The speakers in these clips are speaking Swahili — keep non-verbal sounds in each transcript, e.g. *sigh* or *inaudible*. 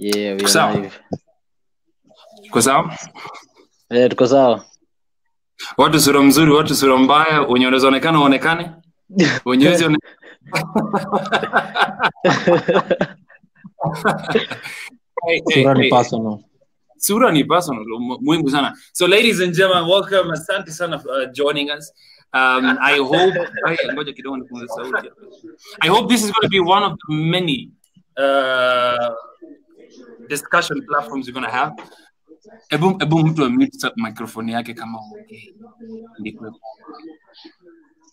Yeah, we are Sawa. live. Kwa sawa? Eh, tuko sawa. Watu sura mzuri, watu sura mbaya, wenye wanaweza onekana waonekane, wenye wezi one... hey, *laughs* hey, Sura ni personal. Sura ni personal, muhimu sana. So ladies and gentlemen, welcome. Asante sana for uh, joining us. Um, I hope *laughs* ngoja kidogo nipunguze sauti. I hope this is going to be one of the many uh, discussion platforms you're gonna have. Ebu, ebu mtu amute microphone yake kama okay.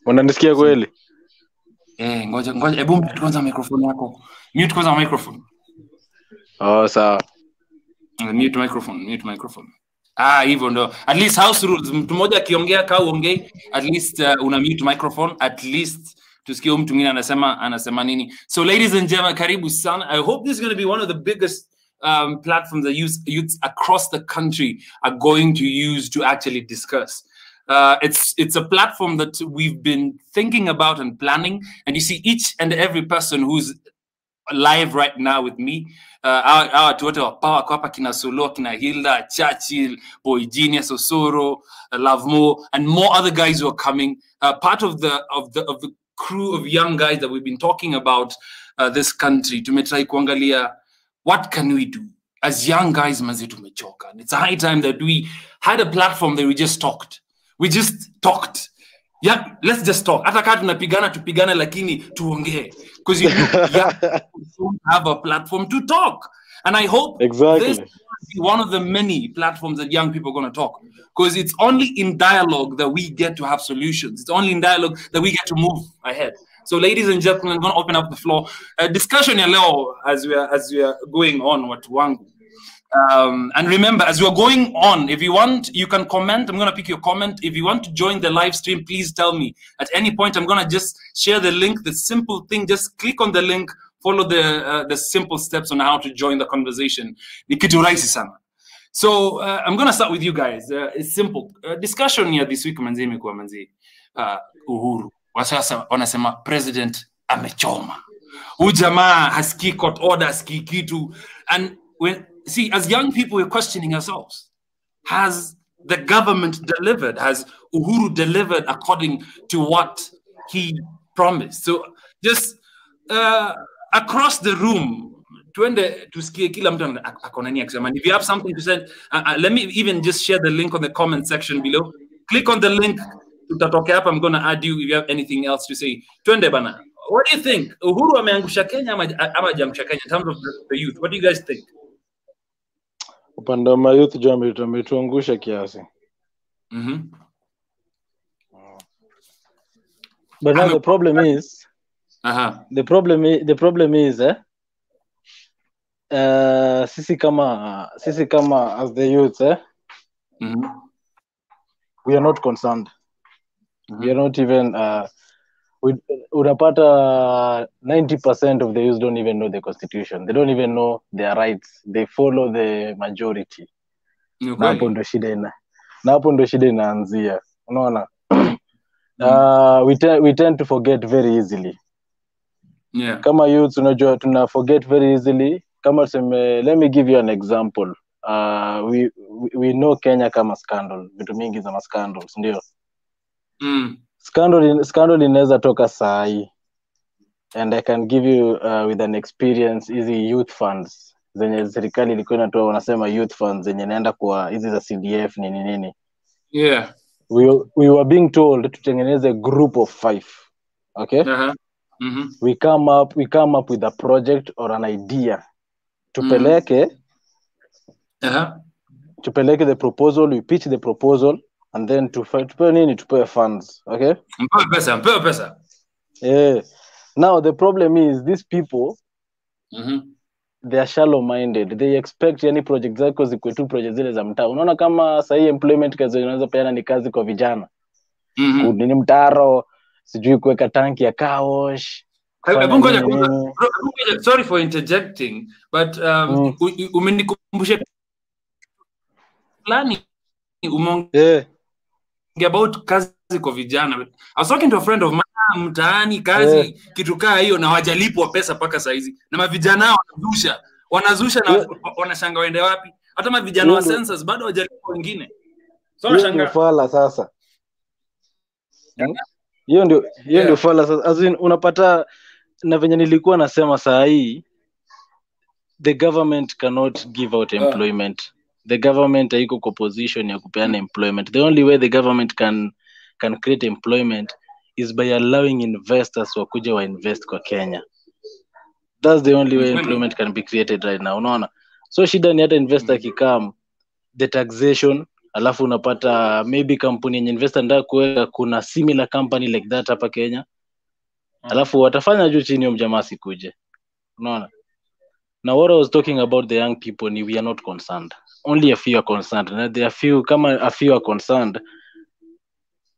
Unanisikia kweli? Eh, ngoja ngoja ebu mute kwanza microphone yako. Mute kwanza microphone. Oh, sawa. Mute microphone, mute microphone. Ah, hivyo ndo. At least house rules. Mtu mmoja akiongea kaa uongei, at least uh, una mute microphone, at least tusikie mtu mwingine anasema anasema nini. So ladies and gentlemen, karibu sana. I hope this is going to be one of the biggest um, platforms that youth, youths across the country are going to use to actually discuss. Uh, it's it's a platform that we've been thinking about and planning, and you see each and every person who's live right now with me uh, hawa watu wote power wako kina solo kina hilda churchill boy genius osoro uh, More, and more other guys who are coming uh, part of the of the of the crew of young guys that we've been talking about uh, this country tumetrai kuangalia what can we do? As young guys mazi tumechoka And it's a high time that we had a platform that we just talked. We just talked. Yeah let's just talk. Hata kaa tunapigana tupigane lakini tuongee. Because you yeah, *laughs* don't have a platform to talk. And i hope Exactly. this be one of the many platforms that young people are going to talk. Because it's only in dialogue that we get to have solutions. It's only in dialogue that we get to move ahead so ladies and gentlemen i'm going to open up the floor uh, discussion leo as we are as we are going on watu wangu um, and remember, as we're going on, if you want, you can comment. I'm going to pick your comment. If you want to join the live stream, please tell me. At any point, I'm going to just share the link. The simple thing, just click on the link, follow the uh, the simple steps on how to join the conversation. Ni kitu rahisi sana. So uh, I'm going to start with you guys. Uh, it's simple. Uh, discussion here this week manzi manzi uh, Uhuru. Wasasa wanasema president amechoma. Huyu jamaa hasikii court order, hasikii kitu. And when see, as young people, we're questioning ourselves. Has the government delivered? Has Uhuru delivered according to what he promised? So just uh, across the room, tuende tusikie kila mtu ana- ak- ako na akisema. If you have something to say, uh, uh, let me even just share the link on the comment section below. Click on the link. Tutatokea hapa. I'm add you if you have anything else to say. Twende bana. What do you think? Uhuru ameangusha Kenya ama ama hajamsha Kenya in terms of the, youth? What do you guys think? Upande wa mayouth jo ametu- ametuangusha kiasi. Mm-hmm. But now the problem is, Uh-huh. the problem the problem is eh, uh, sisi kama sisi kama as the youth eh, Mm-hmm. we are not concerned. We Mhm. are not even uh, we, unapata 90% of the youth don't even know the constitution. They don't even know their rights. They follow the majority. okay. na hapo ndo shida ina na hapo ndo shida inaanzia unaona uh, we, te we tend to forget very easily Yeah. kama youth unajua tuna forget very easily kama tuseme let me give you an example uh, we, we, we know kenya kama scandal vitu mingi za mascandals ndio Mm. scandal, scandal inaweza toka sahi and i can give you uh, with an experience hizi youth funds zenye serikali ilikuwa inatoa wanasema youth funds zenye inaenda kwa hizi za cdf nini nini Yeah. we, we were being told tutengeneze group of five okay Uh-huh. Mm-hmm. we come up we come up with a project or an idea tupeleke Uh-huh. tupeleke the proposal we pitch the proposal and then tupewe nini tupewe funds okay Mpewe pesa, mpewe pesa. yeah. now the problem is these people Mm-hmm. they are shallow minded they expect yani project zako zikuwe tu project zile za mtaa unaona kama sahii employment kazi unaweza peana ni kazi kwa vijana Mm-hmm. nini mtaro sijui kuweka tanki ya ngoja, sorry for interjecting but um, Mm. umenikumbusha fulani umeongea yeah. About kazi kwa vijana. I was talking to a friend of mine mtaani kazi Yeah. kitu kaa hiyo na wajalipwa pesa mpaka saizi na mavijana wanazusha. Wanazusha na yeah. wanashanga waende wapi? Hata mavijana wa census bado wajalipwa wengine. So fala sasa. Hmm? hiyo ndio hiyo ndio fala sasa. As in, unapata na venye nilikuwa nasema saa hii the government cannot give out Yeah. The government haiko kwa position ya kupeana employment. The only way the government can can create employment is by allowing investors wakuja wainvest kwa kenya. That's the only way employment can be created right now unaona? So shida ni hata investor akikam the taxation alafu unapata maybe kampuni yenye investor ndaa kuweka kuna similar company like that hapa kenya. Alafu watafanya juu chini yo mjamaa sikuje unaona na what i was talking about the young people ni we are not concerned. Only a few are concerned. Na there are few kama a few are concerned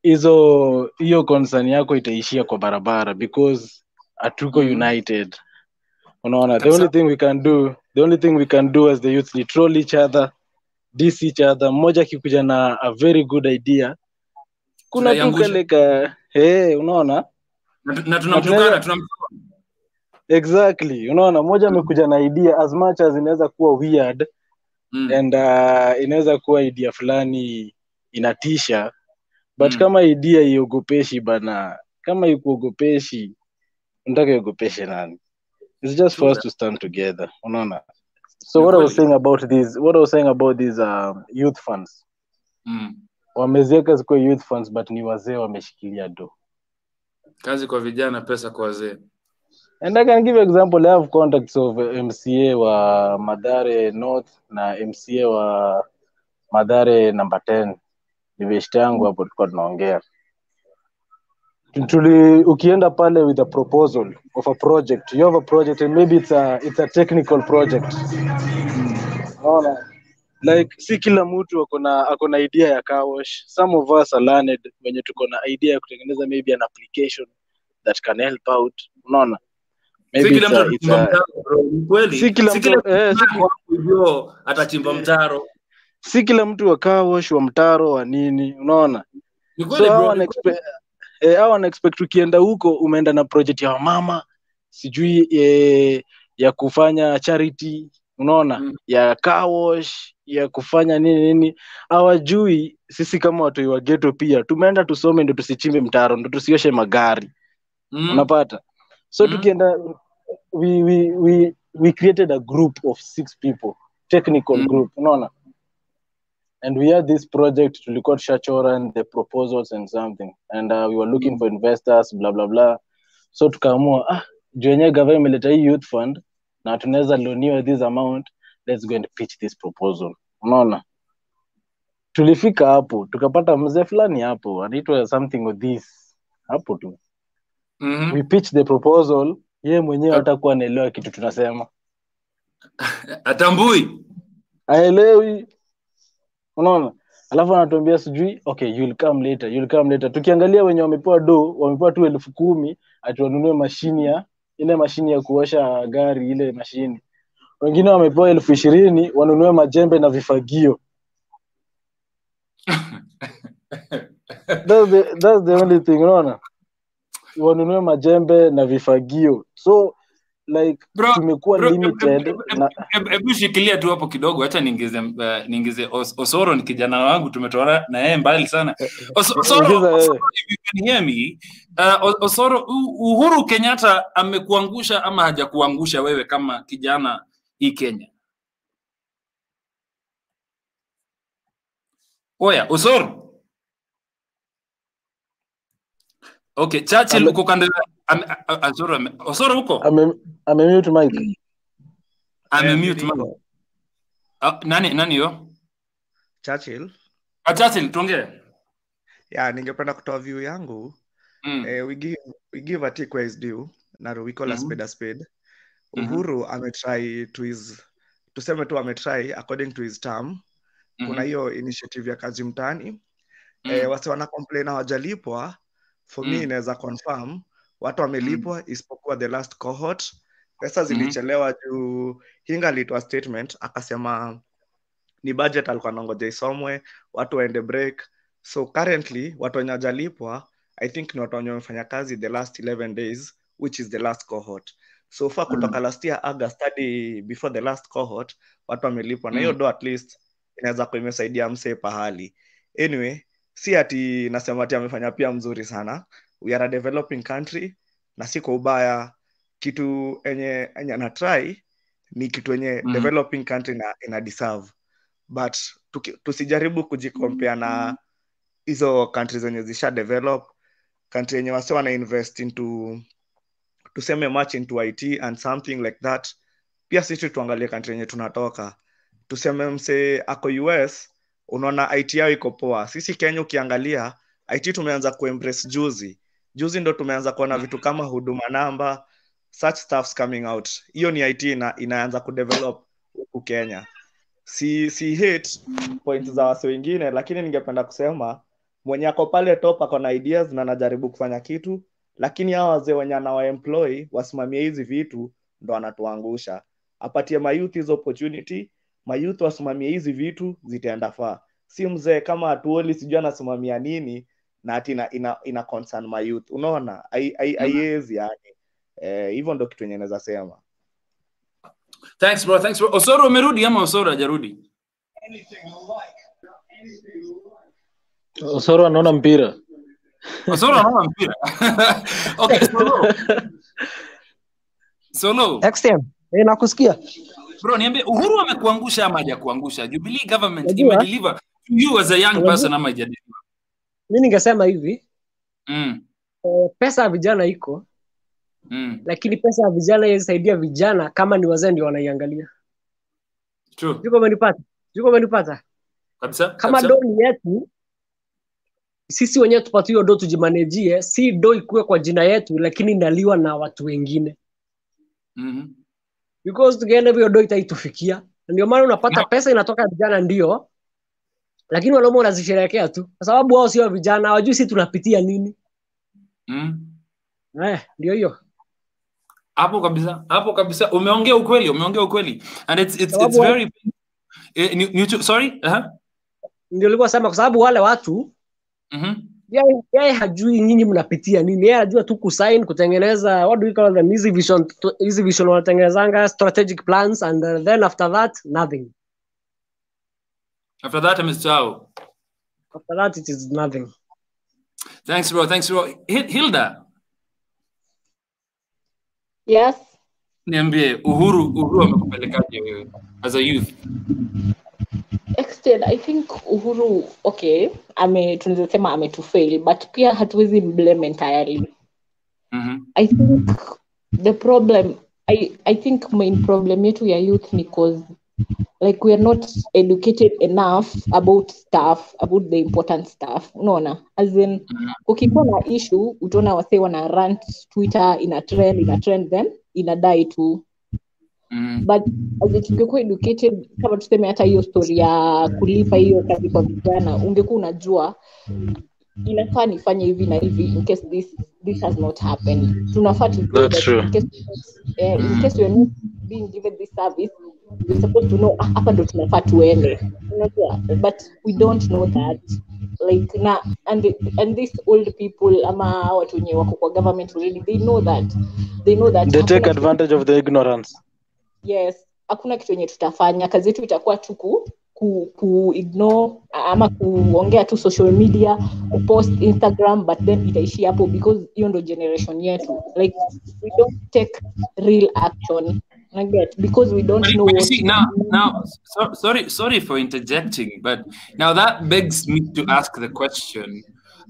hizo hiyo concern yako itaishia kwa barabara because hatuko mm. united. Unaona the only thing we can do the only thing we can do as the youth ni troll each other diss each other. Mmoja akikuja na a very good idea kuna tu kale ka unaona? Na na tunamtukana tunam exactly unaona mmoja amekuja na idea as much as inaweza kuwa weird Mm. and uh, inaweza kuwa idea fulani inatisha but Mm. kama idea iogopeshi bana kama ikuogopeshi unataka iogopeshe nani it's just for us to stand together unaona so what i was saying about these what i was saying about these um, youth funds Mm. wameziweka zikuwa youth funds but ni wazee wameshikilia do kazi kwa vijana pesa kwa wazee and i can give example. I have contacts of mca wa madhare north na mca wa madhare number 10 ni yangu hapo tulikuwa tunaongea. Tuli ukienda pale with a proposal of a project you have a project and maybe it's a, it's a technical project. Unaona? like si kila mtu akona akona idea ya car some of us are learned wenye tuko na idea ya kutengeneza maybe an application that can help out. Unaona si kila mtu atachimba mtaro bro kweli. Si kila mtu eh, hivyo atachimba mtaro. si kila mtu wa wa mtaro wa nini unaona? Ni so kweli hao bro wana ni kweli. expect eh, ukienda huko umeenda na project ya wamama sijui eh, ya kufanya charity unaona? Mm. ya car ya kufanya nini nini. Hawajui sisi kama watoi wa geto pia tumeenda tusome ndo tusichimbe mtaro ndo tusioshe magari. Mm. unapata so Mm. tukienda we, we, we, we created a group of six people technical Mm. group unaona and we had this project tulikuwa tushachora and the proposals and something and uh, we were looking Mm. for investors bla bla bla so tukaamua ah juu yenyewe gava imeleta hii youth fund na tunaweza loniwa this amount let's go and pitch this proposal unaona tulifika hapo tukapata mzee fulani hapo anaitwa something of this hapo tu Mhm. we pitch the proposal yeye mwenyewe hatakuwa anaelewa kitu tunasema. *laughs* Atambui. Aelewi unaona? Alafu anatuambia sijui okay you'll come later you'll come later. Tukiangalia wenye wamepewa do wamepewa tu elfu kumi ati wanunue mashini ya ile mashini ya kuosha gari ile mashini. Wengine wamepewa elfu ishirini wanunue majembe na vifagio. *laughs* That's the, that's the only thing unaona wanunue majembe na vifagio. So like Bro, tumekuwa bro, limited hebu- shikilia tu hapo kidogo hacha niingize uh, niingize Os- osoro ni kijana wangu tumetoana na yeye mbali sana. Os- osoro, osoro if you can hear me uh, osoro uhuru kenyatta amekuangusha ama hajakuangusha wewe kama kijana hii kenya? Oya osoro okay churchill uko kando a- a- Osoro osoro huko ame amemute mic amemute mic. Ah, nani nani yo Churchill. Ah, Churchill tuongee Yeah, ningependa kutoa view yangu. Mm. Eh, we give we give a take where is due. Na we call a Mhm. spade a spade. Mhm. Uhuru ametry to his tuseme tu ametry according to his term. Kuna Mhm. hiyo initiative ya kazi mtaani. Mm. Eh, wase wana complain hawajalipwa. For me Mm. inaweza confirm watu wamelipwa isipokuwa the last cohort. Pesa Mhm. zilichelewa juu Hinga alitoa statement akasema ni budget alikuwa nangoja isomwe, watu waende break. So currently watu wenye wajalipwa I think ni watu wenye wamefanya kazi the last 11 days which is the last cohort. so far kutoka last year august hadi before the last cohort watu wamelipwa na hiyo Mm. do at least inaweza kuwa imesaidia msee pahali anyway si ati nasema ati amefanya pia mzuri sana. We are a developing country na si kwa ubaya. Kitu enye enye anatry ni kitu enye Mhm. developing country na ina deserve. But tuki, tusijaribu kujikompea na hizo country zenye zisha develop country yenye wase wana invest into tuseme much into it and something like that. Pia sisi tuangalie country yenye tunatoka. Tuseme mse ako us unaona it yao iko poa. Sisi kenya ukiangalia it tumeanza kuembrace juzi. Juzi ndo tumeanza kuona vitu kama huduma namba such stuffs coming out. Hiyo ni it ina, inaanza kudevelop huku kenya. Si si hate point za wasi wengine lakini ningependa kusema mwenye ako pale top ako na ideas na anajaribu kufanya kitu lakini hawa wazee wenye anawaemploy wasimamie hizi vitu ndo anatuangusha. Apatie mayouth hizo opportunity mayouth wasimamie hizi vitu zitaenda faa si mzee kama atuoli sijui anasimamia nini na ati ina, ina, ina concern mayouth unaona aiezi haiwezi yani eh, hivyo ndo kitu enye naweza sema Thanks bro, thanks bro. Osoro umerudi ama Osoro hajarudi? Osoro anaona mpira. Osoro anaona mpira. *laughs* okay, Solo. *laughs* Solo. Eh, nakusikia. Bro, niambie Uhuru amekuangusha ama hajakuangusha? Jubilee government imedeliver to you as a young person ama haijadeliver? Mi ningesema hivi Mm. Uh, pesa ya vijana iko Mm. lakini pesa ya vijana iwezisaidia vijana kama ni wazee ndio wanaiangalia. True. Umenipata? Juko umenipata? Kabisa. Kama kabisa. do ni yetu sisi wenyewe tupate hiyo do tujimanejie, si do ikuwe kwa jina yetu, lakini inaliwa na watu wengine, Mhm. Because tukienda hivyo do itaitufikia. Ndio maana unapata No. pesa inatoka vijana, ndio, lakini wanaume wanazisherehekea tu, kwa sababu wao sio vijana, hawajui si tunapitia nini. Mm. Eh, ndio hiyo. hapo kabisa hapo kabisa umeongea ukweli umeongea ukweli and it's, it's, it's very eh, new, ni, sorry uh-huh. Ndio nilikuwa sema, kwa sababu wale watu mm-hmm. Yeye hajui nyinyi mnapitia nini, yeye anajua tu kusign, kutengeneza what do you call them, hizi vision hizi vision wanatengenezanga strategic plans and uh, then after that nothing. after that amesahau After that it is nothing. thanks bro thanks bro hilda Yes. niambie uhuru uhuru amekupelekaje wewe as a youth Extend, I think Uhuru okay, ame tunaweza sema ametufail but pia hatuwezi mblame entirely. mm-hmm. I think the problem I, I think main problem yetu ya youth ni cause like we are not educated enough about stuff about the important stuff unaona as in ukikuwa na issue utaona wasee wana rant twitter ina trend ina trend then inadai tu Mm-hmm. but tungekuwa educated kama tuseme hata hiyo stori ya kulipa hiyo kazi kwa vijana ungekuwa unajua inafaa nifanye hivi na hivi in case this this has not happened. Tunafaa eh, in case you're not being given this service we're supposed to know "Ah, hapa ndo tunafaa tuende. Unajua but we don't know that. Like na and and these old people ama watu wenye wako kwa government already they know that they know that They take advantage of the ignorance. Yes hakuna kitu yenye tutafanya. Kazi yetu itakuwa tu ku, ku, ku ignore ama kuongea tu social media kupost instagram but then itaishia hapo because hiyo ndo generation yetu. Like we don't take real action. Like that because we don't know what see now, now, so, sorry, sorry for interjecting, but now that begs me to ask the question: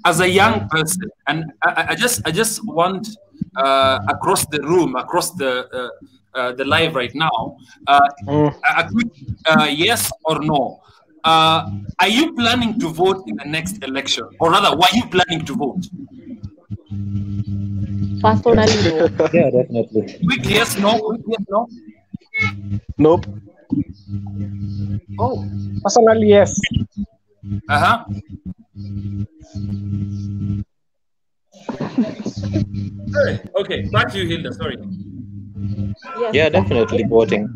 as a young person, and I, I- I just, I just want uh, across the room, across the uh, uh, the live right now, uh, Mm. a, a quick uh, yes or no. Uh, are you planning to vote in the next election, or rather, were you planning to vote? personally no. *laughs* Yeah, definitely. Quick yes, no. Quick yes, no. Nope. Oh, Personally, yes. uh huh. okay, back to you, Hilda. Sorry. Yes Yeah, definitely voting.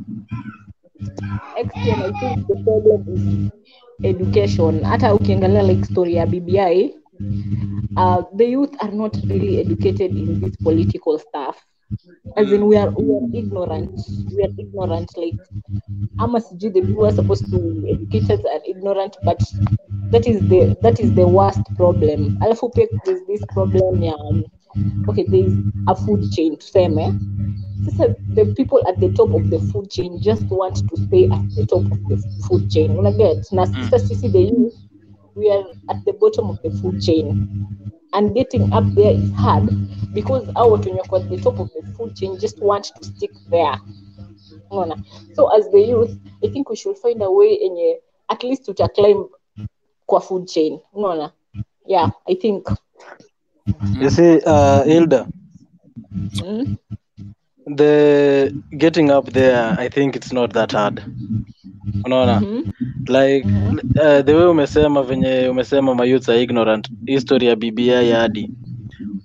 Excellent. I think the problem is education. Hata ukiangalia like story ya BBI, uh, the youth are not really educated in this political stuff. as in we are we are ignorant we are ignorant like ama sijui the people are supposed to educate us are ignorant but that is the that is the worst problem alafu pia there's this problem ya um, okay there's a food chain tuseme eh? sasa the people at the top of the food chain just want to stay at the top of the food chain. Unaget na sasa sisi the youth we are at the bottom of the food chain. And getting up there is hard because our watu wenye at the top of the food chain just want to stick there. Unaona? So as the youth i think we should find a way enye at least to climb kwa food chain. Unaona? Yeah i think you see uh, Hilda? Mm? the getting up there i think it's not that hard. Unaona? Mhm. like uh, the way umesema venye umesema mayouths are ignorant history ya bbi hadi.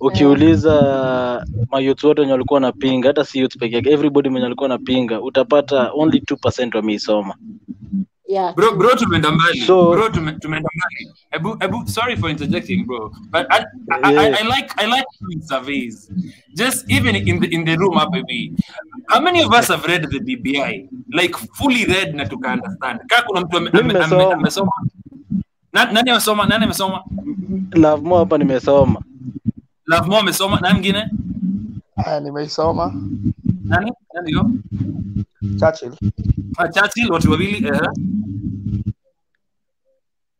Ukiuliza mayouth wote wenye walikuwa wanapinga hata si youth peke yake everybody mwenye alikuwa anapinga utapata only 2% wameisoma yeah. Bro bro tumeenda mbali. So- bro tume- tumeenda mbali. Ebu ebu sorry for interjecting bro. But I, I, I, Yeah. I like i like doing surveys. Just even in the in the room up maybe how many of us have read the bbi like fully read na tuka understand. Kaa kuna mtu amesoma? Nani amesoma? Nani amesoma? Love mo hapa nimesoma. Love mo amesoma? Na mwingine? Ah nimeisoma nani nani yo Churchill. Ah, Churchill watu wawili eh.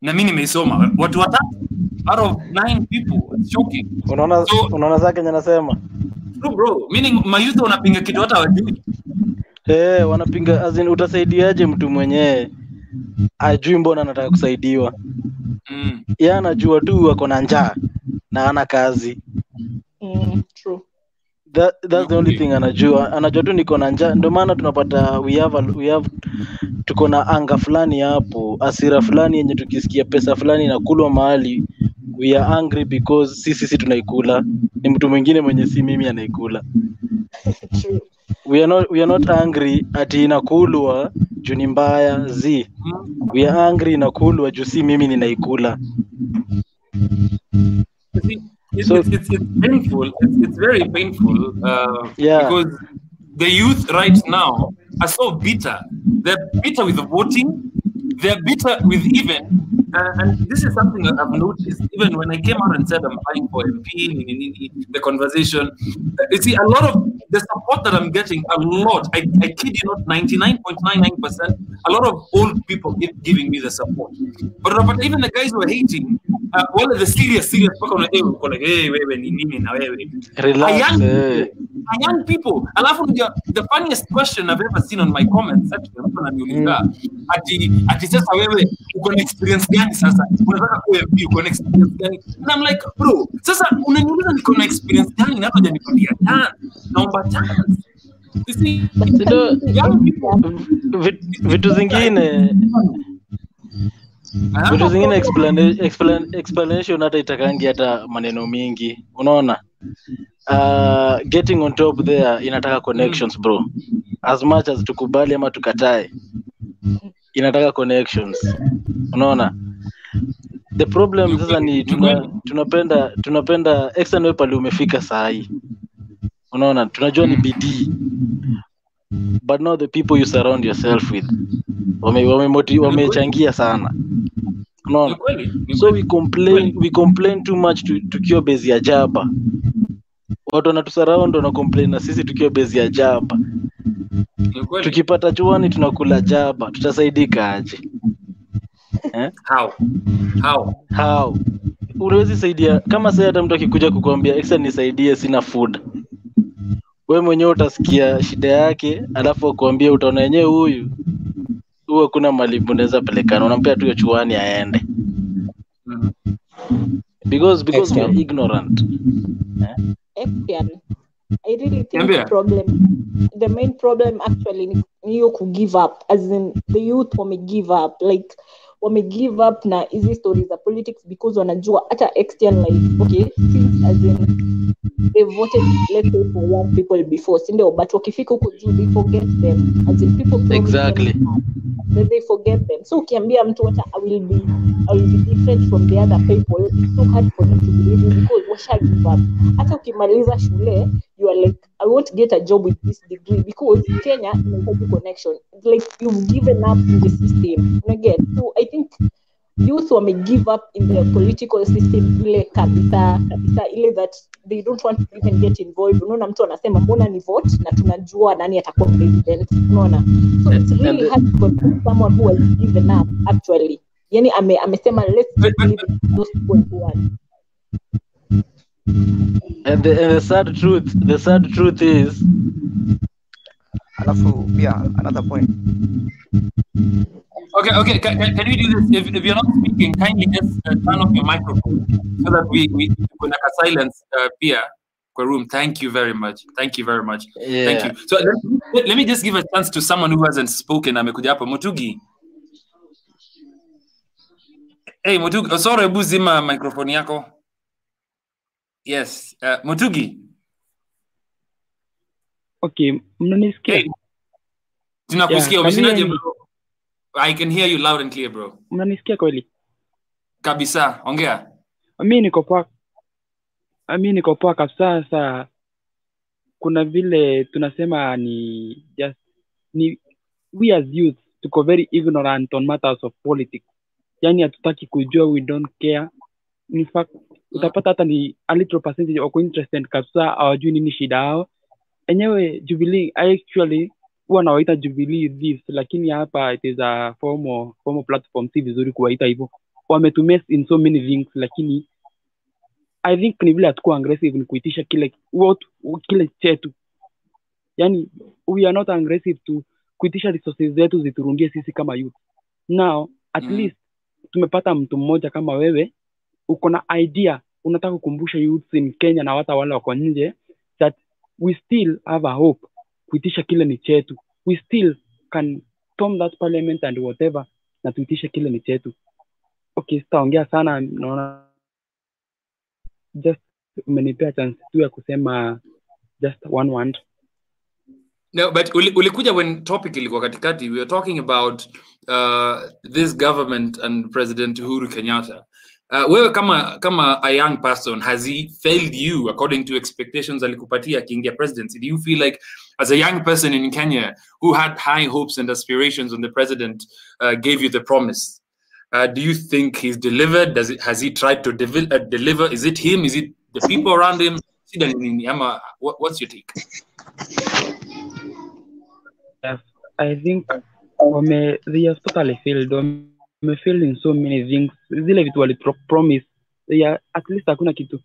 na mimi nimeisoma. Watu watatu out of nine people It's shocking. Unaona So- unaona zake kenye nasema True, bro meaning mayouth wanapinga kitu hata wajui Eh, wanapinga as in, utasaidiaje mtu mwenyewe? Ajui mbona anataka kusaidiwa. Mm. ye anajua tu ako na njaa na ana kazi. Mm, true that, that's the only thing anajua. Anajua tu niko na njaa. Ndio maana tunapata we have, a, we have tuko na anga fulani hapo asira fulani yenye tukisikia pesa fulani inakulwa mahali. We are angry because si sisi tunaikula. Ni mtu mwingine mwenye si mimi anaikula. We are not, we are not angry ati inakulwa juu ni mbaya z we are angry inakulwa juu si mimi ninaikula it's, So- it's, it's, it's painful. It's, it's very painful uh, Yeah. because the youth right now are so bitter. They're bitter with the voting. They're bitter with even, uh, and this is something that I've noticed. Even when I came out and said I'm fighting for MP, the conversation, uh, you see, a lot of the support that I'm getting, a lot, I, I kid you not, 99.99%, a lot of old people giving me the support. But, but even the guys who are hating, uh, well, the serious, serious, eh, uko like, hey, wewe ni nini na wewe. relax eh. People, a young people. Alafu the funniest question I've ever seen on my comment section, mtu ananiuliza ati ati sasa wewe uko na experience gani sasa? Unataka kuwa MP uko na experience gani? And I'm like, bro, sasa unaniuliza niko na experience gani na hata hujanipatia chance. Naomba vit- vitu zingine vitu zingine explanation hata itakangi hata maneno mingi unaona uh, getting on top there inataka connections bro. As much as tukubali ama tukatae inataka connections. Unaona? The problem sasa ni tuna, tunapenda tunapenda external pale umefika saahii unaona? Tunajua ni bidii. But not the people you surround yourself with. Wame, wame wamechangia sana. Unaona? So we complain we complain too much tu, tukiwa bezi ya jaba watu wanatusarau ndo complain na sisi tukiwa bezi ya jaba tukipata chuani tunakula jaba tutasaidika aje? Eh? How? How? how? Unawezi saidia. Kama sasa hata mtu akikuja kukuambia exa nisaidie sina food. We mwenyewe utasikia shida yake alafu akuambia utaona yenyewe huyu huyu hakuna mali unaweza pelekana. Unampea tu chuani aende. Mm. because because we are Excellent. ignorant I really think the problem, the main problem actually hiyo ku give up as in the youth wame give up like wame give up na hizi stori za politics because wanajua hata extern okay since as in they voted let's say for one people before sindio but wakifika huko juu they forget them. As in people exactly. them. They forget them. So ukiambia mtu hata i will be i will be different from the other people it's so hard for them to believe because washa give up. Hata ukimaliza shule you are like i won't get a job with this degree because kenya inahitaji connection. It's like you've given up in the system. Again. so i think youth give up in the political system ile kabisa kabisa ile that they don't want to even get involved. Unaona mtu anasema mbona ni vote? Na tunajua nani atakuwa president. Unaona? So it's really the- hard to convince someone who has given up actually. Yani ame, amesema let's But- just leave it to those people who want And the, and the sad truth, the sad truth is, alafu pia another point Okay, okay. Can, can, we do this? If, if you're not speaking, kindly just uh, turn off your microphone so that we we we like a silence uh, Pia room. Thank you very much. Thank you very much. yeah. Thank you. So let, let me just give a chance to someone who hasn't spoken. Amekuja hapa Mutugi. Hey Mutugi, oh, sorry, hebu zima microphone yako. Yes, uh, Mutugi. Okay, mnanisikia? Hey, tunakusikia. Yeah, Umeshindaje bro? I can hear you loud and clear, bro. Mnanisikia kweli? Kabisa, ongea. Mi niko poa, mi niko poa kabisa. Sasa kuna vile tunasema ni just ni we as youth tuko very ignorant on matters of politics, yani hatutaki kujua, we don't care. In fact utapata hata ni a little percentage wako interested kabisa, hawajui nini shida yao enyewe. Jubilee actually huwa nawaita Jubilee this lakini hapa it is a formal, formal platform, si vizuri kuwaita hivyo. Wametumia in so many things, lakini I think ni vile hatukuwa aggressive ni kuitisha kile what, kile chetu, yani we are not aggressive to kuitisha resources zetu ziturundie sisi kama youth. Now at Mm. least tumepata mtu mmoja kama wewe, uko na idea, unataka kukumbusha youth in Kenya na hata wale wako nje that we still have a hope kuitisha kile ni chetu, we still can storm that parliament and whatever na tuitishe kile ni chetu. Okay, sitaongea sana, naona just umenipea chance tu ya kusema just one word. No, but ulikuja when topic ilikuwa katikati. We were talking about uh, this government and President Uhuru Kenyatta. Uh, wewe kama kama a young person has he failed you according to expectations alikupatia akiingia presidency? Do you feel like as a young person in Kenya who had high hopes and aspirations when the president uh, gave you the promise? Uh, do you think he's delivered? Does it, has he tried to uh, deliver? Is it him? Is it the people around him? What's your take? I think wame, they have totally failed. Failed in so many things. Zile vitu walipromise are, at least hakuna kitu.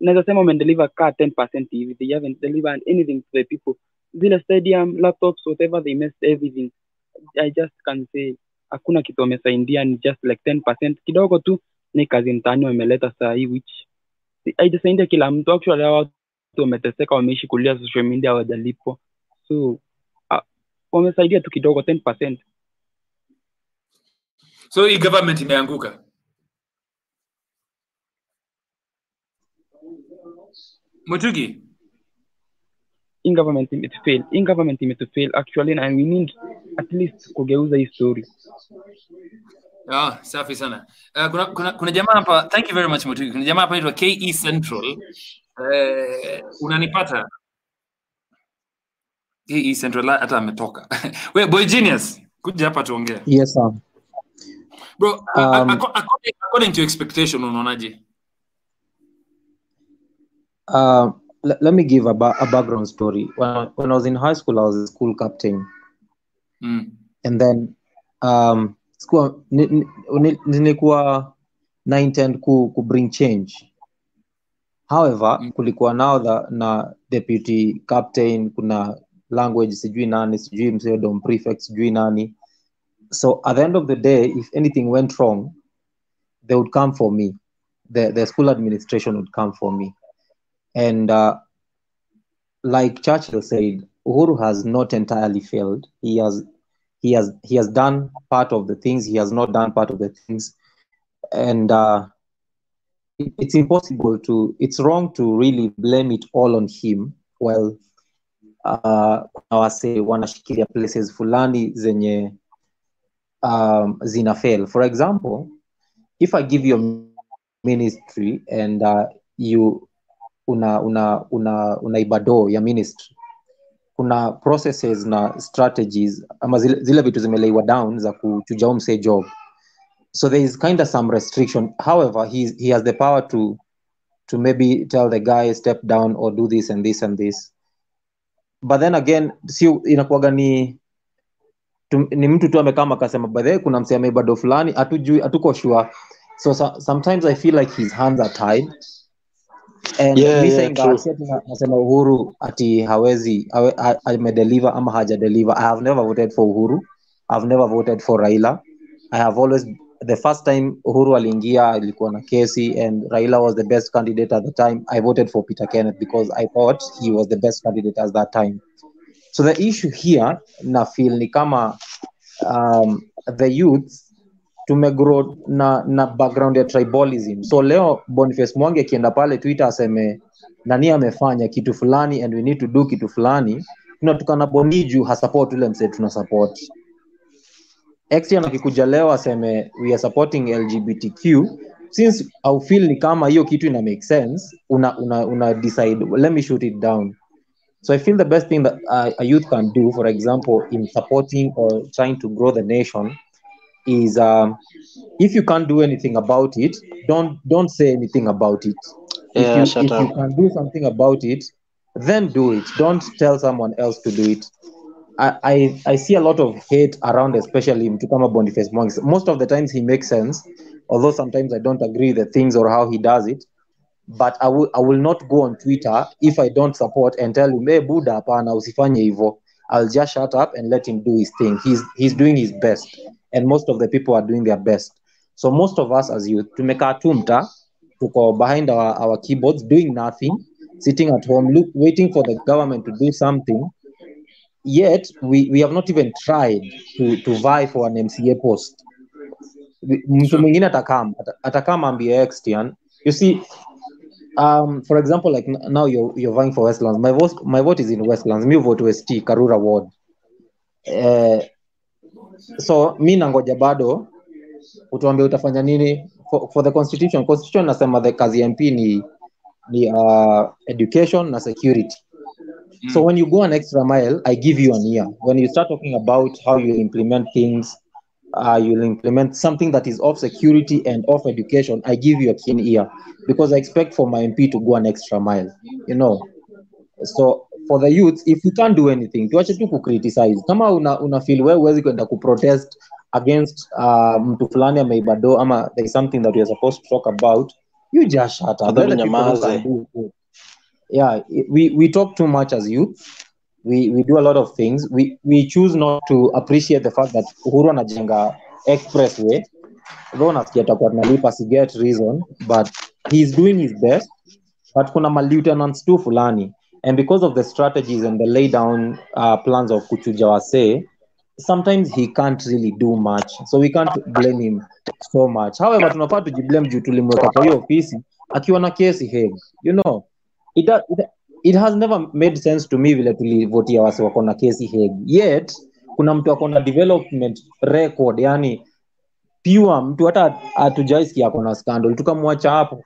Naweza sema wamedeliver ka 10% hivi. They haven't delivered anything to the people. Zile stadium, laptops, whatever, they missed everything. I just can say hakuna kitu wamesaidia, ni just like 10% kidogo tu, ni kazi mtaani wameleta saa hii which haijasaidia kila mtu. Actually hawa watu wameteseka, wameishi kulia social media, hawajalipwa so wamesaidia tu kidogo 10%. So hii government imeanguka. Mutugi, In government imetufail, in government imetufail actually, na we need at least kugeuza hii story. ah, safi sana. Uh, kuna, kuna, kuna jamaa hapa, thank you very much Mutugi. Kuna jamaa hapa anaitwa KE Central. Uh, unanipata? KE Central hata ametoka. *laughs* We boy genius, kuja hapa tuongee. Yes, sir. Bro, Um, according, according to expectation unaonaje? Uh, let, let me give a, ba- a background story. When I, when I was in high school, I was a school captain, Mm. and then um, school nilikuwa na intend ku, ku bring change. However, Mm. kulikuwa nao the, na deputy captain, kuna language sijui nani, sijui msee prefect, sijui nani. So at the end of the day, if anything went wrong, they would come for me. The, the school administration would come for me. And uh, like Churchill said, Uhuru has not entirely failed. He has he has he has done part of the things. He has not done part of the things. And uh, it, it's impossible to it's wrong to really blame it all on him well uh, kuna wase wanashikilia places fulani zenye um, zina fail. For example if i give you ministry and uh, you una una una unaiba ya ministry kuna processes na strategies ama zile, zile vitu zimeleiwa down za kuchuja umse job. So there is kind of some restriction. However he, has the power to to maybe tell the guy step down or do this and this and this. But then again si inakuwaga ni tu, ni mtu tu amekaa akasema badhe kuna msee bado fulani hatujui hatuko sure. So, so sometimes i feel like his hands are tied. And Yeah, yeah, nasema uhuru ati hawezi hawe, ha, amedeliver ama hajadeliver. I have never voted for uhuru. I've never voted for raila. I have always the first time uhuru aliingia ilikuwa na kesi and raila was the best candidate at the time. I voted for peter kenneth because i thought he was the best candidate at that time so the issue here na feel ni kama um, the youth tumegrow na na background ya tribalism. So leo boniface mwangi akienda pale twitter aseme nani amefanya kitu fulani and we need to do kitu fulani tunatukana boniju hasupport ule msee tuna support. Extian akikuja leo aseme we are supporting lgbtq since au feel ni kama hiyo kitu ina make sense una, una, una decide. Let me shoot it down so i feel the best thing that uh, a youth can do for example in supporting or trying to grow the nation is um, if you can't do anything about it don't don't say anything about it Yeah, if you if you can do something about it then do it don't tell someone else to do it I, I, I see a lot of hate around, especially mtu kama Boniface Mwangi. Most of the times he makes sense, although sometimes I don't agree the things or how he does it. But I will, I will not go on Twitter if I don't support and tell him, hey, Buddha, hapana, usifanye hivyo. I'll just shut up and let him do his thing. He's, he's doing his best. And most of the people are doing their best. So most of us as youth, to make tumekaa tu mtaa, tuko behind our, our keyboards doing nothing, sitting at home, look, waiting for the government to do something yet we, we have not even tried to, to vie for an mca post mtu mwingine atakam ata- atakam ambie extian you see um, for example like now you're, you're vying for westlands. My vote, my vote is in westlands. Mi vote west karura ward. Uh, so mi nangoja bado utuambia utafanya nini? For, for the constitution constitution nasema the kazi ya mp ni ni uh, education na security. So when you go an extra mile, I give you an ear. When you start talking about how you implement things, uh, you'll implement something that is of security and of education, I give you a keen ear because I expect for my MP to go an extra mile. You know, so for the youth, if you can't do anything, tuache tu kucriticize. Kama una, una feel wewe huwezi kwenda kuprotest against uh, mtu fulani ameiba do ama there is something that we are supposed to talk about, you just shut up. Afadhali people who nyamaze. can do it. Yeah, we, we talk too much as youth we we do a lot of things. We we choose not to appreciate the fact that uhuru anajenga expressway. Though nasikia atakuwa tunalipa si get reason but he's doing his best. But kuna malieutenants tu fulani. And because of the strategies and the lay down uh, plans of kuchuja wasee sometimes he can't really do much. So we can't blame him so much. However tunafaa tujiblame juu tulimweka kwa hiyo ofisi akiwa na kesi Hague you know it, do- it, it has never made sense to me vile tulivotia wasi wako na kesi hegi yet kuna mtu ako na development record yani pure mtu hata hatujaisikia ako na scandal tukamwacha hapo.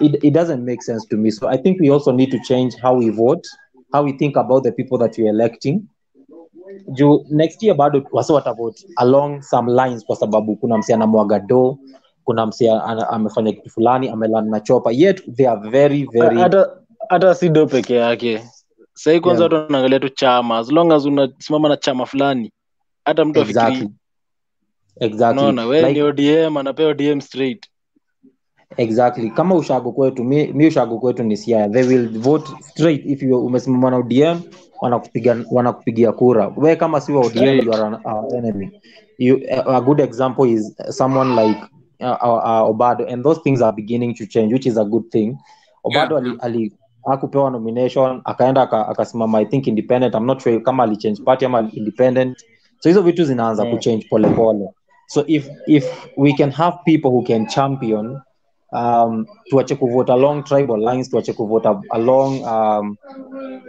It, it doesn't make sense to me. So i think we also need to change how we vote how we think about the people that we're electing. Juu next year bado wasi watavote along some lines kwa sababu kuna msi anamwaga do kuna msi amefanya kitu fulani amelan na chopa yet they are very very hata hata si do peke yake. Sahii kwanza Yeah. watu wanaangalia tu chama. As long as unasimama na chama fulani hata mtu exactly. Afikiri exactly we like ni odm straight. Exactly. Kama ushago kwetu mi, mi ushago kwetu ni siaya they will vote straight if you umesimama na odm wanakupiga wanakupigia kura. We kama si wa odm Straight. you are an, our enemy. You, a, a good example is someone like uh, uh, uh, obado. And those things are beginning to change which is a good thing. Obado Yeah, ali, ali hakupewa nomination akaenda aka- akasimama i think independent. I'm not sure kama alichange party ama independent. So hizo vitu zinaanza yeah. kuchange polepole so if if we can have people who can champion um, tuache kuvote along tribal lines tuache kuvote along um,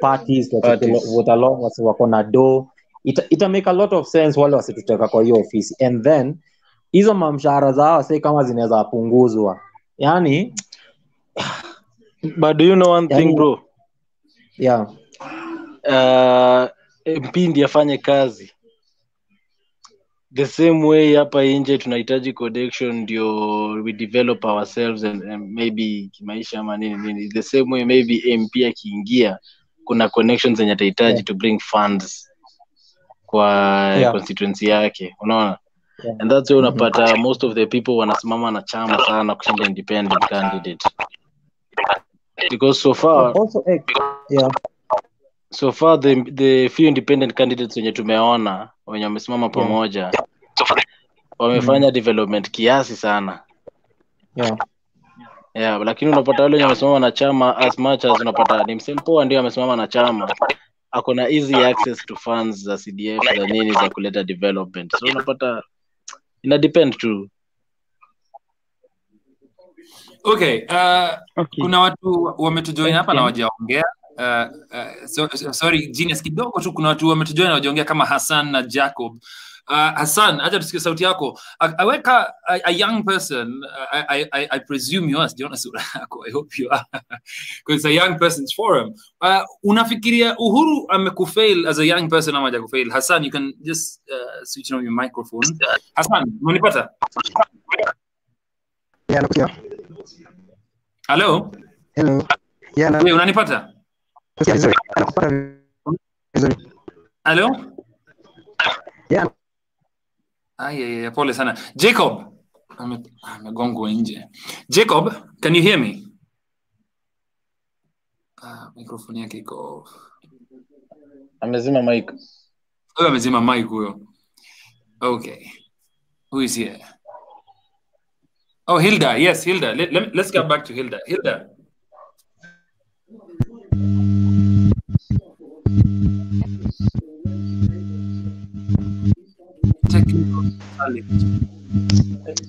parties tuache along wasi wako na do ita, ita make a lot of sense wale wasituteka kwa hiyo ofisi. And then hizo mamshahara zao wase kama zinaweza punguzwa. Yani but do you know one Yani- thing bro? Yeah. Uh, mpindi afanye kazi. The same way hapa nje tunahitaji connection ndio we develop ourselves and, and maybe kimaisha ama nini nini. The same way maybe mp akiingia kuna connections zenye atahitaji Yeah. to bring funds kwa Yeah. constituency yake. Unaona? Yeah. and that's why unapata most of the people wanasimama na chama sana kushinda independent candidate because so far also eh, yeah. So far the, the few independent candidates wenye tumeona wenye wamesimama pamoja wamefanya development kiasi sana. Yeah. Yeah, lakini unapata wale wenye wamesimama na chama as much as unapata ni msempoa ndio amesimama na chama. Ako na easy access to funds za cdf za nini za kuleta development. So unapata ina depend tu okay uh, Okay. kuna watu wametujoin hapa na wajaongea uh, uh, so, so, sorry genius kidogo tu kuna watu wametujoin na wajaongea kama hassan na jacob. Uh, hassan acha tusikie sauti yako. Aweka a, a young person I, I, I, presume you are sijaona sura yako? I hope you are. *laughs* Because it's a young person's forum. Uh, unafikiria uhuru amekufail as a young person ama hajakufail? Hassan you can just uh, switch on your microphone. Hassan unanipata? Yeah, nakusikia. hello Hello. Yeah, na- unanipata. Nakupata vizuri. Yeah. Ay, ay, ay, pole sana. Jacob. Amegongwa nje. Jacob, can you hear me? Ah, mikrofoni yake iko off. amezima mic Huyo amezima mic huyo. Okay. Who is here? Oh, Hilda. Yes, Hilda. Let, let, let's get back to Hilda. Hilda.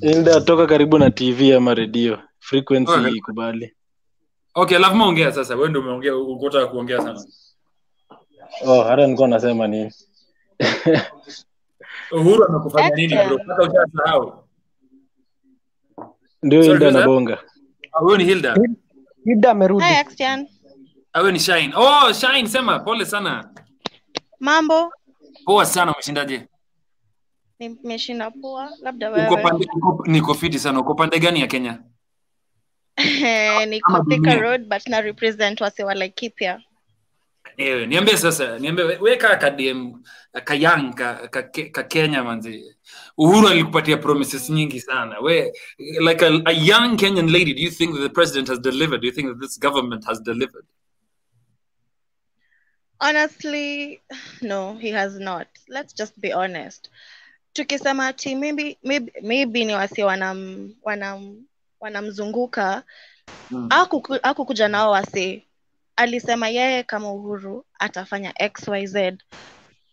Hilda, toka karibu na tv ama redio frequency Okay. ikubali Okay, lazima ongea sasa. Wewe ndio umeongea, ukotaka kuongea sana. oh hata nilikuwa nasema nini Uhuru anakufanya nini bro? Hata ushasahau. Ndio hilda ilda who's nabonga Ah, Huyo ni Hilda. Hilda amerudi. Ni Shine. Oh, Shine sema pole sana. Mambo? Poa sana umeshindaje? Nimeshinda poa, labda Uko pande uko, niko fiti sana. Uko pande gani ya Kenya? *laughs* Niko Thika. Road but na represent wase wa Laikipia. Niambie sasa, niambie we- weka ka kayang ka ka, ka, ka Kenya manzi. Uhuru alikupatia promises nyingi sana. We like a, a young Kenyan lady, do you think that the president has delivered? Do you think that this government has delivered? Honestly, no, he has not. Let's just be honest. Tukisema ati maybe maybe, maybe ni wasi wanam wanam wanamzunguka aku Hakuku- hakukuja nao wasi alisema yeye kama uhuru atafanya xyz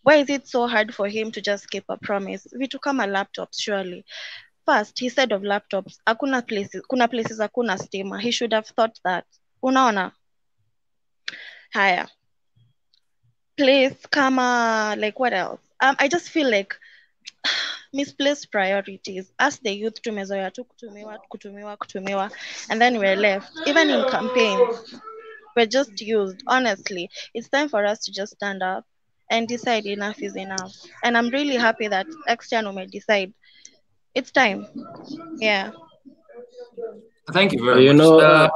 why is it so hard for him to just keep a promise? Vitu kama laptops surely. First he said of laptops hakuna places kuna places hakuna stima. He should have thought that. Unaona? Haya. Place kama like what else? Um, i just feel like *sighs* misplaced priorities. As the youth tumezoea tu kutumiwa kutumiwa kutumiwa. And then we're left. Even in campaigns we're just used. Honestly it's time for us to just stand up and decide enough is enough and i'm really happy that external may decide it's time yeah Thank you very you much. know Uh,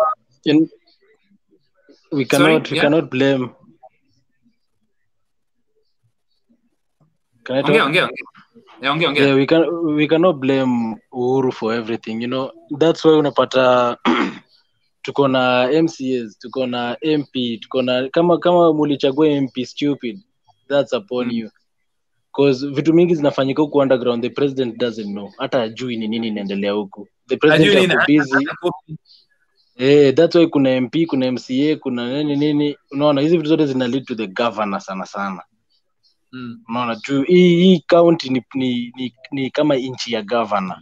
in, we cannot Sorry, we yeah? cannot blame Can I talk? ongea ongea ongea. Eh, ongea ongea. yeah we can we cannot blame uhuru for everything you know that's why unapata *clears throat* tuko na mcs tuko na mp tuko na kama kama mulichagua mp stupid that's upon Mm. you cause vitu mingi zinafanyika huku underground the president doesn't know hata ajui ni nini inaendelea huku the president ako busy eh that's why kuna mp kuna mca kuna nini nini unaona hizi vitu zote zina lead to the governor sana sana Mm. unaona juu hii hii county ni, ni, ni, ni kama nchi ya governor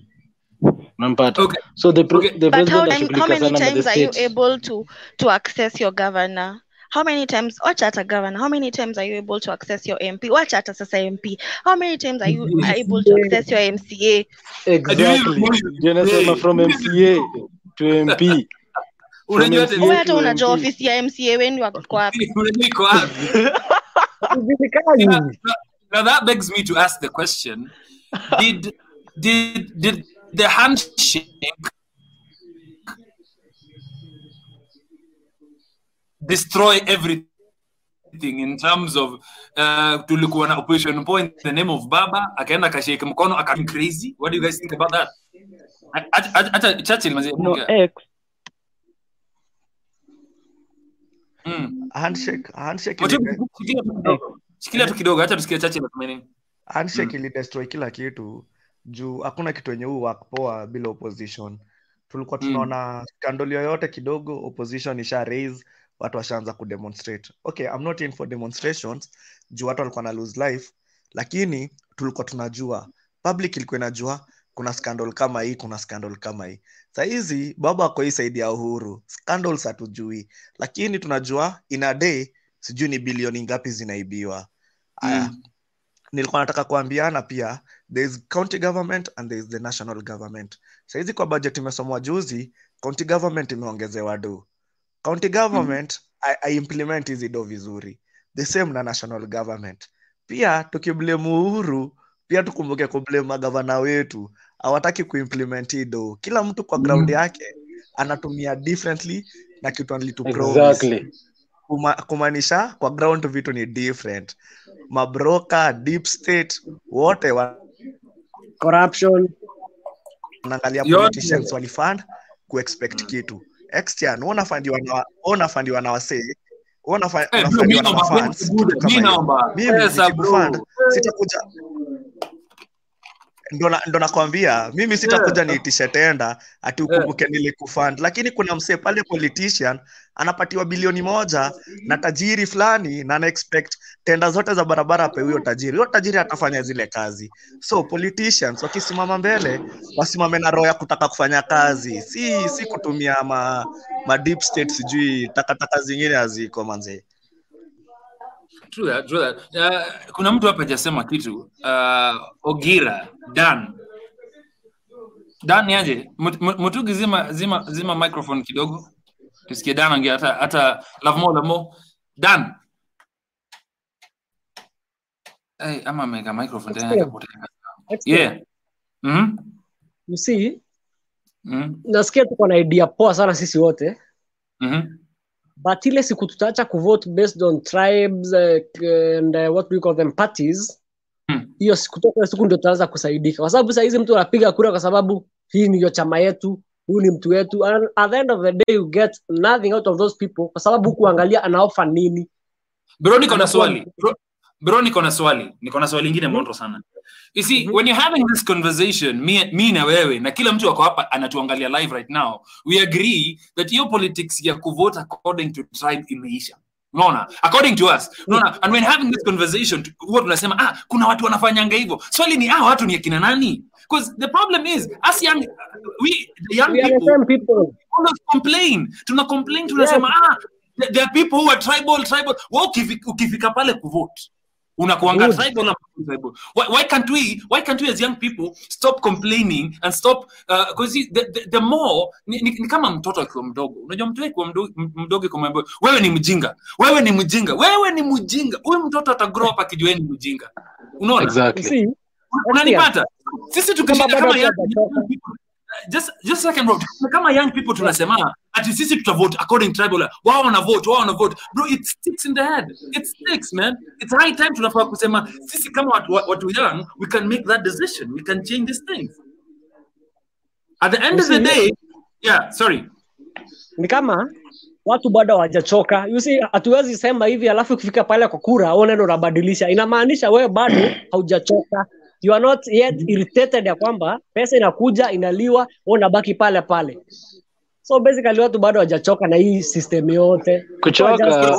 unampata Okay. so the, Okay. the But how, how many times are you able to to access your governor? How many times watch at a governor? How many times are you able to access your MP? Watch at sasa MP. How many times are you are able to access your MCA? exactly ndio nasema from mca to mp *laughs* from Unajua hata- Wewe hata to unajua mp ofisi ya MCA wenu wako wapi? Unajua iko wapi? Now, now that begs me to ask the question: *laughs* Did did did the handshake destroy everything in terms of uh, tulikuwa na operation point the name of baba akaenda akashake mkono aka crazy what do you guys think about that hata Churchill mazee no ongea. x Mm. handshake handshake shikilia tu kidogo. acha tusikie Churchill anasema nini handshake ili destroy kila kitu juu hakuna kitu yenye huu work poa bila opposition tulikuwa Mm. tunaona scandal yoyote kidogo opposition isha raise watu washaanza kudemonstrate. Okay i'm not in for demonstrations juu watu walikuwa na lose life lakini tulikuwa tunajua. Public ilikuwa inajua kuna scandal kama hii kuna scandal kama hii. Sahizi baba ako hii saidi ya uhuru. Scandals hatujui. Lakini tunajua in a day sijui ni bilioni ngapi zinaibiwa. Aya Mm. nilikuwa nataka kuambiana pia there is county government and there is the national government. Sahizi kwa budget imesomwa juzi county government imeongezewa do county government I, I hizi do vizuri. The same na national government. Pia tukiblemu uhuru pia tukumbuke kublemu magavana wetu. Hawataki kuimplement hii do kila mtu kwa ground yake anatumia differently na kitu exactly. Kuma, kumaanisha kwa ground vitu ni different. Mabroka deep state wote corruption. Wanaangalia politicians walifund kuexpect kitu extian unafandiwa na unafandiwa na wasee unafa- Eh, unafandiwa na naomba, naomba. Mimi pesa sitakuja ndo ndo nakwambia mimi sitakuja niitishe tenda ati ukumbuke nilikufund lakini kuna msee pale politician anapatiwa bilioni moja na tajiri fulani na ana expect tenda zote za barabara ape huyo tajiri. Huyo tajiri atafanya zile kazi. So politicians wakisimama mbele wasimame na roho ya kutaka kufanya kazi. Si si kutumia ma, ma deep state sijui takataka zingine haziko manzee True that, true that. Uh, kuna mtu hapa hajasema kitu. Uh, ogira dan. Dan mut- mutugi zima zima zima microphone kidogo. Tusikie dan ange hata hata lavmo lavmo dan. Hey, ama ameweka microphone tena yeah. Mm You see, mm nasikia tuko na idea poa sana sisi wote. Mm but ile siku tutaacha kuvote based on tribes uh, and uh, what we call them parties Hmm. hiyo siku toka siku ndio tutaanza kusaidika. Kwa sababu sahizi mtu anapiga kura kwa sababu hii ndiyo chama yetu huyu ni mtu wetu and at the end of the day you get nothing out of those people kwa sababu kuangalia anaofa nini. Bro niko na swali. Bro, bro niko na swali. Niko na swali ingine moto sana you see when you're having this conversation me, me na wewe na kila mtu ako hapa anatuangalia live right now we agree that hiyo politics ya kuvote according to tribe imeisha. Unaona? According to us. Unaona? And when having this conversation huwa tunasema ah kuna watu wanafanyanga hivyo. Swali ni ah watu ni akina nani? Because the problem is us young we the young we people, the people always complain. Tuna complain tunasema ah there are people who are tribal tribal. Wewe ukifika pale kuvote unakuanga Good. tribal ama why, why can't we why can't we as young people stop complaining and stop because the, the, the more ni, ni, ni kama mtoto akiwa mdogo. Unajua mtoto akiwa mdogo, mdogo wewe ni mjinga. Wewe ni mjinga. Wewe ni mjinga. Huyu mtoto ata grow up akijua ni mjinga. Unaona? Exactly. Unanipata? Sisi tukishinda kama young people just just second bro kama young people tunasema ati sisi tutavote according tribal wao wana vote wao wana vote. Bro it sticks in the head. It sticks man. It's high time tunafaa kusema sisi kama watu, watu young we can make that decision. We can change these things. At the end of the day yeah sorry. Ni kama watu bado hawajachoka. You see hatuwezi sema hivi alafu ukifika pale kwa kura wewe unaenda unabadilisha inamaanisha wewe bado haujachoka you are not yet irritated ya kwamba pesa inakuja inaliwa unabaki pale pale. So basically watu bado hawajachoka na hii system yote. Kuchoka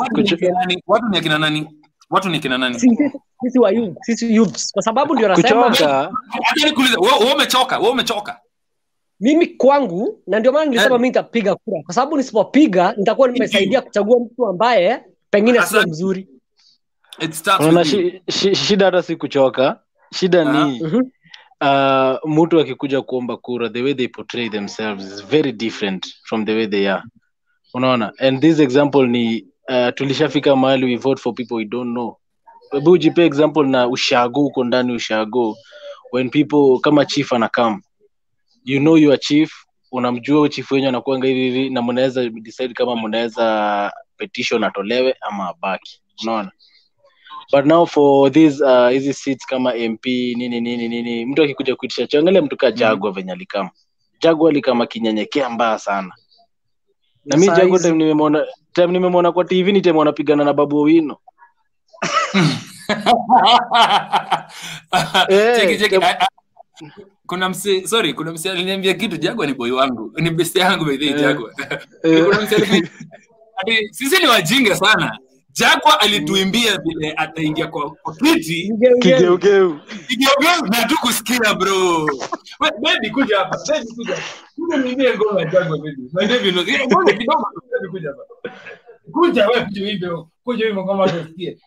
watu ni akina nani? Watu ni kina nani? Sisi wa youth sisi youths. Kwa sababu ndio nasema kuchoka. Acha nikuulize wewe wewe umechoka wewe umechoka. Mimi kwangu na ndio maana nilisema mi nitapiga kura. Kwa sababu nisipopiga nitakuwa nimesaidia kuchagua mtu ambaye pengine sio mzuri. Shida hata si kuchoka shida ni Mhm. uh, mtu akikuja kuomba kura the way they portray themselves is very different from the way they are. Unaona? And this example ni uh, tulishafika mahali we vote for people we don't know. Hebu ujipe example na ushago huko ndani ushago. When people kama chief anakam you know your chief unamjua chief wenyu anakuanga hivi hivi na mnaweza decide kama mnaweza petition atolewe ama abaki. Unaona but now for these uh, hizi seats kama mp nini nini nini mtu akikuja kuitisha changalia mtu kaa jagwa venye alikama jagwa alikama kinyenyekea mbaya sana na mi jagwa time nimemwona time nimemwona kwa tv ni time wanapigana na babu owino hey, *laughs* Cheki, cheki. tem- I- I- kuna msi sorry kuna msi aliniambia kitu jagwa ni boy wangu ni besti yangu by the way, Eh. jagwa Eh. *laughs* kuna sisi ni wajinga sana jagwa alituimbia vile ataingia kwa, kwa kiti kigeugeu. Na tu kusikia bro. We- baby kuja hapa. Baby kuja hapa. kuja niimbie ngoma ya jagwa baby. Na baby no, ngoja kidogo baby kuja hapa. Kuja wewe kuja uimbe kuja uimbe ngoma tusikie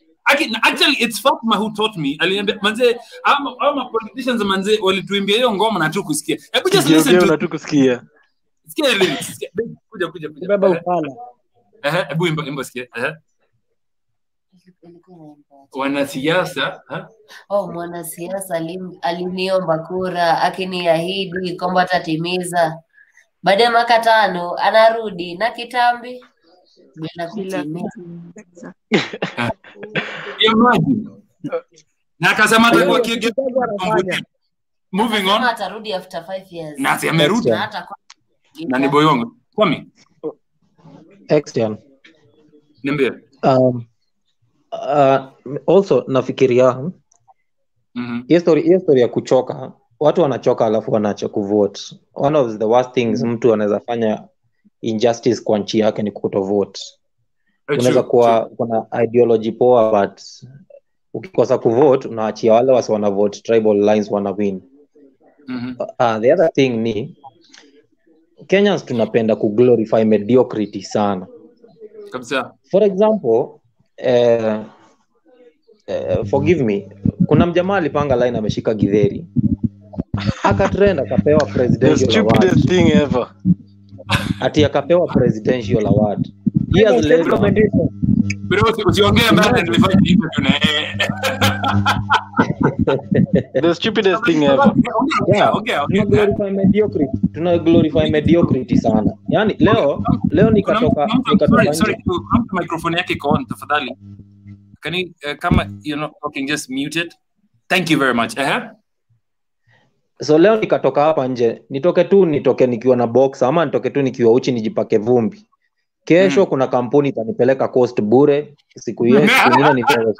actually it's Fatma who taught me. Aliniambia manze ama ama politicians manze walituimbia hiyo ngoma na tu kusikia. Hebu just listen to na tu kusikia. Sikia lyrics kuja kuja kuja. Beba Eh, upala. Eh, hebu imba imba sikia. Eh wanasiasa? Oh, mwanasiasa aliniomba kura akiniahidi kwamba atatimiza. Baada ya miaka tano anarudi na kitambi. Bila kutimiza. *laughs* Na akasema atakuwa moving on. Atarudi after five years. na si amerudi. Na hata kwa- na ni boyongo kwami? Niambie. Um, uh, also nafikiria Mhm. hiyo story hiyo story ya kuchoka watu wanachoka alafu wanaacha kuvote one of the worst things mtu anaweza fanya injustice kwa nchi yake ni kutovote Eh, unaweza kuwa kuna ideology poa but ukikosa kuvote unaachia wale wasi wanavote tribal lines wana win. Mhm. uh, the other thing ni kenyans tunapenda kuglorify mediocrity sana. Kabisa. For example eh, eh, forgive me. Kuna mjamaa alipanga line ameshika gidheri akatrend akapewa presidential award. thing ever. Ati akapewa presidential award. Years later bro usiongee mbaya nilifanya interview na yeye *laughs* *laughs* the stupidest thing ever. Yeah. okay. tuna glorify mediocrity. Tuna glorify mediocrity sana. Yani leo leo nikatoka nikatoka sorry sorry microphone yake iko on tafadhali. Can you uh, kama you know talking just mute it? Thank you very much eh? So leo nikatoka hapa nje. Nitoke tu nitoke nikiwa na box ama nitoke tu nikiwa uchi nijipake vumbi. Kesho Mm. kuna kampuni itanipeleka coast bure siku hiyo *laughs* siku ingine nipewe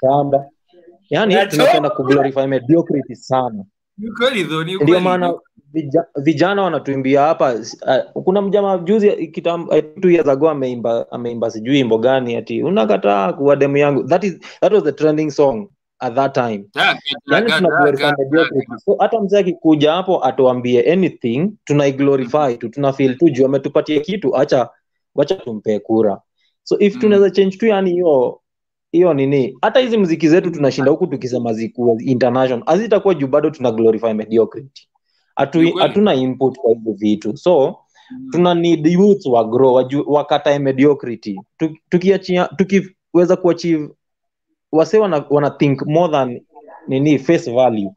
shamba yani tunapenda kuglorify mediocrity sana. Ndio maana vija, vijana wanatuimbia hapa uh, kuna mjamaa juzi kitam, uh, two years ago ameimba ameimba sijui imbo gani ati unakataa kuwa demu yangu. That is that was the trending song at that time. Yani daga, tuna glorify daga, mediocrity. So hata mzee akikuja hapo atuambie anything tunaiglorify tu tuna feel tu juu ametupatia kitu acha wacha tumpee kura. So if Mm. tunaweza change tu yani hiyo hiyo nini? Hata hizi mziki zetu tunashinda huku tukisema zikuwa international. Hazitakuwa juu bado tuna glorify mediocrity. Hatu- hatuna input kwa hivi vitu. So tuna need youth wa grow wakatae mediocrity. Tukiachia tukiweza kuachieve wase wana, wana think more than nini face value.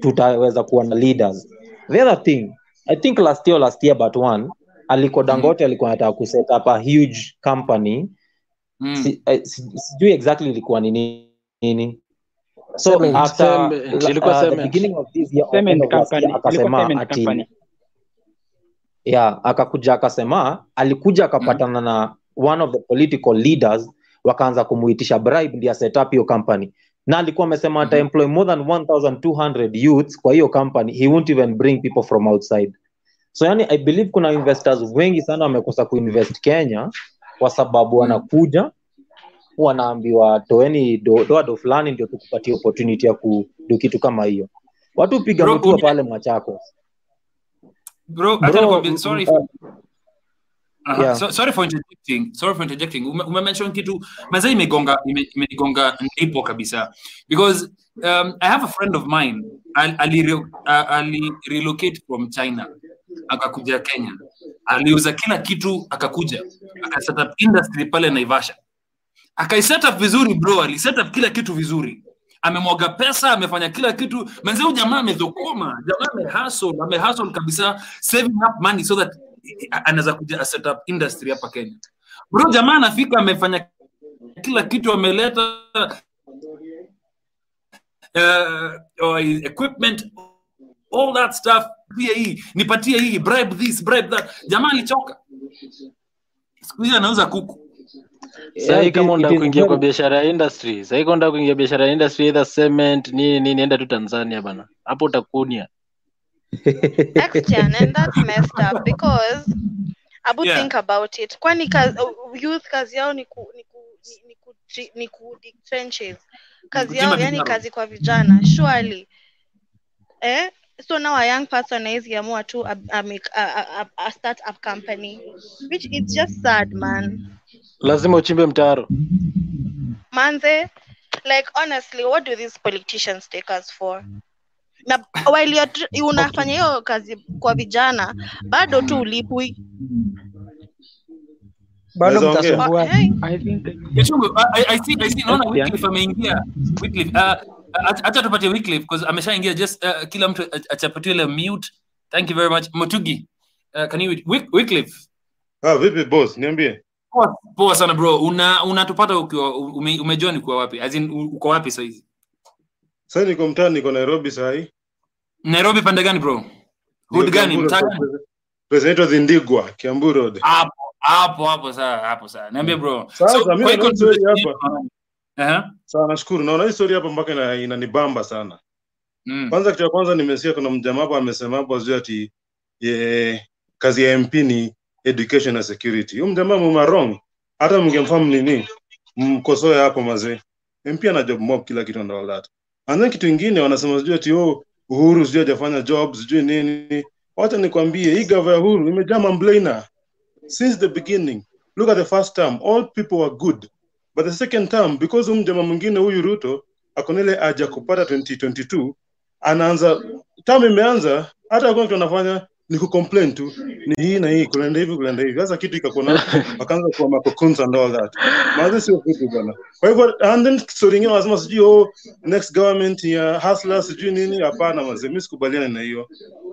Tutaweza kuwa na leaders. The other thing i think last year last year but one aliko dangote alikuwa anataka kuset up a huge company Mm. si, eh, sijui exactly ilikuwa ni nini. So Cement. after Cement. Ilikuwa uh, the beginning of this year Cement of last year, akasema ati yeah, akakuja akasema alikuja akapatana na one of the political leaders wakaanza kumuitisha bribe ndio set up hiyo company. Na alikuwa amesema ata ataemploy more than 1200 youths kwa hiyo company. He won't even bring people from outside. So yani i believe kuna investors wengi sana wamekosa kuinvest kenya kwa sababu wanakuja wanaambiwa toeni do, doa do fulani ndio tukupatie opportunity ya kudu kitu kama hiyo. Watu piga Bro, mtua pale mwachako bro acha Bro, sorry m- Aha, Yeah. so, sorry for interjecting sorry for interjecting. Ume, ume kitu maza imegonga ime- imenigonga ndipo kabisa. Because um, i have a friend of mine ali, ali, uh, ali relocate from china akakuja kenya. Aliuza kila kitu akakuja. Akaset industry pale naivasha. Akaiset up vizuri bro aliset up kila kitu vizuri. Amemwaga pesa amefanya kila kitu. Mwenzeu jamaa amedhokoma jamaa amehustle amehustle kabisa saving up money so that anaweza kuja set up industry hapa kenya. Bro jamaa anafika amefanya kila kitu ameleta uh, equipment all that stuff pia hii nipatie hii bribe this bribe that. Jamaa alichoka siku hizi anauza kuku. Sahii kama unataka kuingia kwa biashara ya industry sahii kama unataka kuingia biashara ya industry either cement nini nini enda tu tanzania bana. Hapo utakunia. *laughs* And that's messed up because abu Yeah. think about it. Kwani kazi, youth kazi yao ni ku, ni ku, ni, ni ku, ni ku trenches kazi yao yani kazi kwa vijana surely. Eh so now a young person is amua tu a, a, make, a, a, a, a start up company which is just sad man. Lazima uchimbe mtaro. Manze like honestly what do these politicians take us for? Na while you're, unafanya hiyo kazi kwa vijana bado tu ulipwi bado mtasumbua acha tupatie weekly because ameshaingia just uh, kila mtu ach- achapatiwe ile mute. Thank you very much. Mutugi. Uh, can you Wyc- Wycliffe? Ah, vipi boss? Niambie. Poa, poa sana bro. Una unatupata ukiwa ume, umejoin ukiwa wapi? As in uko wapi sasa hizi? Sasa niko mtaani, niko Nairobi sasa hii. Nairobi pande gani bro? Hood gani? Mtaa gani? Place Kiambu Road. Hapo hapo hapo sasa hapo sasa Niambie bro. Sasa, So mimi kwa hapa. Aha. Sawa, nashukuru. Naona hii story hapa mpaka ina- inanibamba sana. Mm. Kwanza kitu cha kwanza nimesikia kuna mjamaa hapo amesema hapo sijui ati ye, kazi ya MP ni education na security. Huyo mjamaa wrong. Hata mngemfahamu nini? Mkosoe hapo mazee. MP ana job mob kila kitu all that. And then kitu ingine wanasema sijui ati oh, Uhuru sijui hajafanya job sijui nini. Wacha nikwambie hii gava ya Uhuru imejaa mamblana. Since the beginning. Look at the first term, all people were good. But the second term, because huyu mjama mwingine huyu Ruto ako aja ile haja kupata 2022 anaanza term imeanza, hata hakuna kitu anafanya ni kucomplain tu, ni hii na hii, kulenda hivi kulenda hivi. Sasa kitu ikakona wakaanza kuwa makokuns and all that. Maana sio kitu bwana. Kwa hivyo and then story nyingine wanasema sijui oh, next government ya hustler sijui nini. Hapana mazee, mimi sikubaliani na hiyo.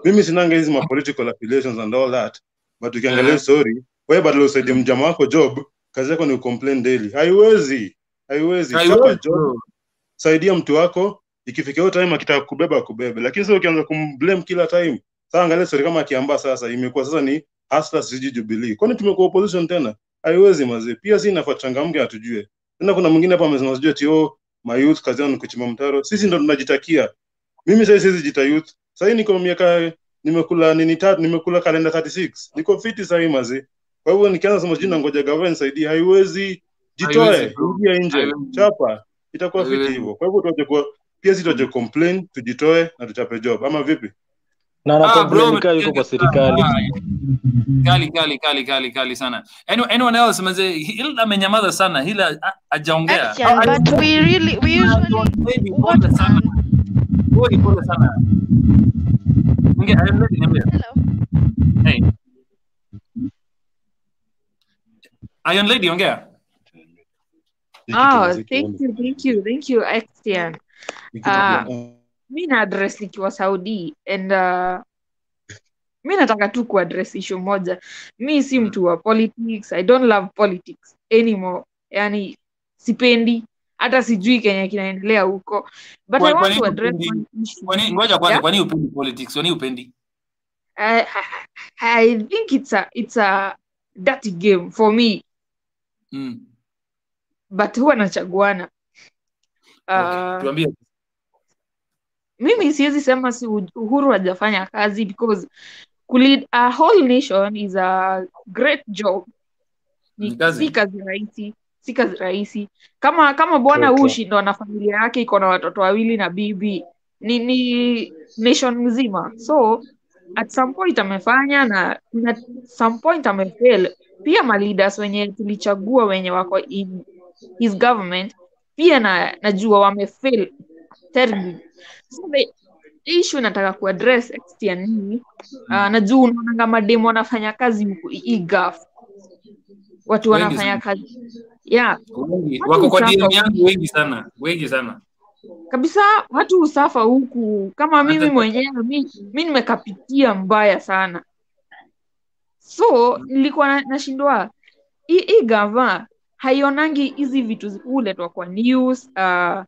Mimi sinanga hizi ma political affiliations and all that. But ukiangalia story, wewe badala usaidie mjama wako job, kazi yako ni complain daily. Haiwezi. Haiwezi. Chapa job, saidia mtu wako. Ikifika hiyo time akitaka kubeba akubebe. Lakini sasa ukianza kumblame kila time. Sasa angalia story kama akiamba sasa imekuwa sasa ni hasta sijui jubilee. Kwani tumekuwa opposition tena? Haiwezi mazee pia si inafaa changamke atujue tena kuna mwingine hapa amesema sijui ati oh my youth kazi yao ni kuchimba mtaro. Sisi ndo tunajitakia. Mimi sasa siwezi jita youth. Sasa niko miaka nimekula nini tatu nimekula kalenda 36 niko fiti sasa mazee kwa hivyo nikianza sema jina, ngoja government nisaidie. Haiwezi. Jitoe. Rudia nje. Chapa. Itakuwa fiti hivyo. Kwa hivyo tuache kuwa pia si tuache complain tujitoe na tuchape job. Ama vipi? Na ana Ah, yuko kwa serikali. Kali kali kali kali kali sana. Anyone, anyone else? Manze hila amenyamaza sana. Hila ha- hajaongea but we really we usually Baby, pole sana. Pole pole sana. I'm hello. Hey. Iron Lady ongea Oh, thank you, thank you, thank you, Xian. Uh, mi na address nikiwa Saudi and uh, mi nataka tu kuaddress issue moja. Mi si mtu wa politics. I don't love politics anymore. Yani sipendi hata sijui Kenya kinaendelea huko. But Kwa- I want to address one issue. kwani ngoja kwanza kwani upendi politics kwani upendi I, I, I think it's a it's a dirty game for me, mm. but huwa nachaguana. Uh, mimi siwezi sema si Uhuru hajafanya kazi because kulead a whole nation is a great job. ni Ni, kazi si kazi rahisi, si kazi rahisi. Kama kama bwana okay. Ushi ndo ana familia yake iko na watoto wawili na bibi, ni ni nation mzima. So at some point amefanya na at some point amefail pia maleaders wenye tulichagua wenye wako in his government pia na najua wamefail terribly. So the issue nataka kuaddress Estian ni uh, najua unaonanga mademu wanafanya kazi huku igaf watu wanafanya kazi. Yeah. Wengi. Wako kwa DM yangu wengi sana. Wengi sana. kabisa watu usafa huku. Kama mimi mwenyewe mi, mi nimekapitia mbaya sana so nilikuwa nashindwa. Hii gava haionangi hizi vitu huletwa kwa news uh,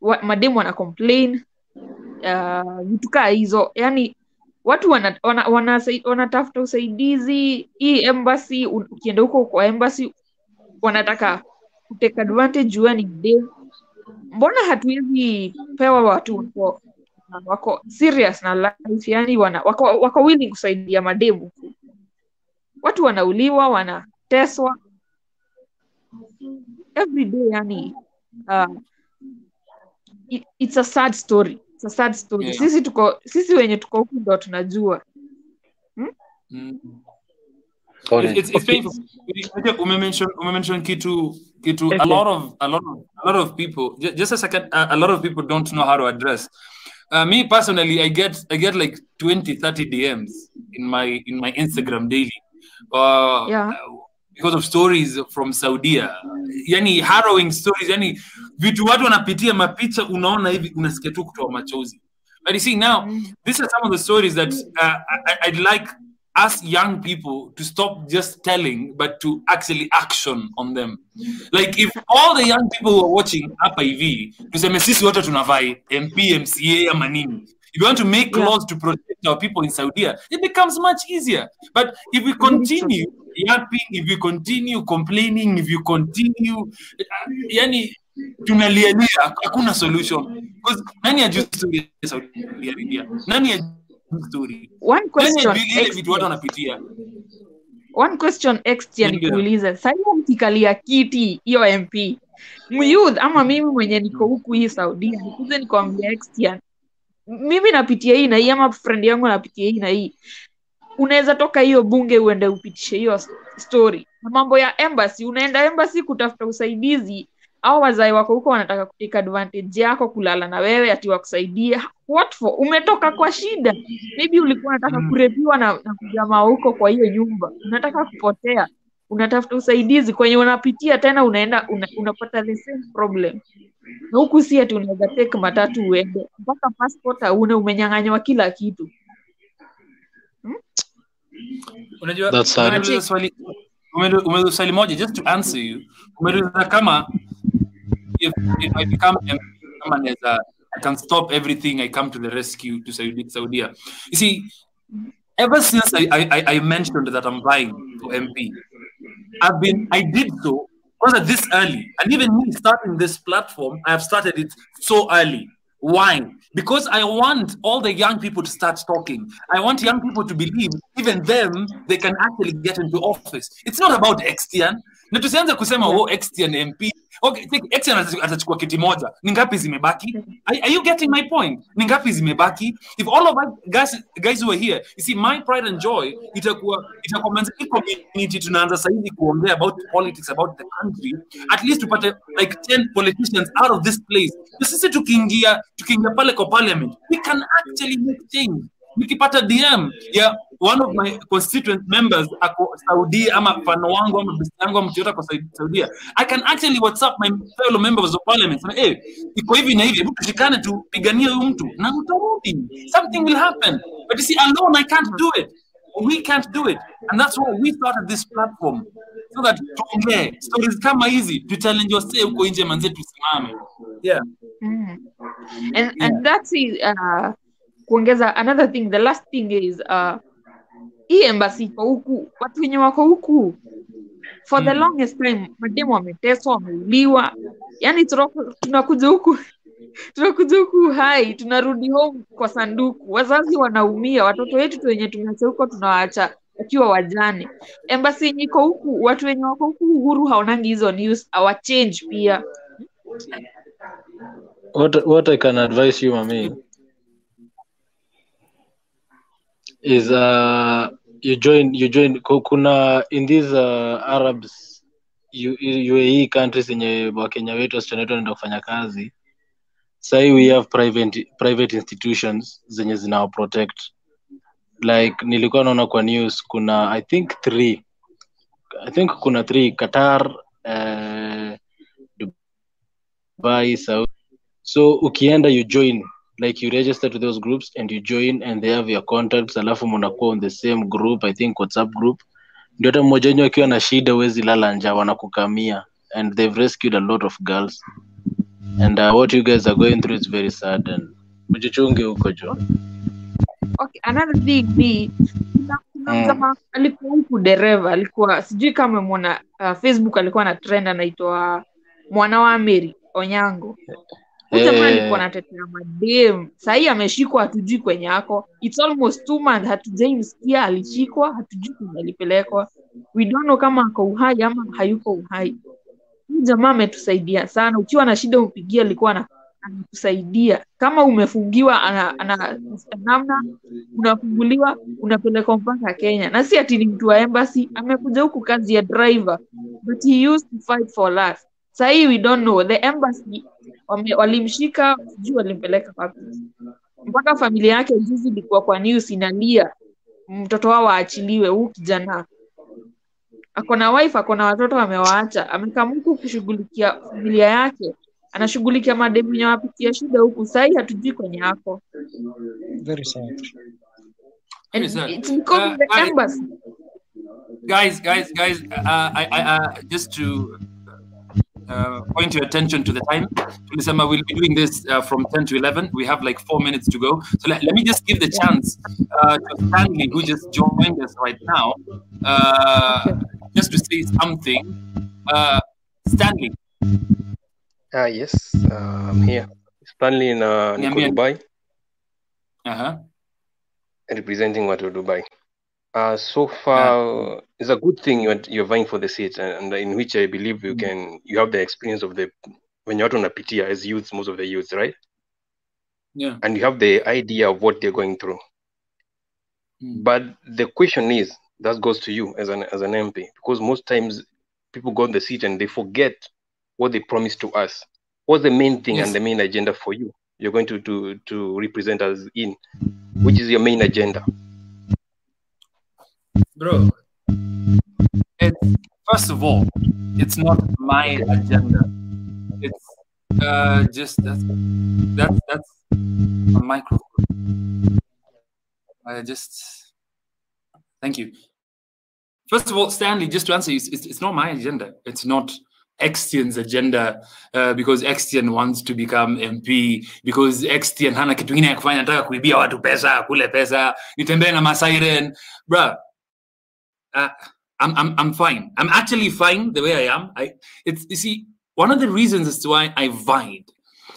wa, mademu wana complain uh, vitu kaa hizo. Yani watu wanatafuta wana, wana, wana usaidizi hii embassy ukienda huko kwa embassy wanataka kutake advantage jua ni mbona hatuwezi pewa watu wako, wako serious na life? Yani wana, wako, wako willing kusaidia mademu watu wanauliwa wanateswa. Every day yani uh, it, it's a sad story. It's a sad story. Yeah. sisi tuko sisi wenye tuko huku ndo tunajua. Hmm? Mm. It's, it's, it's painful. Umemention umemention kitu kitu a lot of a lot of a lot of people just a second a, a lot of people don't know how to address. Uh, me personally i get i get like 20 30 dms in my in my instagram daily uh, yeah. because of stories from saudia. Yani harrowing stories yani vitu watu wanapitia mapicha unaona hivi unasikia tu kutoa machozi. But you see now these are some of the stories that uh, I, i'd like us young people to stop just telling but to actually action on them. Like if all the young people who are watching hapa hivi tuseme sisi wote tunavai mp mca ama nini if you want to make Yeah. laws to protect our people in Saudi, it becomes much easier. But if we continue yapping if we continue complaining if you continue yani tunalialia hakuna solution. Because nani ajui story ya Saudi Arabia? Nani ajui story? One nani ajui ile vitu watu wanapitia? One question extra nikuulize. Sahii mkikalia kiti hiyo mp myouth ama mimi mwenye niko huku hii saudia nikuze nikwambia extra mimi napitia hii na hii ama friend yangu anapitia hii na hii. Unaweza toka hiyo bunge uende upitishe hiyo story. Na mambo ya embassy unaenda embassy kutafuta usaidizi. Au wazae wako huko wanataka kutika advantage yako kulala na wewe ati wakusaidie. What for? Umetoka kwa shida. Maybe ulikuwa unataka Mm. kurepiwa na, na jamaa huko kwa hiyo nyumba. Unataka kupotea unatafuta usaidizi kwenye unapitia tena unaenda una, unapata the same problem. Na huku si ati unaweza take matatu uende mpaka passport hauna umenyang'anywa kila kitu. Unajua swali umeuliza swali moja just to answer you. Umeuliza kama if, if I become kama naweza I can stop everything I come to the rescue to Saudi, Saudia. You see ever since I, I, I- I mentioned that I'm buying for MP I've been I did so was this early. And even me starting this platform I have started it so early. Why? Because I want all the young people to start talking. I want young people to believe even them they can actually get into office. It's not about Extian na tusianze kusema oh Extian MP okay atachukua kiti moja. Ni ngapi zimebaki? Are, are you getting my point? Ni ngapi zimebaki? If all of us guys, guys were here you see my pride and joy itakuwa itakuwa community. Tunaanza sahizi kuongea about politics about the country. At least tupate like 10 politicians out of this place. Na sisi tukiingia tukiingia pale kwa parliament we can actually make change. Nikipata dm ya one of my constituent members ako saudia ama mfano wangu ama besti yangu ama mtu yote ako Saudi- saudia. I can actually whatsapp my fellow members of parliament sema hey, iko hivi na hivi hebu tushikane tupiganie huyu mtu. Na utarudi something will happen. But you see alone i can't do it. We can't do it. And that's why we started this platform so that tuongee. Stories kama hizi tuchallenge wasee huko nje manze tusimame. Yeah. Mm. And and that's it, uh, kuongeza another thing. The last thing is uh, hii embassy iko huku watu wenye wako huku. For the Mm. longest time mademu wameteswa wameuliwa. Yani tunakuja huku *laughs* tunakuja huku hai tunarudi home kwa sanduku. Wazazi wanaumia watoto wetu wenye tumeacha huko tunawaacha wakiwa wajane. Embasi yenye iko huku watu wenye wako huku uhuru haonangi hizo news awachange pia. What what I can advise you, Mami, is uh, you join you join kuna in these uh, arabs U- uae countries zenye wakenya wetu wasichana wetu wanaenda kufanya kazi sahii we have private, private institutions zenye zinawaprotect like nilikuwa naona kwa news kuna i think three i think kuna three qatar uh, dubai saudi. So ukienda you join like you register to those groups and you join and they have your contacts alafu mnakuwa on the same group i think whatsapp group. Ndio hata mmoja wenyu akiwa na shida huwezi lala nja wanakukamia. And they've rescued a lot of girls. And uh, what you guys are going through is very sad and ujichunge huko jo. Okay another thing ni kuna kuna mm. alikuwa huku dereva alikuwa sijui kama mwona uh, facebook alikuwa na trend anaitwa mwana wa meri onyango jamaa alikuwa eh, madem sahii ameshikwa hatujui kwenye ako. Its almost two months hatujaimsikia alishikwa hatujui kwenye alipelekwa. We don't know kama ako uhai ama hayuko uhai. Huu jamaa ametusaidia sana. Ukiwa na shida umpigia, alikuwa anakusaidia. Kama umefungiwa ana, ana, namna unafunguliwa unapelekwa mpaka kenya. Na si ati ni mtu wa embassy amekuja huku kazi ya driver but he used to fight for us sahii we don't know. The embassy walimshika sijui walimpeleka wapi. Mpaka familia yake juzi ilikuwa kwa news inalia mtoto wao aachiliwe huu kijana. Ako na wife ako na watoto amewaacha. Amekaa huku kushughulikia familia yake. Anashughulikia mademu wenye wapitia shida huku. Sahii hatujui kwenye ako. Very sad. Very sad. it's Uh, guys, guys, guys, uh, I, I, uh, just to point your attention to the time. Tulisema we'll be doing this uh, from 10 to 11. We have like four minutes to go. So let, let me just give the chance uh, to Stanley, who just joined us right now, uh, just to say something. Uh, Stanley, Ah, yes, uh, I'm here. Stanley na niko niambie. Dubai Uh-huh. representing watu wa Dubai. Uh, so far, it's a good thing you're, you're vying for the seat, and, and in which I believe you can you have the experience of the when you're out on a PTA as youths, most of the youths, right? Yeah. And you have the idea of what they're going through. But the question is, that goes to you as an as an MP, because most times people go on the seat and they forget what they promised to us. What's the main thing Yes. and the main agenda for you? You're going to to to represent us in, which is your main agenda. Bro, first of all, it's not my agenda. It's uh, just that's that's that's a microphone. I just thank you. First of all, Stanley, just to answer you, it's, it's not my agenda. It's not Extian's agenda uh, because Extian wants to become MP because Extian hana kitu ingine ya kufanya, nataka kuibia watu pesa, kule pesa, nitembee na masiren. Bruh, uh, I'm, I'm I'm fine. I'm actually fine the way I am. I it's you see one of the reasons as to why I vied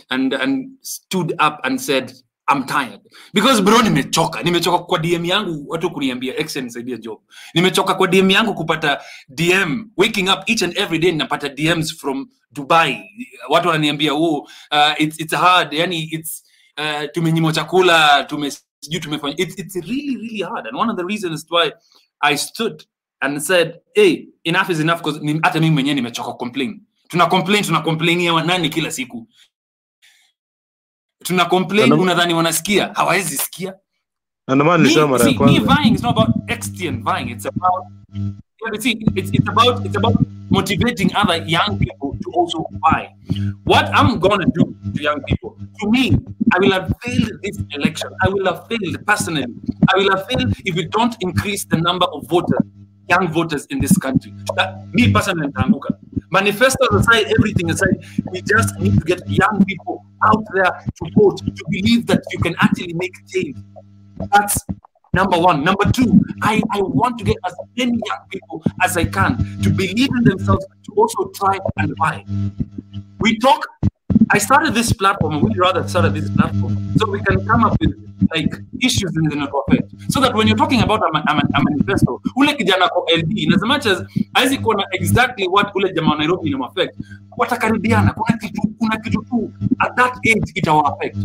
and and stood up and said I'm tired because bro, nimechoka. Nimechoka kwa DM yangu watu kuniambia ex nisaidia job. Nimechoka kwa DM yangu kupata DM waking up each and every day napata DMs from Dubai. Watu wananiambia oh, uh, it's it's hard. Yani it's uh, tumenyimwa chakula, tume sijui tumefanya it's it's really really hard and one of the reasons why I stood and said hey enough is enough because hata mimi mwenyewe nimechoka complain. Tuna complain tuna complainia nani kila siku. Tuna complain unadhani wanasikia? Hawawezi sikia. Na ndio maana nilisema mara ya kwanza. vying is not about extian vying it's about but see, it's, it's about it's about motivating other young people to also buy. What I'm gonna do to young people, to me, I will have failed this election. I will have failed personally. I will have failed if we don't increase the number of voters, young voters in this country. That, me personally, nitaanguka. Manifestos aside, everything aside, we just need to get young people out there to vote, to believe that you can actually make change. That's number one. Number two, I, I want to get as many young people as I can to believe in themselves to also try and buy. We talk, I started this platform, we rather started this platform, so we can come up with like issues zenye zinatu affect so that when you're talking about a, a, a manifesto ule kijana kwa ld in as much as hawezi kuwa na exactly what ule jamaa wa nairobi ina affect watakaribiana kuna kitu kuna kitu tu at that age itawa affect.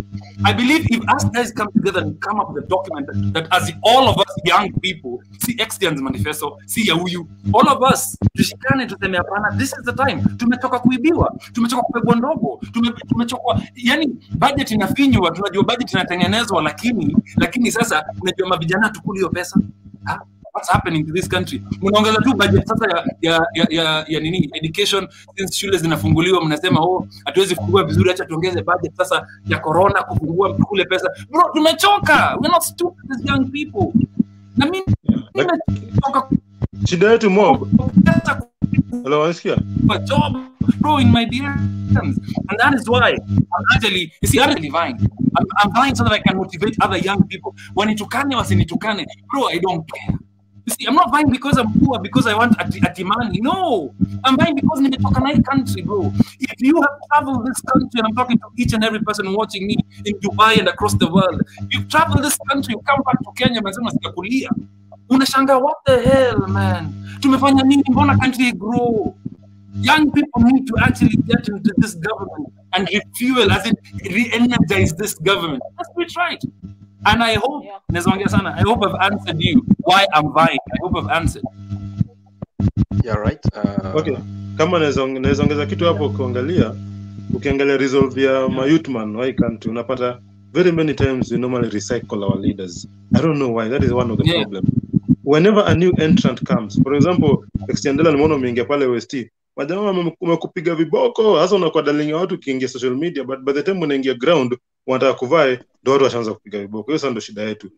I believe if us guys come together and come up with a document that, that as all of us young people see Extian's manifesto see ya huyu all of us tushikane tuseme hapana this is the time. Tumechoka kuibiwa tumechoka kupegwa ndogo tume, tumechoka yani budget inafinywa tunajua budget inatengenezwa lakini lakini sasa unajua mavijana tukuli hiyo pesa. Ha? what's happening to this country? Mnaongeza tu budget sasa ya ya, ya, ya, ya nini education since shule zinafunguliwa mnasema oh hatuwezi kufungua vizuri acha tuongeze budget sasa ya corona kufungua kule pesa. Bro tumechoka. We're not stupid as young people. Na mimi nimechoka. shida yetu mob Hello, wanasikia a job, bro, in my DMs. And that is why I'm actually, you see, I'm actually. I'm, I'm so that I can motivate other young people. Wanitukane, wasinitukane. Bro, I don't care. You see, I'm not vying because I'm poor, because I want ati, ati money. No, I'm buying because nimetoka hii country, bro. If you have traveled this country, and I'm talking to each and every person watching me in Dubai and across the world, you've traveled this country, you come back to Kenya, mnasema sikakulia. Unashanga, what the hell, man? Tumefanya nini? Mbona country grow? young people need to actually get into this government and refuel, as it re-energize this government. Let's do right. And I hope, yeah. sana, I hope I've answered you why I'm vying. I hope I've answered. Yeah, right. Uh, okay kama naweza ongeza kitu hapo ukiangalia ukiangalia resolve ya mayouthman wa hii country unapata very many times we normally recycle our leaders i don't know why that is one of the Yeah. problem whenever a new entrant comes for example extendela nimeona umeingia pale OST, majamaa wamekupiga viboko hasa unakuwa darling ya watu ukiingia social media but by the time unaingia ground wanataka kuvae ndo watu washaanza kupiga viboko. Hiyo sasa ndo shida yetu.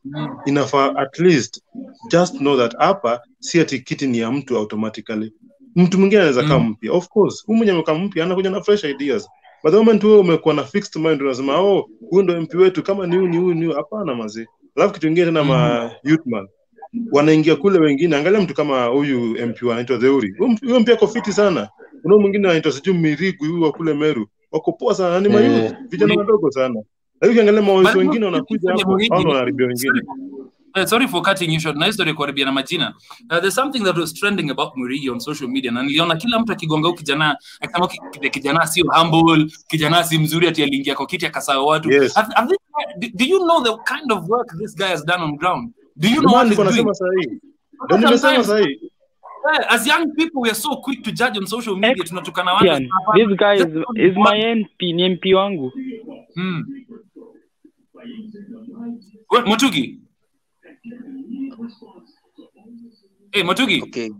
Inafaa at least just know that hapa si ati kiti ni ya mtu automatically. Mtu mwingine anaweza kaa mpya. Of course huyu mwenye amekaa mpya anakuja na fresh ideas. But the moment wewe umekuwa na fixed mind unasema oh huyu ndo mp wetu kama ni huyu ni huyu ni huyu hapana mazee alafu kitu ingine tena ma youth man wanaingia kule wengine angalia mtu kama huyu mp anaitwa Theuri huyo mp- ako fiti sana kuna mwingine anaitwa sijui Mirigu huyu wa kule Meru wako poa sana ni mayouth yeah. vijana wadogo sana lakini ukiangalia mawazo wengine wanakuja hapo hao wanaharibia wengine Uh, sorry for cutting you short. Na history kuharibia na majina. Uh, there's something that was trending about Murigi on social media na niliona kila mtu akigonga huyu kijana akisema "Ki- kijana sio humble, kijana si mzuri ati aliingia kwa kiti akasahau watu. Yes. Have, have this, do, do you know the kind of work this guy has done on ground? Do you know what he's doing? nasema ndio nimesema sahihi yeah, as young people we are so quick to judge on social media tunatukana watu this guy is, is my MP, ni MP wangu. Hmm. Well, Mutugi. Hey, Mutugi. Okay.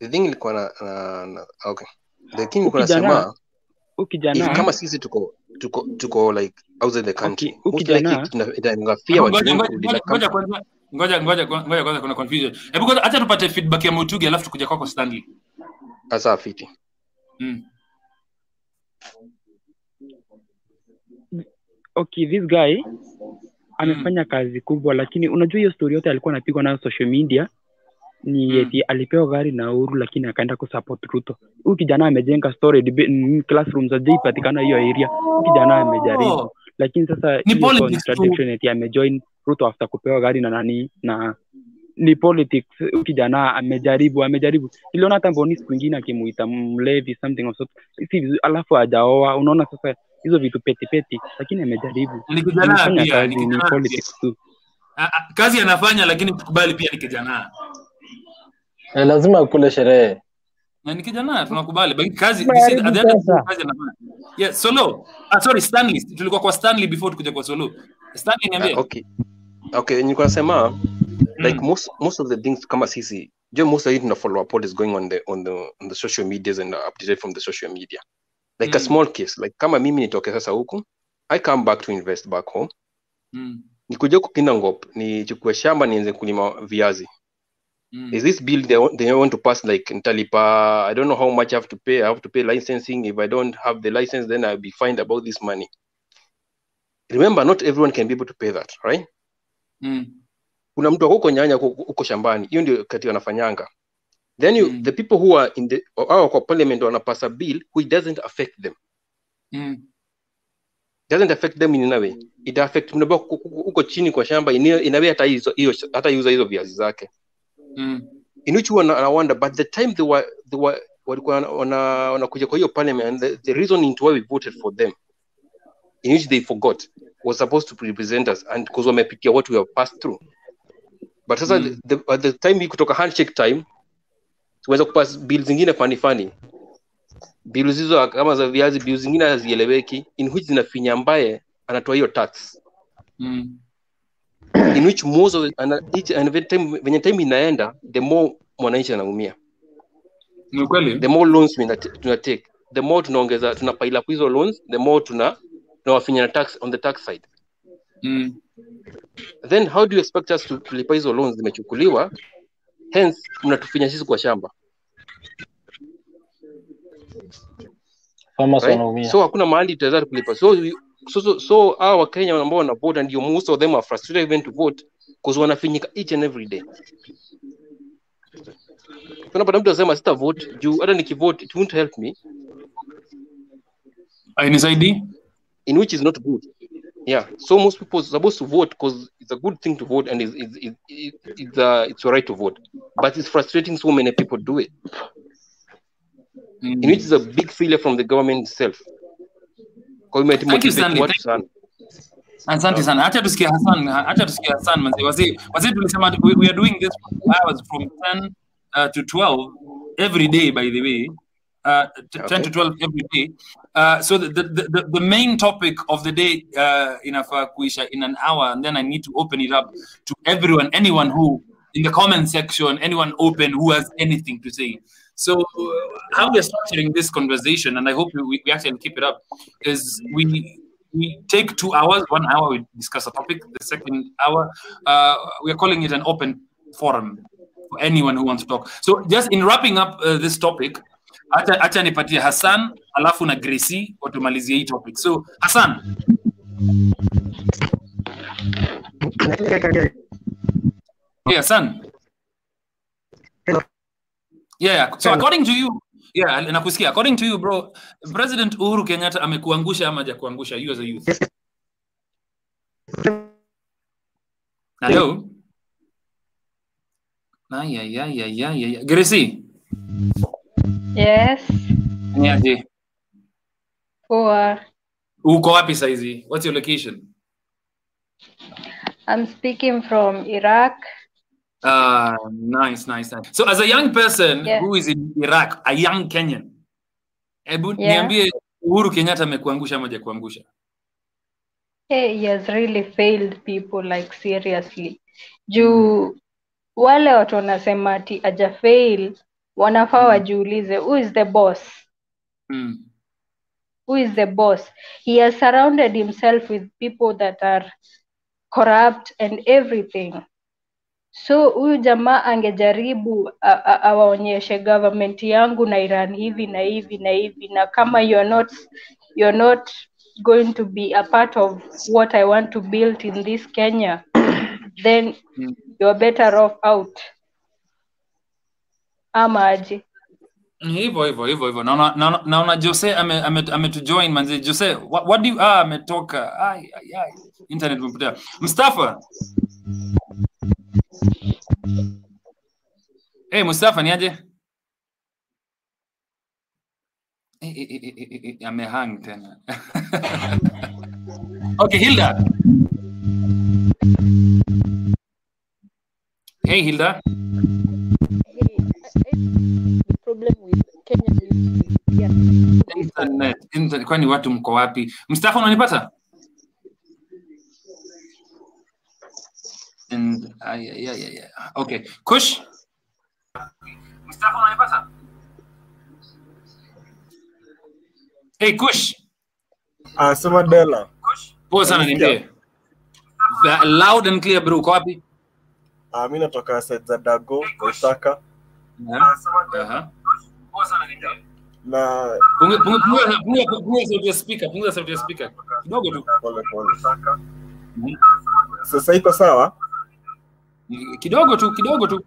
The thing ilikuwa na, na, na okay. The thing ilikuwa nasema ukijana, kama sisi tuko tuko tuko like Ngoja wengi ngoja kurudi ngoja like ngoja country. kwanza ngoja ngoja ngoja kwanza kuna confusion. Hebu kwanza acha tupate feedback ya Mutugi alafu tukuja kwako Stanley. Sasa fiti. Mm. okay, this guy amefanya kazi kubwa, lakini unajua hiyo story yote alikuwa anapigwa nayo social media ni eti alipewa gari na Uhuru lakini akaenda kusupport Ruto. Huyu kijana amejenga story mm, classrooms hajaipatikana hiyo area. Huyu kijana amejaribu, Oh. Lakini sasa Ni contradiction eti amejoin Ruto after kupewa gari na nani na ni politics. Kijana amejaribu, amejaribu. Niliona hata Mboni siku ingine akimuita mlevi something of sort, si alafu ajaoa Unaona sasa hizo vitu peti peti, lakini amejaribu. Ni kijana pia, kazi, ni ni kijana politics tu. Kazi anafanya lakini kubali pia ni kijana. Eh, lazima akule sherehe Na nikija naye tunakubali. But kazi Lazima you at the end of the kazi anafanya. Yeah, Solo. Ah, sorry Stanley. Tulikuwa kwa Stanley before tukuja kwa Solo. Stanley niambie. Uh, okay. Okay, nilikuwa nasema like most most of the things kama sisi jo most of it tuna follow up what is going on the on the on the social medias and updated from the social media like a Mm. small case like kama mimi nitoke sasa huku i come back to invest back home Mm. nikuja huku ngop nichukue shamba nianze kulima viazi Mm. is this bill they they want to pass like Ntalipa? i don't know how much i have to pay. I have to pay licensing. If i don't have the license then i'll be fined about this money. Remember not everyone can be able to pay that right? Mm. kuna mtu huko nyanya huko shambani. Hiyo ndio kati wanafanyanga. Then you, the people who are in the au kwa parliament wanapasa bill which doesn't affect them. Mm. doesn't affect them in a way. It affect mnaambia huko chini kwa shamba in in a way hata hizo hiyo hata yuza hizo viazi zake Mm. in which I wonder but the time they were they were walikuwa wana- wana- wanakuja kwa hiyo parliament the, the reason into why we voted for them in which they forgot was supposed to represent us and because wamepitia what we have passed through but sasa Mm. the, at the time hii kutoka handshake time tuweza kupass bill zingine fani fani bill hizo kama za viazi bill zingine hazieleweki in which zinafinya ambaye anatoa hiyo tax Mm. In which most of it, and each and time venye time inaenda the more mwananchi anaumia. Ni kweli? the more loans tuna take. The more tunaongeza tuna pile up hizo loans the more tuna tunawafinya na tax on the tax side. Mm. then how do you expect us to kulipa hizo loans zimechukuliwa? Hence mnatufinya sisi kwa shamba. Farmers right? wanaumia. So hakuna mahali tutaweza kulipa. So we- so so, so hawa wakenya ambao wana vote ndio most of them are frustrated even to vote because wanafinyika each and every day. Unapata mtu anasema sita vote. You juu hata nikivote it won't help me. Hainisaidii? in which is not good. Yeah. So most people are supposed to vote because it's a good thing to vote and it's, it's, it's, it's, it's, uh, it's your right to vote. But it's frustrating so many people do it. In which is a big failure from the government itself kwa hiyo Thank you, imemotivate watu sana Asante sana. Acha tusikie Hassan, acha tusikie Hassan manzi. Wazee, wazee tulisema we, we are doing this hours from 10 uh, to 12 every day by the way. Uh, t- 10 to 12 every day. Uh, so the, the, the, the main topic of the day uh, inafaa kuisha in an hour and then I need to open it up to everyone, anyone who in the comment section, anyone open who has anything to say. So uh, how we are structuring this conversation, and I hope we, we actually keep it up, is we we take two hours. One hour we discuss a topic. The second hour uh, we are calling it an open forum for anyone who wants to talk. So just in wrapping up uh, this topic, acha, acha nipatie Hassan alafu na Gracie watumalizie hii topic. So Hassan, yeah, Hassan. Yeah, yeah. So according to you, yeah, nakusikia. According to you, bro, President Uhuru Kenyatta amekuangusha ama hajakuangusha you as a youth? Hello? Gracie, Yes, niaje poa. Uko wapi saizi? What's your location? I'm speaking from Iraq. Uh, nice, nice, nice. So as a young person Yeah. who is in Iraq, a young Kenyan, hebu Yeah. niambie Uhuru Kenyatta amekuangusha ama hajakuangusha? Hey, he has really failed people like seriously. Juu wale watu wanasema ati aja fail wanafaa wajiulize who is the boss? Mm. Who is the boss? He has surrounded himself with people that are corrupt and everything. So huyu jamaa angejaribu awaonyeshe government yangu na Iran hivi na hivi na hivi, na kama you're not you're not going to be a part of what I want to build in this Kenya, then Mm. you're better off out. Ama aje? hivyo hivyo hivyo hivyo naona naona naona Jose ame ame manzi Jose what, what do you ah ametoka ai ai ai internet mpotea Mustafa Eh Mustafa ni aje? Eh, eh, eh, eh, amehang tena. *laughs* Okay Hilda. Hey Hilda. Kwani watu mko wapi? Mustafa unanipata And, ay, ay, ay, ay, ay. Okay. Kush? Mustafa unanipata? Hey Kush. Ah, sema Dela. Poa sana niambie. Loud and clear bro, uko wapi? Ah, mi natoka za Dago. Poa sana niambie. Na Punguza sauti ya speaker. Kidogo tu. pole. Sasa iko sawa? Kidogo tu, kidogo tu.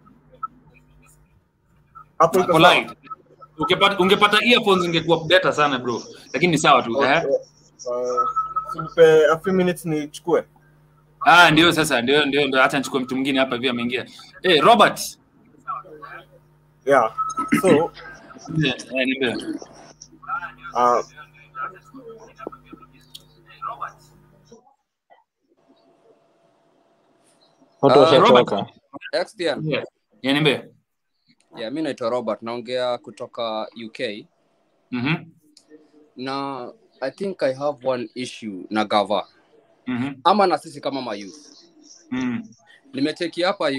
Hapo. Ungepata ungepata earphones ingekuwa better sana bro. Lakini ni sawa tu. Eh? Uh, a few minutes nichukue. Ah, ndio sasa, ndio ndio ndio, hata nichukue mtu mwingine hapa hivi ameingia. Eh, Robert. Yeah. So, yeah, yeah, uh, watu washachoka Yeah. Yeah. Yeah, mi naitwa Robert naongea kutoka UK Mhm. na I think I have one issue na gava Mhm. ama na sisi kama mayouth. Mm. Nimecheki hapa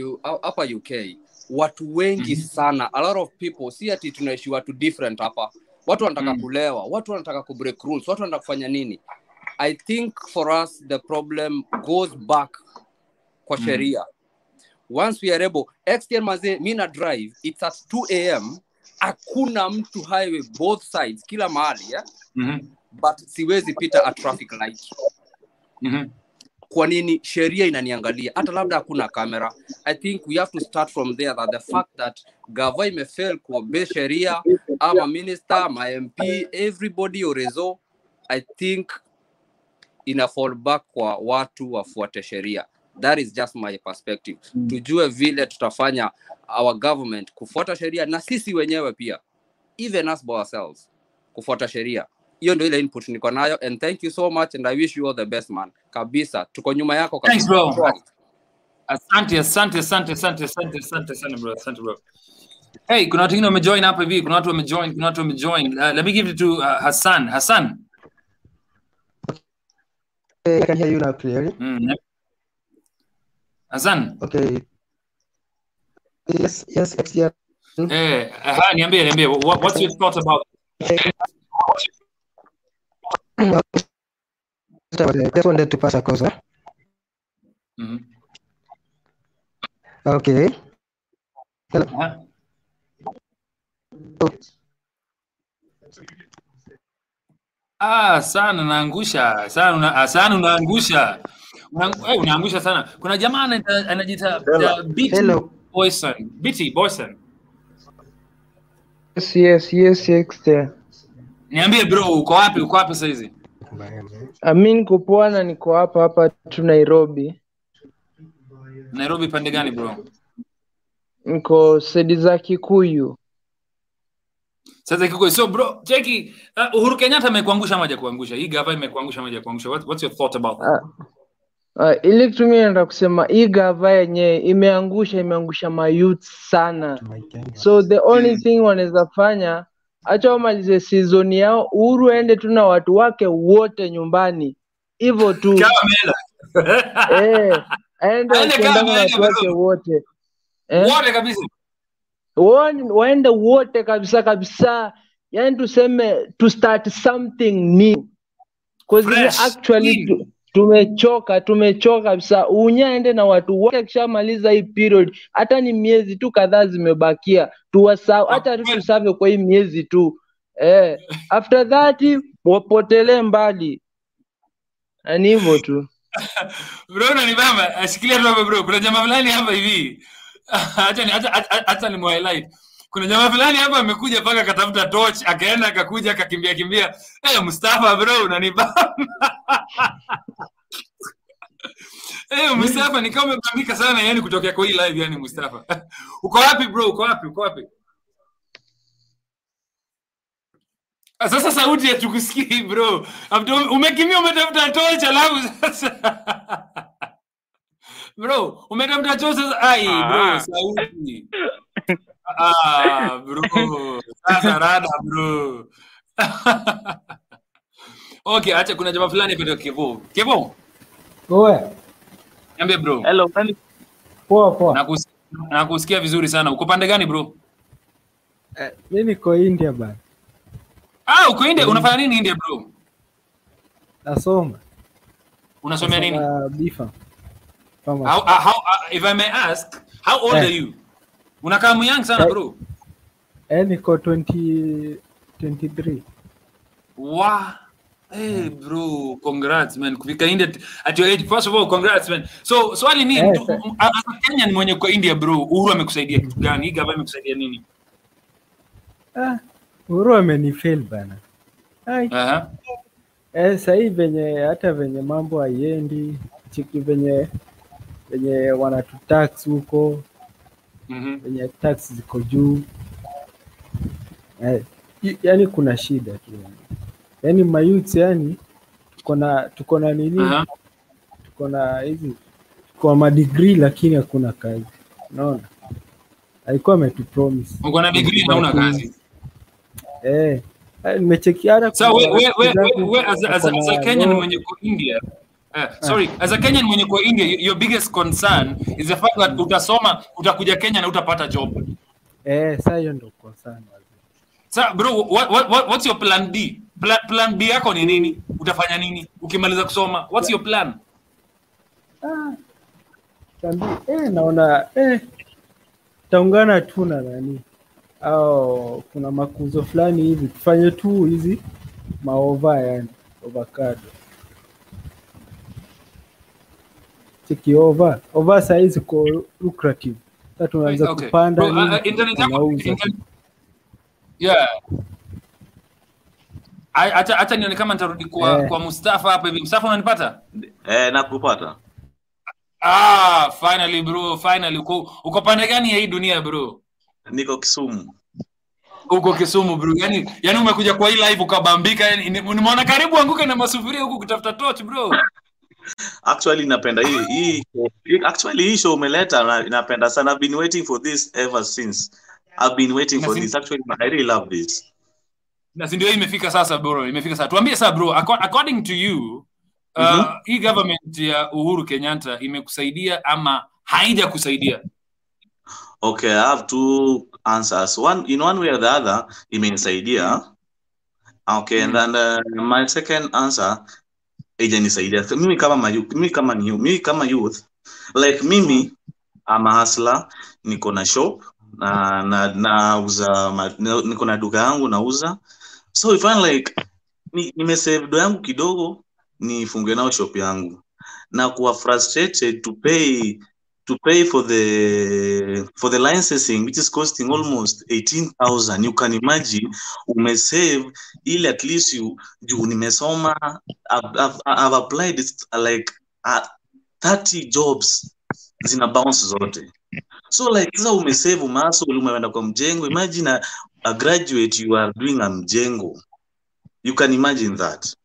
hapa UK watu wengi sana, a lot of people, si ati tunaishi watu different hapa. Watu wanataka Mm. kulewa, watu wanataka kubreak rules, watu wanataka kufanya nini? I think for us the problem goes back kwa Mm. sheria. Once we are able, XTN maze mi na drive, it's at 2 am, hakuna mtu highway both sides, kila mahali yeah? Mhm. but siwezi pita a traffic light. Mhm. Kwa nini? Sheria inaniangalia, hata labda hakuna kamera. I think we have to start from there that the fact that gava imefail kuobey sheria ama minister, ma MP, everybody orezo, I think ina fall back kwa watu wafuate sheria. That is just my perspective. Tujue vile tutafanya our government kufuata sheria na sisi wenyewe pia, even us by ourselves kufuata sheria. Hiyo ndio ile input niko nayo and thank you so much and I wish you all the best man. Kabisa, tuko nyuma yako Thanks bro. Asante, asante, asante, asante, asante, asante sana bro. Asante bro. Hey, kuna watu wengine wamejoin hapa hivi, kuna watu wamejoin, kuna watu wamejoin. Uh, let me give it to uh, Hassan. Hassan. I can hear you now clearly. Mm. Hassan. Okay. Yes, yes, yes. Eh, aha, niambie, niambie. What, what's your thought about Just wanted to pass across. Huh? Mhm. Okay. Hello. Aha. Ah, sana naangusha. Sana sana unaangusha. Una, eh, unaangusha sana. Kuna jamaa anajiita uh, Boyson. BT Boyson. Yes, yes, yes, XTN. Niambie bro, uko wapi? Uko wapi sasa hizi? Mi niko hapa hapa tu Nairobi. Nairobi pande gani bro? Niko sedi za Kikuyu. Sasa so bro, cheki uh, Uhuru Kenyatta amekuangusha moja kuangusha. Hii gava imekuangusha moja kuangusha. What, what's your thought about that? Uh, uh, ili tu mimi nataka kusema hii gava yenyewe imeangusha imeangusha mayouth sana. So the only thing wanaweza fanya hacha wamalize season yao, Uhuru aende tu na watu wake wote nyumbani, hivyo tu. *laughs* Eh, aende Aende na watu wake wote. Eh? Wote kabisa. Waende waende wote kabisa kabisa, yani tuseme to start something new. Fresh. actually tu, tumechoka tumechoka kabisa. Unya aende na watu wote, akishamaliza hii period, hata ni miezi tu kadhaa zimebakia, tuwasahau hata tusave kwa hii miezi tu eh, after that wapotelee mbali, Na ni hivyo tu. *laughs* Bro unanibamba, ashikilia tu hapa bro. Kuna jamaa fulani hapa hivi. *laughs* hata ni acha ni highlight. Kuna jamaa fulani hapa amekuja mpaka akatafuta torch, akaenda akakuja akakimbia kimbia. hey, Mustafa bro unanibamba. *laughs* hey, Mustafa nikawa umebambika sana yani kutokea kwa hii live yani Mustafa. *laughs* Uko wapi bro? Uko wapi? Uko wapi? Ah, Sasa sauti ya tukusikii bro. umekimia umetafuta torch alafu *laughs* sasa bro umetafuta torch sasa ai bro Ah. sauti. Ah bro. Sasa rada bro. *laughs* okay, acha kuna jamaa fulani kwa Kevo. Kevo, Oe, niambie bro. hello, nani? Poa poa. Nakus, nakusikia vizuri sana. Uko pande gani bro? Eh, mimi niko India bana, Ah, uko India. Unafanya nini India bro? nasoma Unasomea nini? nasoma bifa How, uh, how, uh, if I may ask, how old Eh. are you? Unakaa myang sana Eh. bro. Eh, niko 20, 23. Wow. Hey bro, congrats man. Kufika India at your age. First of all, congrats man. So swali ni yes, Kenya sa- as a Kenyan mwenye kwa India bro, Uhuru amekusaidia kitu gani? Hii gava amekusaidia nini? Ah, Uhuru amenifail bana. Ai, Aha. Eh, sahii venye hata venye mambo haiendi, chiki venye venye wanatutax huko, Mhm. venye tax ziko juu. Eh, yani kuna shida tu. Yani, yani mayouth yani tuko na tuko na nini, Aha. tuko na hizi kwa madigrii lakini hakuna kazi, unaona? Alikuwa ametupromise. Uko na degree na una kazi. eh, eh, sasa hata So we, we, we, we, we as, a- as, a- as a Kenyan mwenye ko India Uh, sorry, as a Kenyan mwenye kwa India, your biggest concern is the fact that utasoma, utakuja Kenya na utapata job. eh, sasa hiyo ndio concern Sasa bro, what, what, what, what's your plan B? Plan, plan B yako ni nini? Utafanya nini ukimaliza kusoma? What's your plan? Ah, tambi, eh, naona eh, taungana tu na nani au kuna makuzo fulani hivi tufanye tu hizi maova yani ovakado cheki ova ova sahii ziko lucrative sa tunaanza Okay. kupanda Bro, uh, internet yako internet, yeah. hata Acha acha nione kama nitarudi kwa yeah. kwa Mustafa hapa hivi. Mustafa unanipata? Eh, nakupata. Ah, finally bro, finally uko uko pande gani ya hii dunia bro? Niko Kisumu. Uko Kisumu bro. Yaani yaani umekuja kwa hii live ukabambika yani nimeona karibu anguke na masufuria huku kutafuta torch bro. Actually napenda hii actually hii show umeleta napenda sana. I've been waiting for this ever since. I've been waiting for this. Actually I really love this. Na si ndio imefika sasa bro, imefika sasa. Tuambie sasa bro, according to you uh, Mhm. hii government ya Uhuru Kenyatta imekusaidia ama haijakusaidia? Okay, I have two answers. One in one way or the other, imenisaidia. Okay, and then uh, my second answer haijanisaidia. Mimi kama mimi kama ni mimi kama youth like mimi I'm a niko na shop na na nauza na- niko na duka yangu nauza. So if I'm like ni, nimesave do yangu kidogo nifunge nao shop yangu na kuwa frustrated to pay to pay for the for the licensing which is costing almost 18000 you can imagine umesave ili at least you juu nimesoma I've, I've, I've applied like uh, 30 jobs zina bounce zote. So like sasa umesave umaso umeenda kwa mjengo imagine a, a graduate you are doing a mjengo. You can imagine that.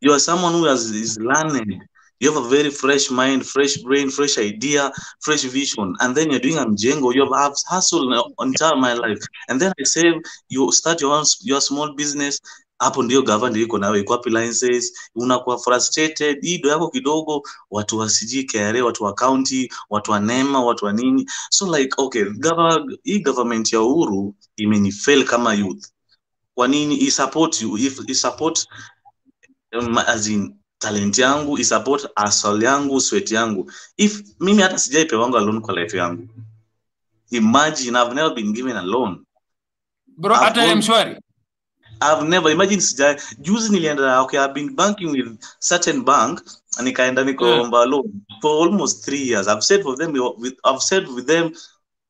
You are someone who has, is learned you have a very fresh mind fresh brain fresh idea fresh vision. And then you're doing a mjengo you have, hustled entire my life. And then i say you start your own, your small business. Hapo ndio gava ndio nawe iko licenses unakuwa frustrated ido yako kidogo. Watu wa sijui KRA watu wa county watu wa nema watu wa nini. So like okay gava, hii government ya uhuru imenifail kama youth. Kwa nini? I support you if i support um, as in talent yangu isupport support asal yangu sweat yangu. If mimi hata sijaipewanga loan kwa life yangu. Imagine i've never been given a loan. Bro, hata mshwari. I've never imagine sija juzi nilienda okay I've been banking with certain bank nikaenda nikaomba loan for almost 3 years. I've said for them with I've said with them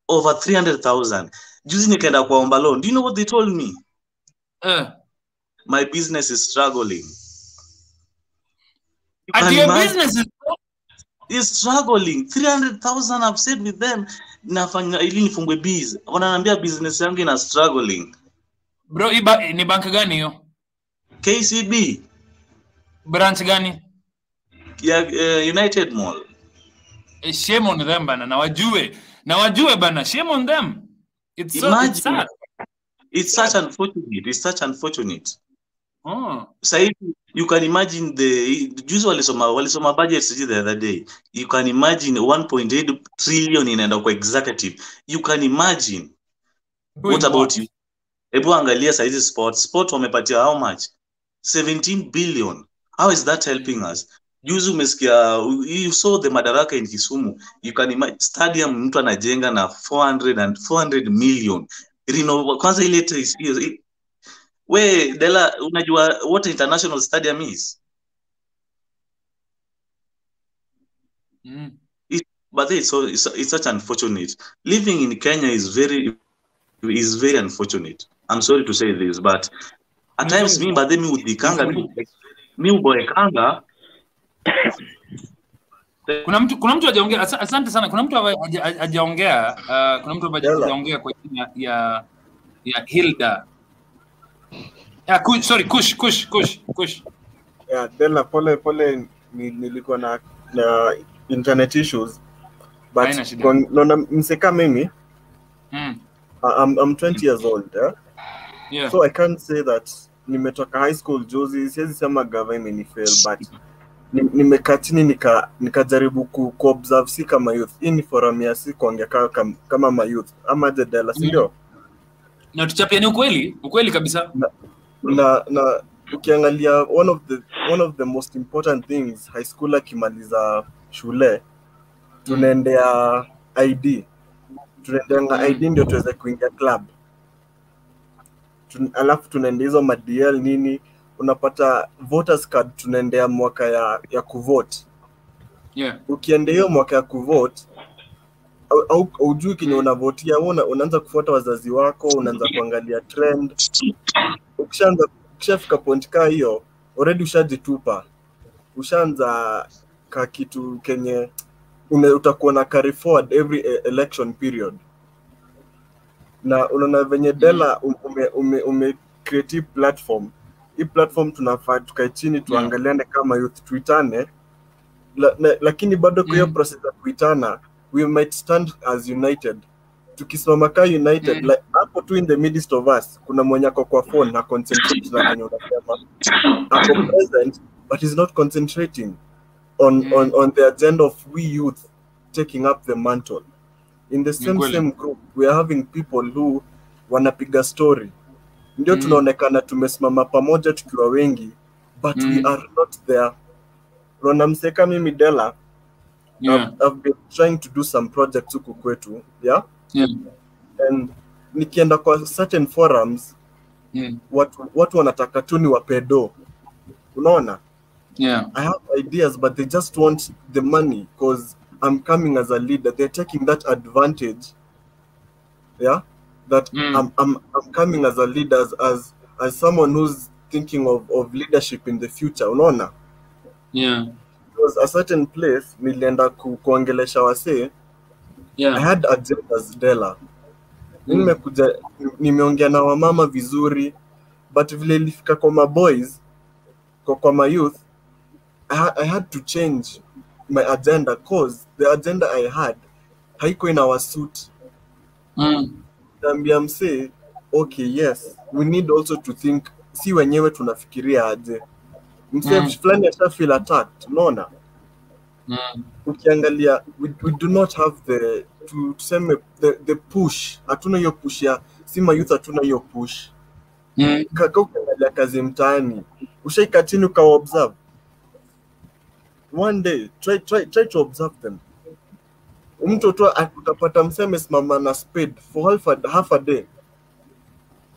over 300,000 juzi nikaenda kuomba loan. Do you know what they told me? Uh, my business is struggling can your imagine business is is struggling. 300,000 I've said with them. Nafanya ili nifungwe biz wananiambia business yangu ina struggling. Bro, iba, ni bank gani hiyo? KCB Branch gani? ya uh, United Mall. Eh, Shame on them bana, na wajue. Na wajue bana, shame on them. It's so it's sad. it's such unfortunate. It's such unfortunate Oh. sasa hivi you can imagine the juzi walisoma walisoma budget sijui the other day. You can imagine 1.8 trillion inaenda kwa executive. You can imagine Doing what about what? you? Hebu angalia saizi sport sport wamepatia how much? 17 billion. How is that helping us? Juzi umesikia you saw the madaraka in kisumu. You can imagine stadium mtu anajenga na 400 and 400 million. Reno, kwanza ile we dela unajua what international stadium is? Mm. it, but it's, so, it's, it's such unfortunate. Living in kenya is very is very unfortunate. I'm sorry to say this but at times me but then me udhikanga me mi uboekanga kuna mtu kuna mtu hajaongea asante sana. Kuna mtu haja- haja- hajaongea uh, kuna mtu haja- hajaongea kwa jina ya ya Hilda ya kush, sorry kush kush kush kush. Yeah, Della, pole pole nilikuwa na, na internet issues. But naona mseka mimi mm. I'm, I'm 20 years old yeah? Yeah. so I can't say that nimetoka high school juzi. Siwezi sema gava imenifail but ni- nimekaa chini nika nikajaribu ku, kuobserve si kama youth. Hii ni forum ya si kuongea kama, kama, mayouth ama jedela sindio mm. ndio? Na tuchapiani ukweli? Ukweli kabisa. Na na ukiangalia one of the one of the most important things high school akimaliza shule tunaendea id tunaendeanga id ndio tuweze kuingia club. Tun, alafu tunaendea hizo madl nini unapata voters card tunaendea mwaka ya ya kuvote. Yeah. Ukiendea hiyo mwaka ya kuvote au- aujui kenye unavotia una, unaanza kufuata wazazi wako unaanza kuangalia trend ukishaanza ukishafika point kaa hiyo already ushajitupa. Ushaanza ka kitu kenye une, utakuwa na carry forward every e- election period. Na unaona venye dela um- ume, ume, ume create platform. Hii platform tunafaa tukae chini tuangaliane kama youth tuitane. La, na, lakini bado kwa hiyo process ya kuitana we might stand as united. Tukisimama kaa united Mm. like hapo tu in the midst of us kuna mwenye ako kwa phone na concentrate na kenye unasema ako present but is not concentrating on, on, on the agenda of we youth taking up the mantle in the same kweli. same group we are having people who wanapiga story ndio Mm. tunaonekana tumesimama pamoja tukiwa wengi but we Mm. are not there unaona mseka mimi dela Yeah. I've, I've been trying to do some projects huku kwetu yeah yeah and nikienda kwa certain forums Mm. watu, watu wanataka tu ni wapedo unaona? Yeah. I have ideas but they just want the money because i'm coming as a leader. They're taking that advantage yeah? That Mm. I'm, I'm, I'm coming as a leader as, as, as someone who's thinking of, of leadership in the future. Unaona? Yeah. Was a certain place nilienda ku, kuongelesha wasee. Yeah. I had agendas Dela. Nimekuja nimeongea na wamama vizuri but vile ilifika kwa maboys kwa, kwa mayouth I, ha- I had to change my agenda cause the agenda I had haiko in our suit mm. msee okay yes we need also to think si wenyewe tunafikiria aje msee Mm. fulani asha attacked unaona Mm. ukiangalia we, we do not have the tu, tuseme the, the push. Hatuna hiyo push ya si mayouth hatuna hiyo push. Mm. kaka ukiangalia kazi mtaani ushaika chini ukawaobserve. One day try, try, try to observe them. Mtu tu utapata msee amesimama na spade for half a, half a day.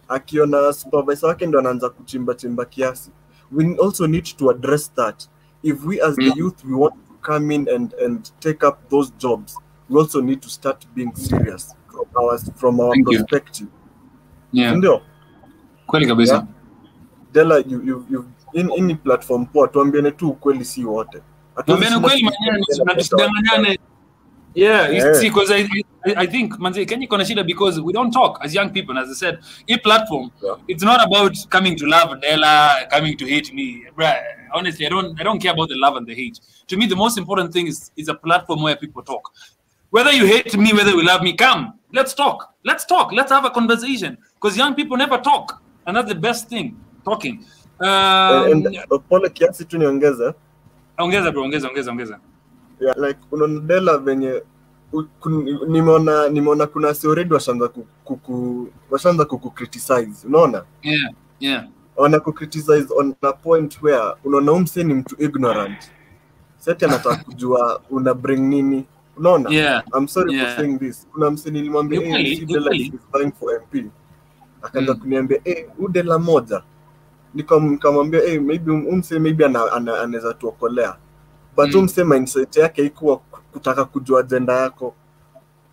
Akiona supervisor wake ndo anaanza kuchimba chimba kiasi. We also need to address that. If we as the youth we want to come in and, and take up those jobs we also need to start being serious from our, from our Thank you. perspective. Yeah. Ndio? Kweli kabisa. Yeah. Dela, you, you, you, in, ini platform poa tuambiane tu ukweli si wote. Hatuwezi Tuambiane shinda ukweli tukisema maneno na tusidanganyane yeah, you Yeah. see because I, I I think manze Kenya iko na shida because we don't talk as young people as I said. E platform it's not about coming to love Dela coming to hate me. Bruh, honestly I don't I don't care about the love and the hate. To me the most important thing is is a platform where people talk whether you hate me whether you love me come let's talk. Let's talk. Let's have a conversation. Because young people never talk and that's the best thing talking. Um, and, uh, pole kiasi tu niongeze. Ongeza bro ongeza ongeza ongeza. Yeah, like unanidela venye nimeona nimeona kuna si already washaanza kuku washaanza kuku criticize unaona? Yeah yeah. Wana ku criticize on a point where unaona umse ni mtu ignorant. Seti anataka kujua una bring nini unaona? Yeah, I'm sorry yeah. for saying this. Kuna msee nilimwambia hey, si Dela is vying for MP akaanza kuniambia hey, u Dela moja. Nikam- nikamwambia hey, maybe um- umse maybe ana- ana- anaweza tuokolea. But Mm. umse mindset yake ikuwa kutaka kujua ajenda yako.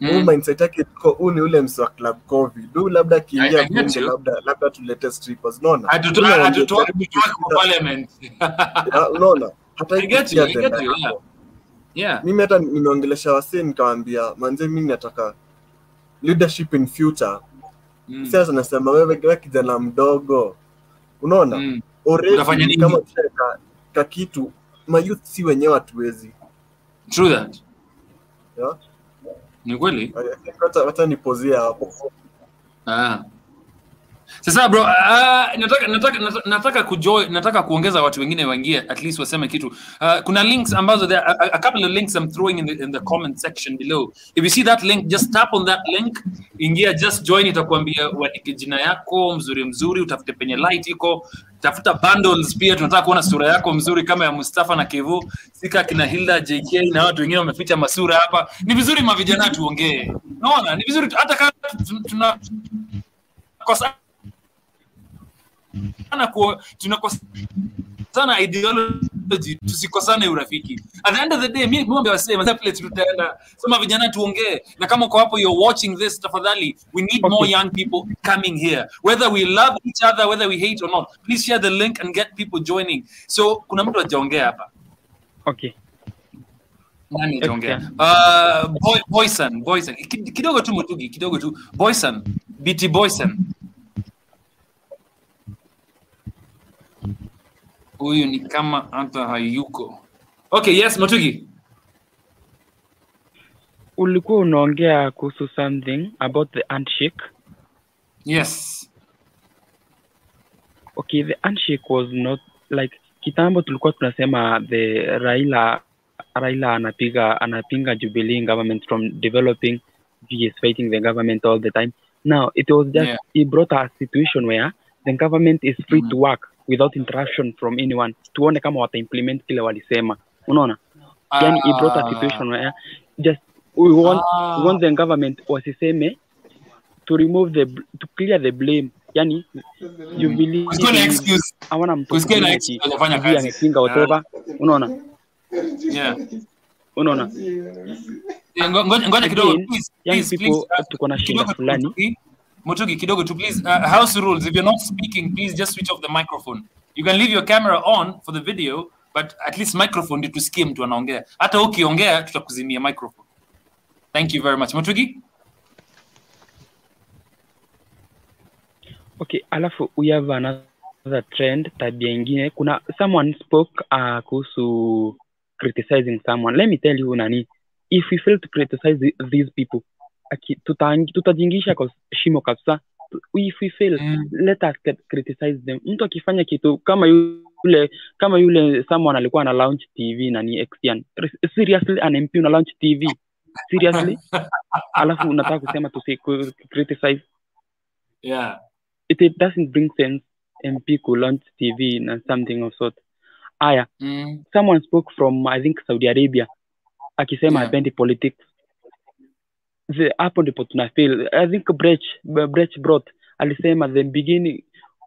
Mm. mindset yake iko huu ni ule msi wa club covid huu labda akiingia bunge labda labda tulete strippers. Unaona? Hatutoa- parliament. *laughs* Ah, unaona? Hata I get you, ikusikia I get agenda you, yeah. yako Yeah. mimi hata nimeongelesha wasee nikawambia manze mi nataka leadership in future Mm. sasa nasema wewe kijana mdogo unaona Mm. already kama tushaweka ka kitu mayouth si wenyewe hatuwezi True that. yeah? Ni kweli. Hata hata nipozia hapo Ah. Sasa bro, uh, nataka nataka nataka, nataka kujoy, nataka kuongeza watu wengine waingie at least waseme kitu. Uh, kuna links ambazo there a, a couple of links I'm throwing in the in the comment section below. If you see that link just tap on that link, ingia just join itakuambia uandike jina yako mzuri mzuri, utafute penye light iko, tafuta bundles pia tunataka kuona sura yako mzuri kama ya Mustafa na Kevo, sika kina Hilda JK na watu wengine wameficha masura hapa. Ni vizuri mavijana tuongee. Naona ni vizuri hata kama tun- tuna kosa tunakosana ideology tusikosane urafiki. At the end of the day mimi mwambie wasee mazee place tutaenda. Sema vijana tuongee. Na kama uko hapo you're watching this tafadhali we need more young people coming here. Whether we love each other whether we hate or not please share the link and get people joining. So kuna mtu ajaongea hapa? Okay. Nani ajaongea? Uh, boy, boyson boyson. Kidogo tu mutugi kidogo tu. Boyson bt boyson huyu ni kama hata hayuko. Okay yes matugi ulikuwa unaongea kuhusu something about the handshake? Yes. Okay the handshake was not like kitambo tulikuwa tunasema the raila raila anapiga anapinga jubilee government from developing he is fighting the government all the time. Now it was just Yeah. he brought a situation where the government is free to work without interruption from anyone. Tuone kama wata-implement kile walisema. Unaona? Yani he brought a situation where just we want, we want the government wasiseme to remove the to clear the blame. Yani jubilee Kusiwe excuse. hawana mtu Kusiwe excuse ati hajafanya sijui kazi. amepinga whatever. Unaona? Yeah. Unaona? Ngoja kidogo uh, tuko na shida fulani Mutugi kidogo to please uh, house rules. If you're not speaking please just switch off the microphone. You can leave your camera on for the video but at least microphone ndio tusikie mtu anaongea. Hata ukiongea tutakuzimia microphone. Thank you very much. Mutugi okay alafu we have another trend tabia ingine. Kuna someone spoke uh, kuhusu criticizing someone. Let me tell you nani if we fail to criticize these people tutajingisha kwa shimo kabisa if we fail let us criticize them mtu akifanya kitu kama yule kama yule someone alikuwa ana launch tv nani Exian. seriously an mp una launch tv seriously *laughs* alafu unataka kusema tusi criticize yeah it, it doesn't bring sense MP ku launch TV na something of sort. Aya, mm. someone spoke from I think Saudi Arabia akisema Yeah. yeah. politics. Hapo ndipo tuna feel. I think Brech Brech brought alisema the beginning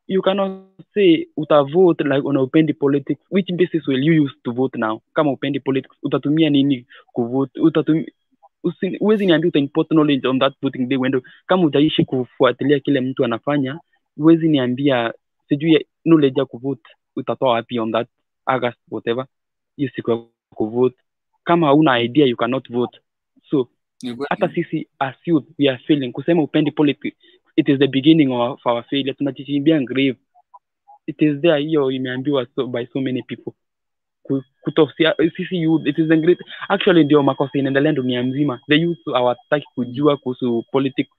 you cannot say utavote like unaupendi politics which basis will you use to vote now kama upendi politics utatumia nini kuvote huwezi niambia uta import knowledge on that voting day wendo kama utaishi kufuatilia kile mtu anafanya huwezi niambia sijui knowledge ya kuvote utatoa wapi on that august whatever hiyo siku ya kuvote kama hauna idea you cannot vote so. Hata sisi as youth we are failing. Kusema upendi politics it is the beginning of our failure. Tunajichimbia grave. It is there hiyo imeambiwa so, by so many people. Ku- kutosia sisi youth it is the great actually ndio makosa inaendelea dunia mzima. The youth hawataki kujua kuhusu politics.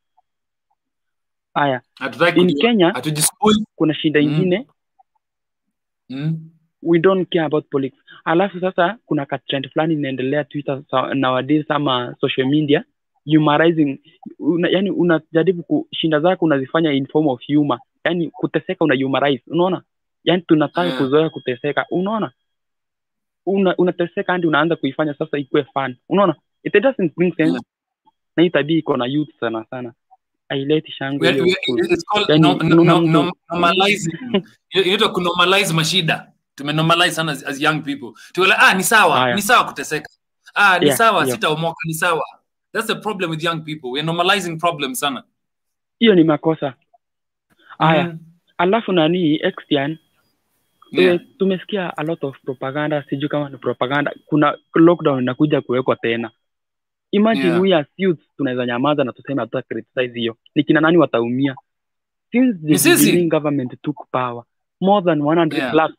Haya. In kenya kuna shida Mm. ingine mm. We don't care about politics. Alafu sasa kuna ka trend fulani inaendelea twitter nowadays ama social media humorizing una, yani unajaribu kushinda zako unazifanya in form of humor. Yani kuteseka una humorize unaona? Yani tunataka Yeah. kuzoea kuteseka unaona? Una, unateseka hadi unaanza kuifanya sasa ikuwe fun unaona? It doesn't bring sense. Na hii tabia iko na youth sana sana. Aileti shangwe inaitwa kunormalize mashida tumenormalize sana as, as young people tuele ah ni sawa Haya. ni sawa kuteseka ah ni Yeah, sawa yeah. sitaomoka ni sawa That's the problem with young people. We're normalizing problems sana. hiyo ni makosa haya Mm. alafu nani extian Yeah. tumesikia a lot of propaganda sijui kama ni propaganda kuna lockdown inakuja kuwekwa tena imagine Yeah. we as youth tunaweza nyamaza na tuseme hatuta criticize hiyo ni kina nani wataumia since the government took power more than 100 Yeah. clubs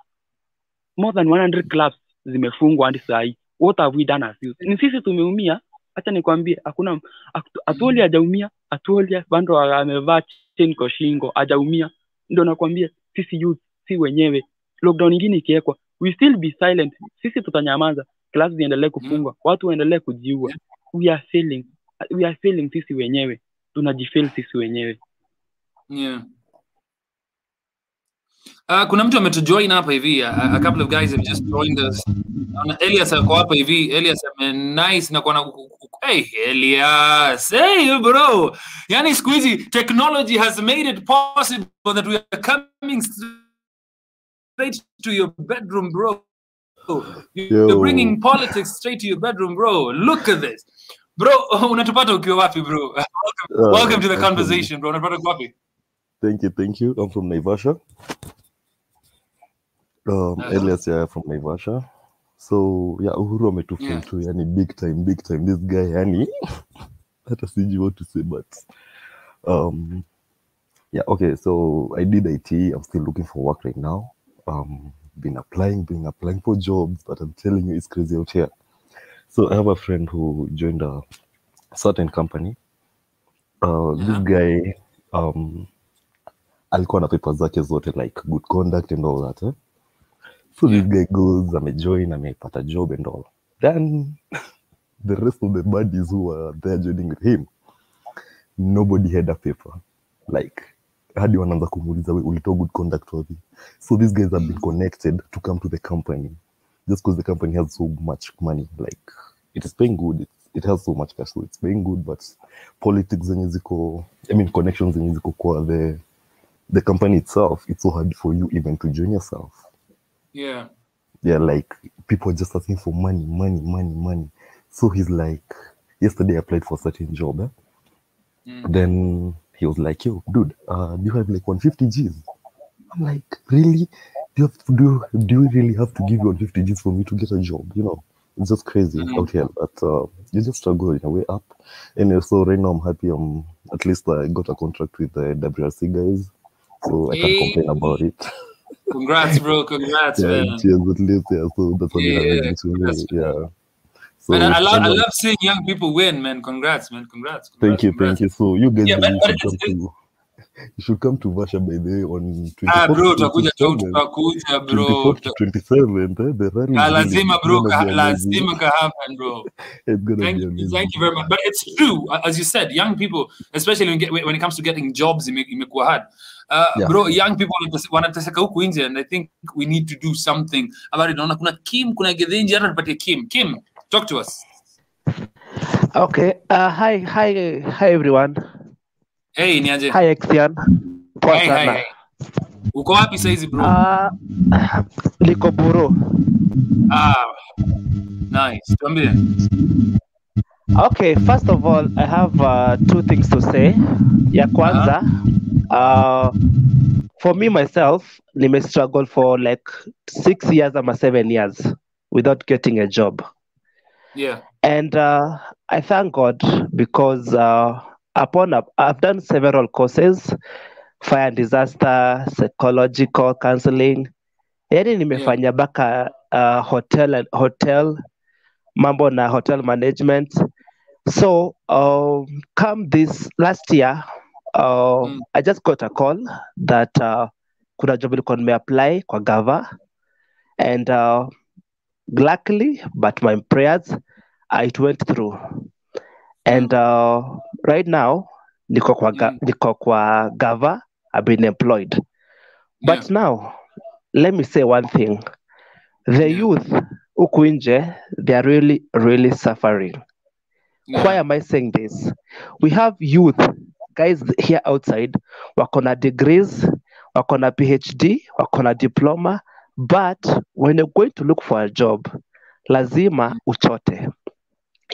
more than 100 clubs zimefungwa hadi saa hii. What have we done as youth? Ni sisi tumeumia. Hacha nikwambie hakuna atu- atuoli hajaumia. Atuoli bando amevaa chain kwa shingo. Hajaumia. Ndio nakwambia sisi youth si wenyewe. Lockdown ingine ikiwekwa we still be silent. Sisi tutanyamaza. Klasi ziendelee kufungwa. Watu waendelee kujiua. We are failing we are failing sisi wenyewe. Tunajifail sisi wenyewe. Yeah. Uh, kuna mtu ametujoin hapa hivi a, a couple of guys have just joined us. Naona Elias ako hapa hivi. Elias ame nice na kuona hey Elias. Hey bro. Yani siku hizi technology has made it possible that we are coming straight to your bedroom bro. You're Yo. bringing politics straight to your bedroom bro. Look at this. Bro *laughs* unatupata ukiwa wapi bro? *laughs* Welcome, welcome to the conversation bro. Unatupata ukiwa wapi Thank you, thank you. I'm from Naivasha. Um, Uh-huh. Elias here from Naivasha. So yeah, Uhuru ametufeel Yeah. too, yani big time, big time. This guy, yani *laughs* hata sijui what to say, but um, yeah, okay. So I did IT. I'm still looking for work right now. Um, been applying, been applying for jobs, but I'm telling you, it's crazy out here. So I have a friend who joined a certain company. Uh, this guy um alikuwa na pepa zake zote like good conduct and all that eh? so this guy goes amejoin amepata job and all. Then the rest of the buddies who were there joining with him nobody had a paper. Like hadi wanaanza kumuuliza "We, ulitoa good conduct wapi? So these guys have been connected to come to the company. Just because the company has so much money like it is paying good. It, it has so much cash so it's paying good but politics zenye ziko i mean connections zenye ziko kwa the the company itself it's so hard for you even to join yourself. Yeah. Yeah like people are just asking for money money money money. So he's like yesterday i applied for a certain job eh? then he was like yo dude uh, do you have like 150 g's? I'm like really? Do you have to do do you really have to give you 150 g's for me to get a job? You know it's just crazy. Mhm. out here but uh, you just struggle a way up. And so right now i'm happy. I'm at least i got a contract with the wrc guys so i can't complain about it Congrats, bro. *laughs* Congrats, yeah, man. cheers at least yeah so that's what Yeah, yeah, me yeah so man, I, love, I love seeing young people win, man. Congrats, man. Congrats. Thank you, thank you. So you guys Yeah, but, but it's, to you should come to Vasha by the way on ah, 24th bro, to tutakuja 27th. tutakuja, bro. 27th, eh? The rally Ah, lazima, bro. Ka, lazima ka happen, bro. *laughs* It's gonna Thank be you, amazing. thank you very much. But it's true, as you said, young people, especially when, get, when it comes to getting jobs, ime- imekuwa hard. Uh, Yeah. bro, young people wanateseka huku nje, and I think we need to do something about. Naona kuna Kim, kuna gedhenji hata tupatie Kim. Kim, talk to us. Okay. Uh, hi, hi, hi everyone. Hey, ni aje? Hi Exian. Poa Hey, sana. hey. Uko wapi saizi bro? Uh, liko Buru. Ah, nice. Tuambie. Okay, first of all, I have uh, two things to say. Ya kwanza, uh, for me myself, nime struggle for like six years or seven years without getting a job. Yeah. And uh, I thank God because uh, upon I've done several courses, fire and disaster, psychological counseling. Yani nimefanya baka uh, hotel and hotel mambo na hotel management. So um, come this last year, uh, I just got a call that uh, kuna job ilikuwa nimeapply kwa gava. And uh, luckily but my prayers uh, it went through. And uh, right now niko kwa, ga- mm. niko kwa gava i've been employed. But now let me say one thing. The youth huku nje they are really really suffering. Why am i saying this? We have youth guys here outside wako na degrees wako na phd wako na diploma but when you're going to look for a job lazima uchote.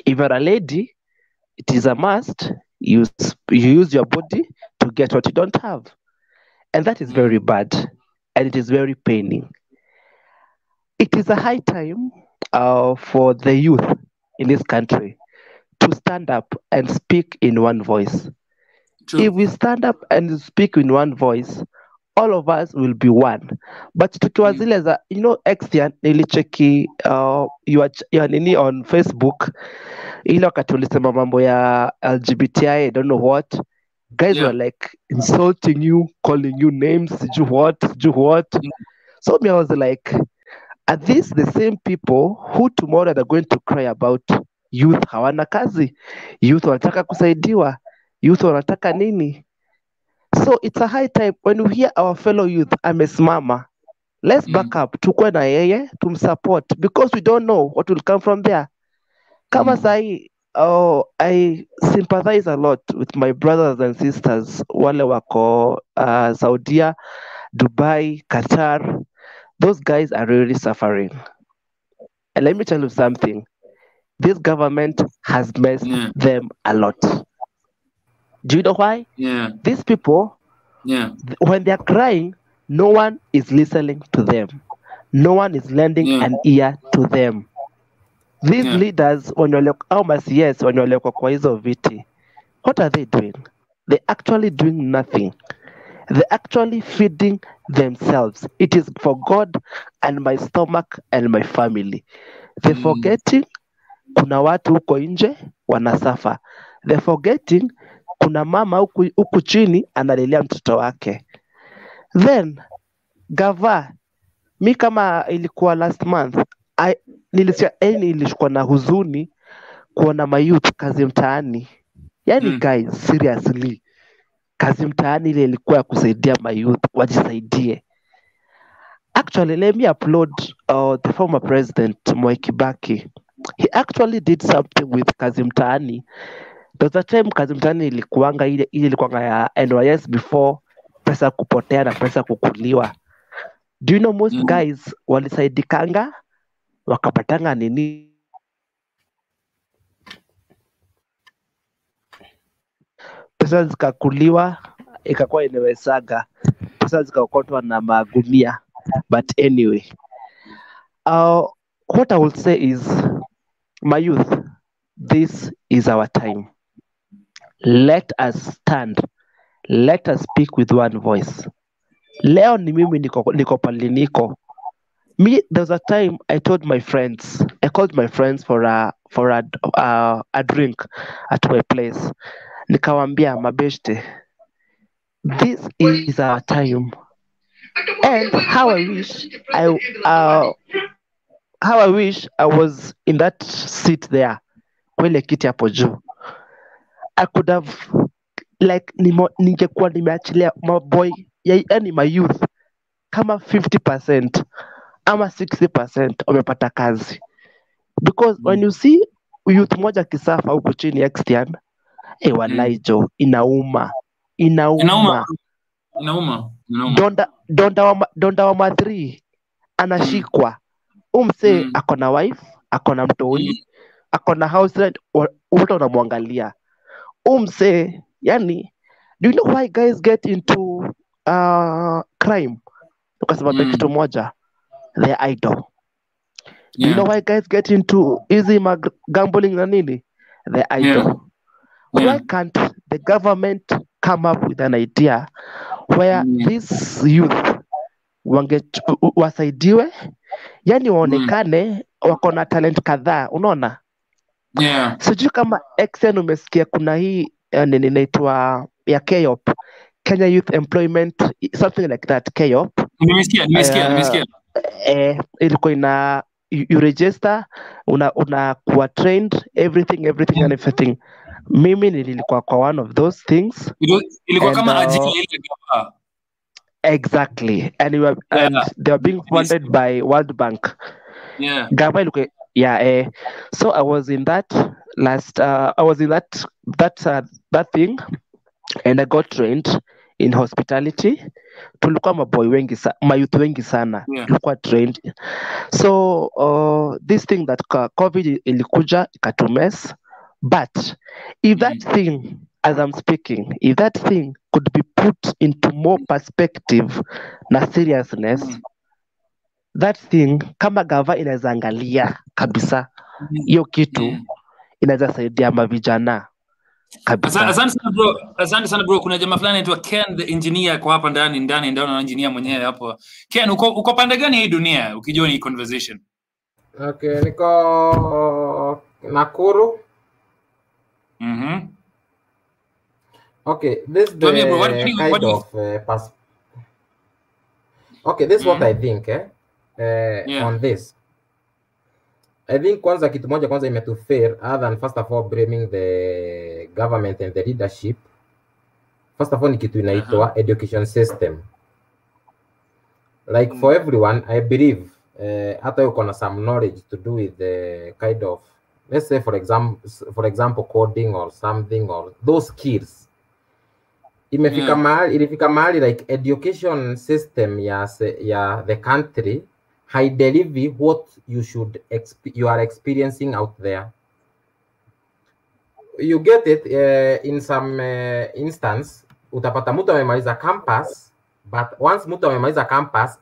If you're a lady it is a must you you use your body to get what you don't have. And that is very bad and it is very paining. It is a high time uh, for the youth in this country to stand up and speak in one voice. If we stand up and speak in one voice all of us will be one. But tukiwa zile za you know extian nilicheki uh, your nini on facebook? Ile wakati ulisema mambo ya lgbti i don't know what. Guys Yeah. were like insulting you calling you names siju what siju what. So me i was like are these the same people who tomorrow are going to cry about? Youth hawana kazi. Youth wanataka kusaidiwa. Youth wanataka nini so it's a high time when we hear our fellow youth I'm a amesimama let's back mm. up tukwe na yeye tumsupport because we don't know what will come from there. Kama mm. sahi oh, i sympathize a lot with my brothers and sisters wale wako uh, saudia dubai qatar. Those guys are really suffering. And let me tell you something. This government has messed mm. them a lot do you know why? Yeah. these people Yeah. when they're crying no one is listening to them. No one is lending an ear to them. These Yeah. leaders wale- au macs wenye waliokwa kwa hizo viti. What are they doing? They're actually doing nothing. They're actually feeding themselves. It is for god and my stomach and my family. They're mm. forgetting kuna watu huko nje wanasafa they're forgetting kuna mama huku, chini analilia mtoto wake. Then gava mi kama ilikuwa last month I, nilisikia yani na huzuni kuona mayouth kazi mtaani. Yani Mm. guys seriously kazi mtaani ile ilikuwa ya kusaidia mayouth wajisaidie. Actually let me applaud uh, the former president Mwai Kibaki. He actually did something with kazi mtaani there was a time kazi mtaani ilikuanga ile ile ilikuanga ya NYS before pesa kupotea na pesa kukuliwa. Do you know most guys walisaidikanga wakapatanga nini? Pesa zikakuliwa ikakuwa inawezaga pesa zikaokotwa na magunia but anyway. Uh, what i will say is my youth this is our time let us stand. Let us speak with one voice. Leo ni mimi niko, niko niko. Me there was a time i told my friends i called my friends for a for a, uh, a drink at my place. Nikawambia mabeshte this is our time. And how i wish i uh, how i wish i was in that seat there. Kwa ile kiti hapo juu i could have like ningekuwa nimeachilia maboy yani my youth kama 50 ama 60 wamepata kazi. Because when you see youth moja kisafa huku chini extian hey, walaijo mm. inauma. Inauma, Inauma. Inauma. Inauma. donda donda wa, donda wa anashikwa. Umse ako na wife ako na mtoi ako na house rent wote unamwangalia umse yani do you know why guys get into uh, crime? Ukasema mm. kitu moja they're idle yeah. you know why guys get into easy mag- gambling na nini? The idol. Yeah. why can't the government come up with an idea where this youth wange wasaidiwe? Yani waonekane wako na talent kadhaa unaona Yeah. sijui kama xn umesikia kuna hii eh, nini inaitwa ya keyop kenya youth employment something like that keyop Nimesikia, nimesikia, Eh, nimesikia. eh, ilikuwa ina you, register una unakuwa trained everything everything and everything mimi nilikuwa kwa one of those things Ilikuwa- kama uh, ile gava. exactly and, we were, Yeah. and they were being funded by world bank Yeah. gava ilikuwa yeah eh. so i was in that last uh, i was in that that uh, that thing and i got trained in hospitality tulikuwa maboy wengi sa mayouth wengi sana Yeah. tulikuwa trained so uh, this thing that covid ilikuja ikatumes but if that thing as i'm speaking if that thing could be put into more perspective na seriousness that thing kama gava inaweza angalia kabisa hiyo kitu inaweza saidia mavijana kabisa Asante sana bro, asante sana bro. Kuna jamaa fulani anaitwa Ken the engineer kwa hapa ndani ndani ndani na engineer mwenyewe hapo. Ken, uko uko pande gani hii dunia ukijoin hii conversation? Okay, niko Nakuru. Mhm. Okay, this the bro, what, what, do what, what kind of uh, pers- Okay, this is what Mhm. I think eh? Uh, Yeah. on this. I think kwanza kitu moja kwanza imetufail other than first of all blaming the government and the leadership. First of all ni kitu inaitwa education system. Like for everyone, I believe uh, hata uko na some knowledge to do with the kind of let's say for example for example coding or something or those skills imefika Yeah. mahali ilifika mahali like education system ya ya the country haideliver what you should you are experiencing out there. You get it uh, in some uh, instance. Utapata mtu amemaliza campus but once mtu amemaliza campus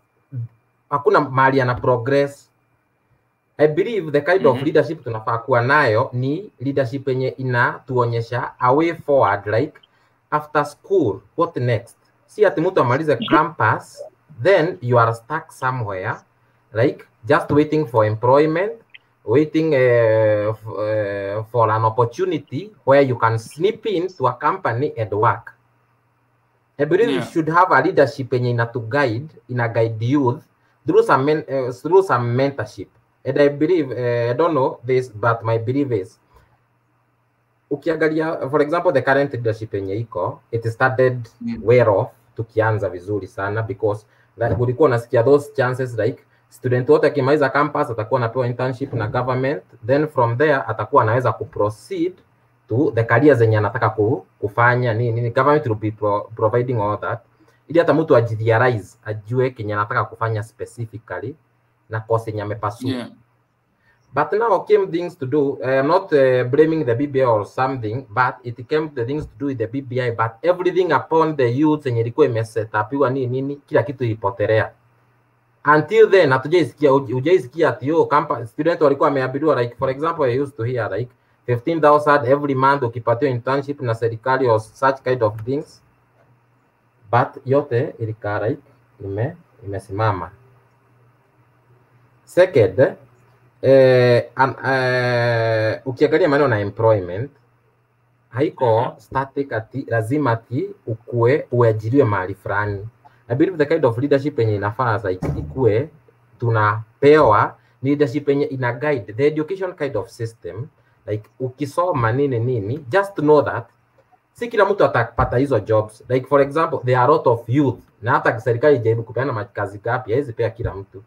hakuna mali ana progress. I believe the kind of Mhm. leadership tunafaa kuwa nayo ni leadership yenye inatuonyesha a way forward like after school what next? Si ati mtu amalize campus then you are stuck somewhere like just waiting for employment waiting uh, uh, for an opportunity where you can slip into a company and work I believe Yeah. we should have a leadership ina to guide, ina guide youth through some men, uh, through some mentorship. And I believe, uh, I don't know this, but my belief is ukiangalia for example the current leadership yenye iko it started way off tukianza vizuri sana because like, ulikuwa unasikia those chances like student wote akimaliza campus atakuwa anapewa internship na government then from there atakuwa anaweza kuproceed to the career zenye anataka ku, kufanya nini nini government will be pro, providing all that ili hata mtu ajirealize ajue kenye anataka kufanya specifically na course yenye amepasu Yeah. But now came things to do. I am not uh, blaming the BBI or something, but it came the things to do with the BBI. But everything upon the youth yenye ilikuwa imesetapiwa nini nini, kila kitu ilipotelea. Until then hatujaisikia, hujaisikia ati yo kampa student walikuwa wameambiwa like for example I used to hear like 15,000 every month ukipatiwa internship na serikali or such kind of things. But yote ilikaa like ime imesimama. Second, eh, an, eh, ukiangalia maneno na employment haiko static ati lazima ati ukue uajiriwe mahali fulani. I believe the kind of leadership yenye inafaa like ikue tunapewa leadership yenye ina guide the education kind of system. Like ukisoma nini nini just know that si kila mtu atapata hizo jobs. Like for example there are a lot of youth. Na hata serikali ijaribu kupeana makazi gapi haiwezi pea kila mtu.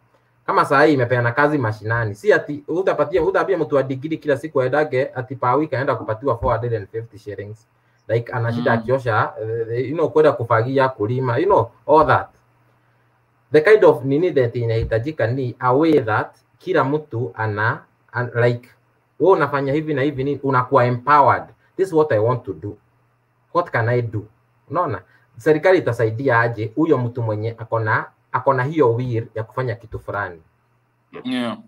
Kama saa hii imepeana kazi mashinani, si ati utapatia utaambia mtu wa degree kila siku aendage ati per aenda kupatiwa 450 shillings like ana shida Mm. akiosha uh, you know kwenda kufagia kulima you know all that. The kind of nini that inahitajika ni a way that kila mtu ana an, like wewe unafanya hivi na hivi nini unakuwa empowered. This is what i want to do. What can i do? Unaona? Serikali itasaidia aje huyo mtu mwenye akona akona hiyo will ya kufanya kitu fulani? Yeah.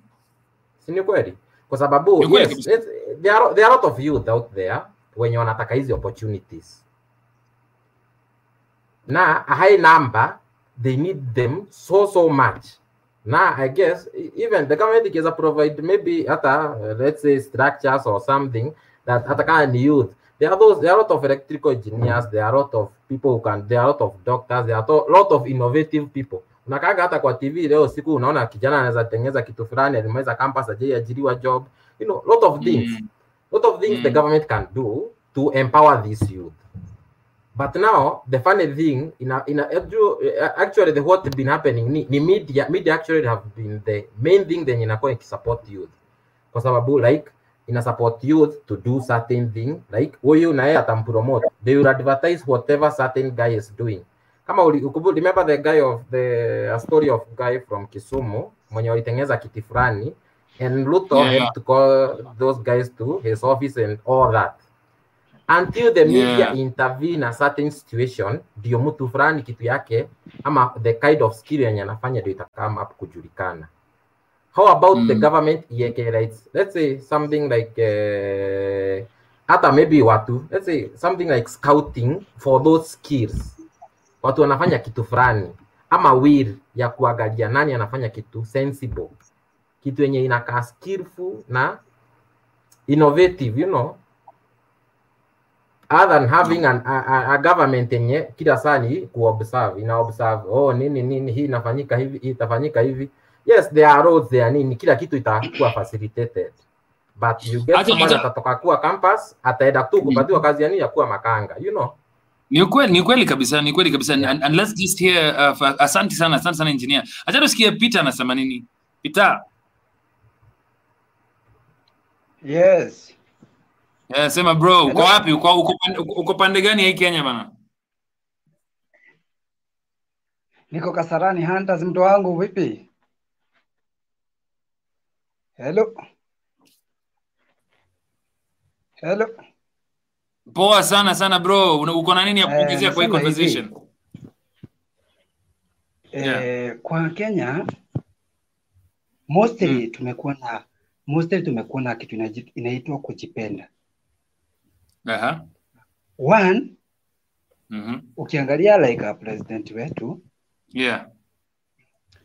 si ni kweli? Kwa sababu yes, it's- there are, there are a lot of youth out there wenye wanataka hizi opportunities. Na a high number they need them so so much. Na i guess even the government ikiweza provide maybe hata uh, let's say structures or something that hata kama ni youth. There are those there are a lot of electrical engineers there are a lot of people who can there are a lot of doctors there are a lot of innovative people. Unakaga hata kwa tv leo siku unaona kijana anaweza tengeneza kitu fulani alimaliza campus ajaiajiriwa job. You know lot of things. Mm. Lot of things the Mm. government can do to empower these youth. But now the funny thing in a, in a, actually the what been happening ni, ni media media actually have been the main thing then inakuwa ikisupport youth. Kwa sababu like ina support youth to do certain thing like huyu na yeye atampromote they will advertise whatever certain guy is doing. Kama uli, ukubu, remember the guy of the a story of guy from Kisumu mwenye walitengeneza kiti fulani and Luthor Yeah, had to call those guys to his office and all that. Until the media Yeah. intervene a certain situation ndio mtu fulani kitu yake ama the kind of skill yenye anafanya ndio itakama up kujulikana. How about the Mm. government iweke rights? Let's say something like uh, hata maybe watu let's say something like scouting for those skills. Watu wanafanya kitu fulani ama will ya kuangalia nani anafanya kitu sensible kitu yenye inakaa skillful na innovative you know. Other than having an, a, a, government yenye kila saa ni kuobserve ina observe oh nini nini hii inafanyika hivi hii itafanyika hivi. Yes there are roads there nini kila kitu itakuwa facilitated. But you get someone atatoka kuwa campus ataenda tu kupatiwa kazi yani ya kuwa makanga you know. Ni kweli ni kweli kabisa ni kweli kabisa. And, and let's just hear uh, asante sana asante sana engineer. Acha tusikie peter anasema nini. Peter Yes. Yeah, sema bro uko wapi uko uko pande, uko pande gani hii kenya bana Niko Kasarani Hunters, mtu wangu vipi? Hello. Hello. poa sana sana bro uko na nini ya Eh, kuongezea kwa hii hivi. conversation Eh, kwa Kenya mostly tumekuwa na mostly tumekuwa na kitu inaitwa kujipenda. aha One, mhm ukiangalia like a president wetu yeah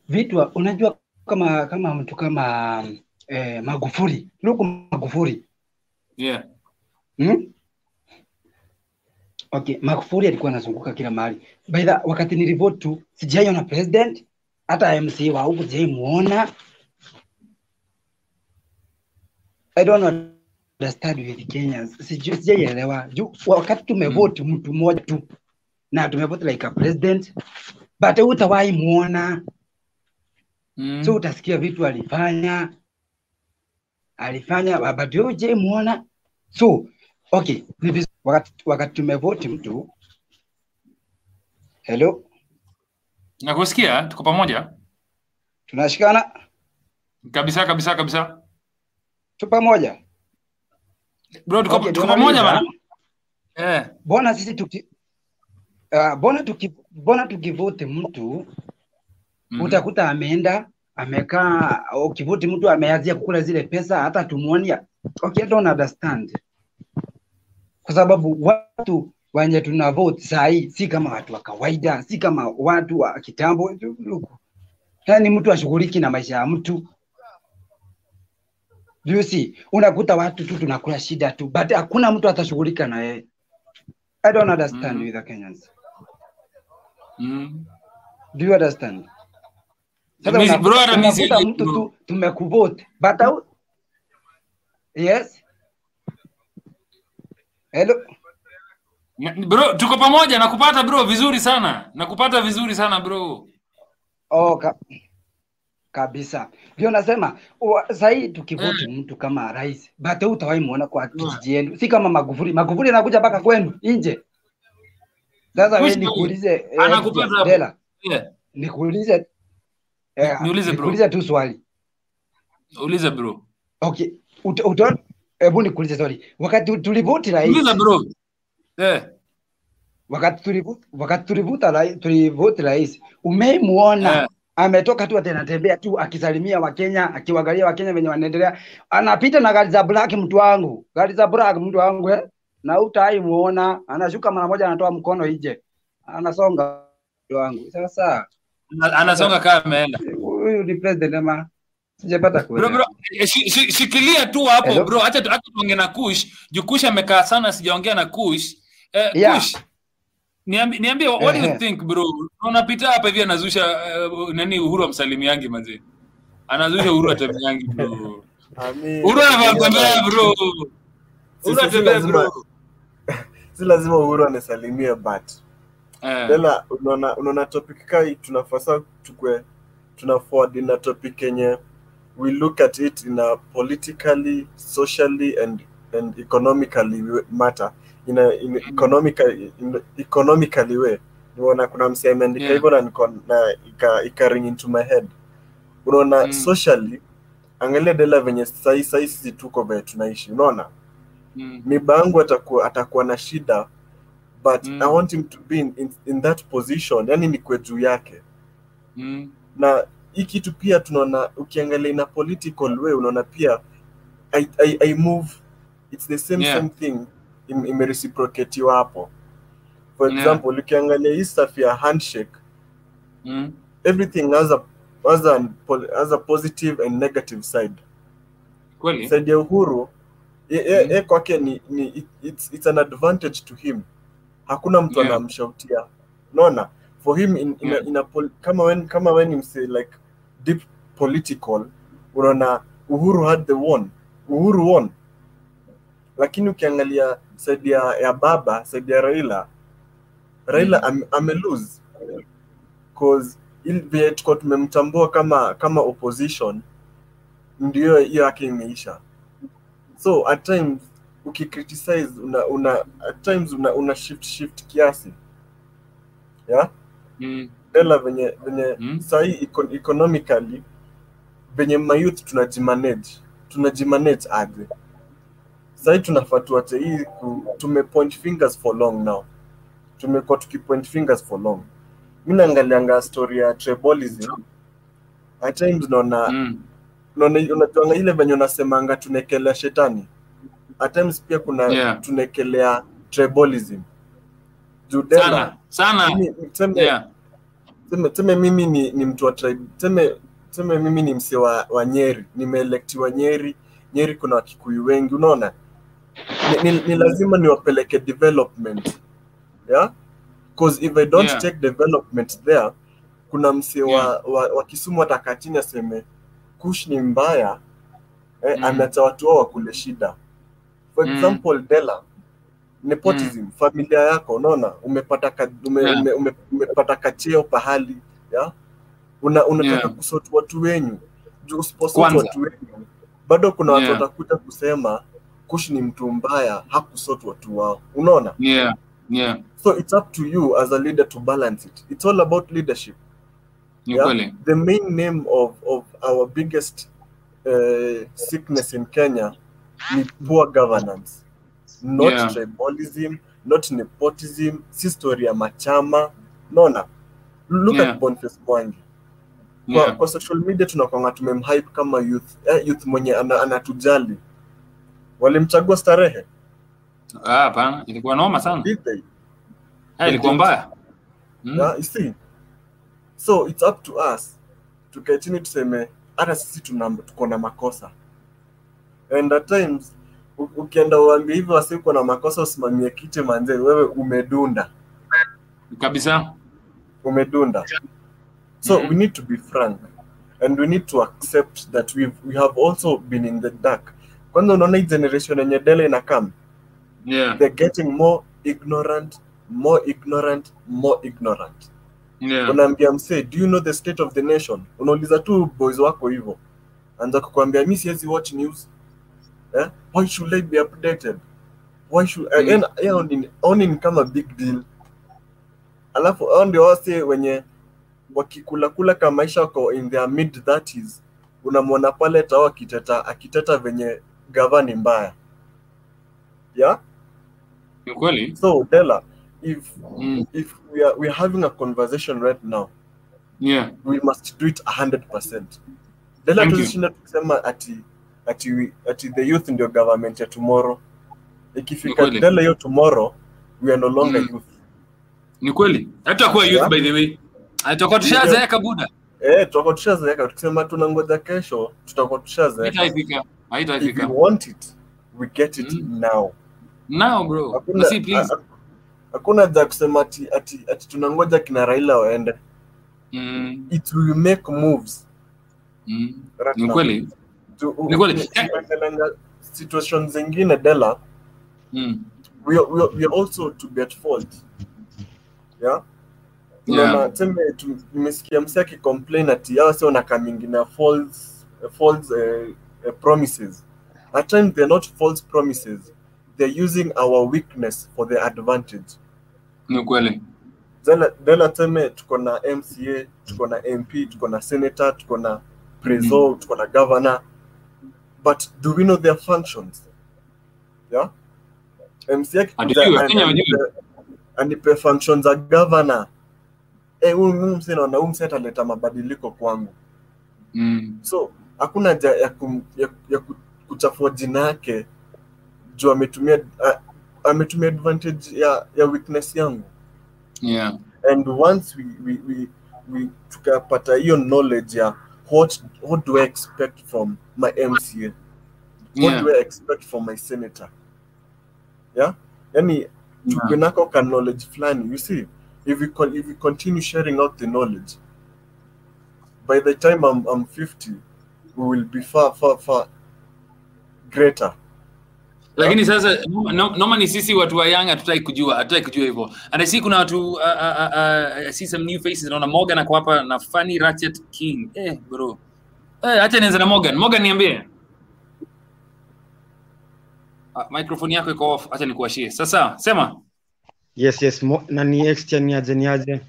vitu unajua kama kama mtu kama eh, magufuri Luku magufuri yeah Hmm? Okay, magufuri alikuwa anazunguka kila mahali. baidha wakati nilivote tu sijaiona president hata MC wa huku sijaimuona. I don't understand with Kenyans. Sijaielewa. Wakati tumevote mtu mmoja tu na tumevote like a president but utawahi muona. Mm. So utasikia vitu alifanya alifanya but wewe hujaimuona. So okay, wakati, wakati tumevote mtu hello, nakusikia tuko pamoja tunashikana kabisa kabisa kabisa tu pamoja bro tuko, Okay, tuko pamoja bana eh Mbona sisi tuki uh, bona tuki bona tukivote mtu Mhm. utakuta ameenda amekaa, ukivoti mtu ameanzia kukula zile pesa, hata tumuonia. Okay, I don't understand, kwa sababu watu wenye tuna vote saa hii si kama watu wa kawaida, si kama watu wa kitambo. Yaani mtu ashughuliki na maisha ya mtu Do you see? Unakuta watu tu tunakula shida tu, but hakuna mtu atashughulika na yeye. I don't understand with the Kenyans. mm. Do you understand? Sasa Miss- unakuta- bro, hata miss- mtu tu tumekuvote but au yes hello bro tuko pamoja nakupata bro vizuri sana nakupata vizuri sana bro oh, ka, kabisa ndio nasema sahii tukivoti mm. mtu kama rais bate utawai muona kwa kijiji yenu, si kama Magufuli. Magufuli anakuja mpaka kwenu nje. Sasa we nikuulize eh. Dela, yeah. nikuulize eh, nikuulize tu swali ulize bro okay, ut, ut, hebu nikuulize swali, wakati tulivoti rais uliza bro yeah wakati tulivuta tulivuta rais umeimuona Eh. Ametoka tu atenatembea tu akisalimia wakenya akiwagalia wakenya venye wanaendelea. Anapita na gari za black mtu wangu. Gari za black mtu wangu eh? na utai muona anashuka mara moja anatoa mkono nje anasonga mtu wangu. Sasa anasonga kama ameenda. huyu ni president ama? Sijapata bro bro kuelewa eh, shi- shi- shikilia tu hapo bro. Acha acha tuongee na kush. Juu kush amekaa sana sijaongea na kush. Eh, Yeah. kush niambie niambie what do you think bro? Unapita hapa hivi anazusha uh, nani uhuru amsalimiangi mazee anazusha uhuru atemiangi bro. Uhuru anatembea bro. Uhuru atembea lazima bro. *laughs* si lazima Uhuru anisalimie but Eh. tena unaona unaona topic kai tunafasa tukwe tunafoadi na topic yenye we look at it in a politically socially and and economically matter in a in economical in economically way niona kuna msee ameandika Yeah. hivyo na niko na ika, ika ring into my head unaona Mm. socially angalia dela venye sai sai sisi tuko venye tunaishi unaona Mm. miba atakuwa atakuwa na shida but i want him to be in, in, in that position yani nikwe juu yake Mm. na hii kitu pia tunaona ukiangalia ina political way unaona pia I, I, I move it's the same Yeah. same thing imereciprocatiwa hapo for Yeah. example ukiangalia hii stuff ya handshake Mm. everything has a, has a, has a positive and negative side Kweli. side ya uhuru ye, ye, ye kwake ni, ni it's, it's an advantage to him hakuna mtu Yeah. anamshautia unaona for him in, in, Yeah. a, in a kama when kama when you say like deep political unaona uhuru had the one uhuru won lakini ukiangalia saidi ya, ya baba saidi ya raila raila ame, ame lose. Cause vile tuko tumemtambua kama kama opposition ndio hiyo yake imeisha. So at times ukicriticize una, una at times una, una shift shift kiasi. Yeah? Mm. ela venye venye mm. sahii econ economically venye mayouth tunajimanage tunajimanage aje sahii tunafaa tuache hii tume point fingers for long now. Tumekuwa tukipoint fingers for long. Mi naangalianga story ya trebolism. At times naona naona unajuanga ile venye unasemanga tunaekelea shetani. At times pia kuna Yeah. tunaekelea trebolism. Judela Sana, sana. mimi, teme, Yeah. tuseme mimi ni, ni mtu wa tribe teme teme mimi ni msee wa, wa nyeri. Nimeelektiwa nyeri. Nyeri kuna wakikuyu wengi unaona ni, ni, ni lazima niwapeleke development yeah? Cause if i don't Yeah. take development there kuna msi wa, Yeah. wa, wa kisumu atakaa chini aseme kush ni mbaya eh, mm. ameacha watu wao wakule shida for Mm. dela nepotism familia yako unaona umepata ka, ume, Yeah. ume, ume, umepata kacheo pahali ya una unataka Yeah. kusort watu wenyu juu usiposort watu wenyu bado kuna watu Yeah. watakuja kusema kush ni mtu mbaya hakusort watu wao unaona Yeah. Yeah. so it's up to you as a leader to balance it it's all about leadership kweli. the main name of, of our biggest uh, sickness in kenya ni poor governance not Yeah. tribalism not nepotism si story ya machama naona look Yeah. at Boniface Mwangi kwa, Yeah. kwa social media tunakwanga tumemhype kama youth eh, youth mwenye ana, anatujali walimchagua starehe. Ah, hapana, ilikuwa noma sana. Did they? Eh, ilikuwa mbaya. Yeah, you see. So it's up to us tukae chini tuseme hata sisi tuko na makosa. And at times ukienda uambie hivyo wasi uko na makosa usimamie kiti manze wewe umedunda. Kabisa. umedunda. So we need to be frank and we need to accept that we've, we have also been in the dark kwanza unaona hii generation yenye dele inakam Yeah. they're getting more ignorant more ignorant more ignorant Yeah. unaambia msee do you know the state of the nation unauliza tu boys wako hivyo anza kukwambia mi siwezi watch news eh? why should i be updated why should Mm. mm. mm. aoni ni kama big deal alafu hao ndio wase wenye wakikulakula kama maisha wako in their mid 30s unamwona pale tao akiteta akiteta venye gava ni mbaya yeah Ni kweli. so dela if Mm. if we are, we are having a conversation right now Yeah. we must do it 100%. Dela tuzishinda tukisema ati ati ati the youth ndio government ya tomorrow. Ikifika dela hiyo tomorrow we are no longer Mm. youth. Ni kweli. Hatutakuwa youth Yeah. by the way. Tutakuwa tushazeeka buda. Eh, tutakuwa tushazeeka tukisema tunangoja kesho tutakuwa tushazeeka. If we want it, we get it now. Now bro. Hakuna see, please. hakuna ja kusema ati ati ati tunangoja kina Raila waende. Mm. It will make moves. Mm. right Ni kweli. Ni kweli. situation zingine Dela Mm. we are, we are, we are also to be at fault yeah Yeah. tuseme tu- nimesikia mse akicomplain ati hawa sio wanakaming na false falls uh, uh, promises. At times they're not false promises. They're using our weakness for their advantage. Ni kweli. Dela tuseme tuko na mca tuko na mp tuko na senator tuko na preso tuko na governor. But do we know their functions? Yeah? Mc akikuja Hatujui, and- Wakenya anipe- functions za governor. Eh huyu msee naona huyu msee ataleta mabadiliko kwangu. Mm. so hakuna haja ya, kum, ya, ya ku- kuchafua jina yake. Juu ametumia ametumia advantage ya, ya weakness yangu. Yeah. and once we, we, we, we tukapata hiyo knowledge ya what, what do I expect from my MCA what Yeah. do I expect from my senator? Yeah? Yani tukue nako ka knowledge fulani you see? If we, con- if we continue sharing out the knowledge by the time I'm, I'm 50 we will be far far far greater. Lakini sasa no- no- noma ni sisi watu wa young hatutaki kujua hatutaki kujua hivyo. And I kuna watu uh, uh, uh, uh, see some new faces. Naona Morgan ako hapa na Funny Ratchet King. Eh bro. Eh acha nianze na Morgan. Morgan niambie. Uh, microphone yako iko off. Acha nikuashie. Sasa sema. Yes, yes. Mo, nani extra niaje niaje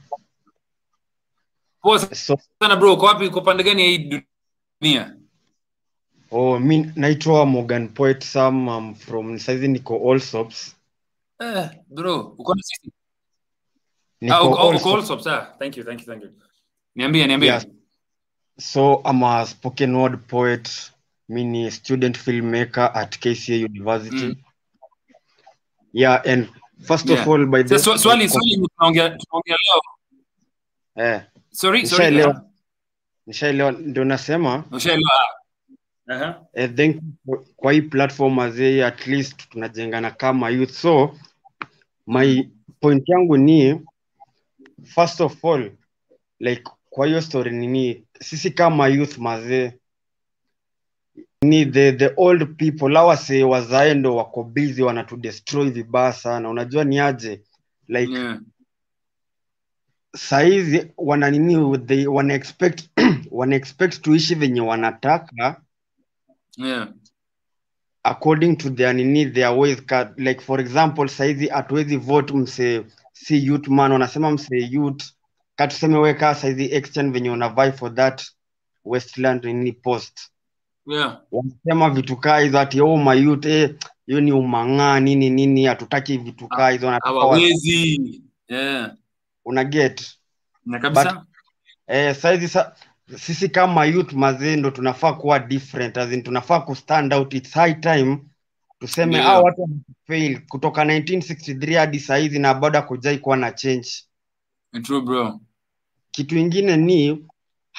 poa sana. Bro. Uko wapi? Uko pande gani ya hii dunia Oh, mi naitwa Morgan Poet Sam. I'm from saizi niko Allsops. eh bro uko na sisi Niko ah uko uko Allsops. also thank you thank you thank you niambie niambie Yes. So I'm a spoken word poet. Mi ni student filmmaker at KCA University. Mm. Yeah, and first Yeah. of all by the swali swali tunaongea leo eh, sorry sorry nishaelewa nishaelewa ndio nasema eh, thank you kwa hii platform azee at least tunajengana kama youth. So my point yangu ni first of all like kwa hiyo story nini sisi kama youth mazee ni the, the old people awase wazaendo wako busy wanatudestroy vibaya sana. Unajua ni aje? Like yeah. saizi wananini wana expect wana expect tuishi venye wanataka yeah. according to their nini their ways like for example saizi hatuwezi vote mse si youth man wanasema mse youth. Ka tuseme we saizi exchange venye unavai for that westland nini post. Yeah. Wanasema vitu kaa hizo ati oh my youth eh hiyo ni umang'aa nini nini hatutaki vitu kaa hizo. Hawawezi. Yeah. Una get? Na kabisa. But, eh, saizi sa, sisi kama youth mazee ndo tunafaa kuwa different as in tunafaa kustand out it's high time tuseme Yeah. yeah. watu wamefail kutoka 1963 hadi saizi na bado akujai kuwa na change true bro kitu ingine ni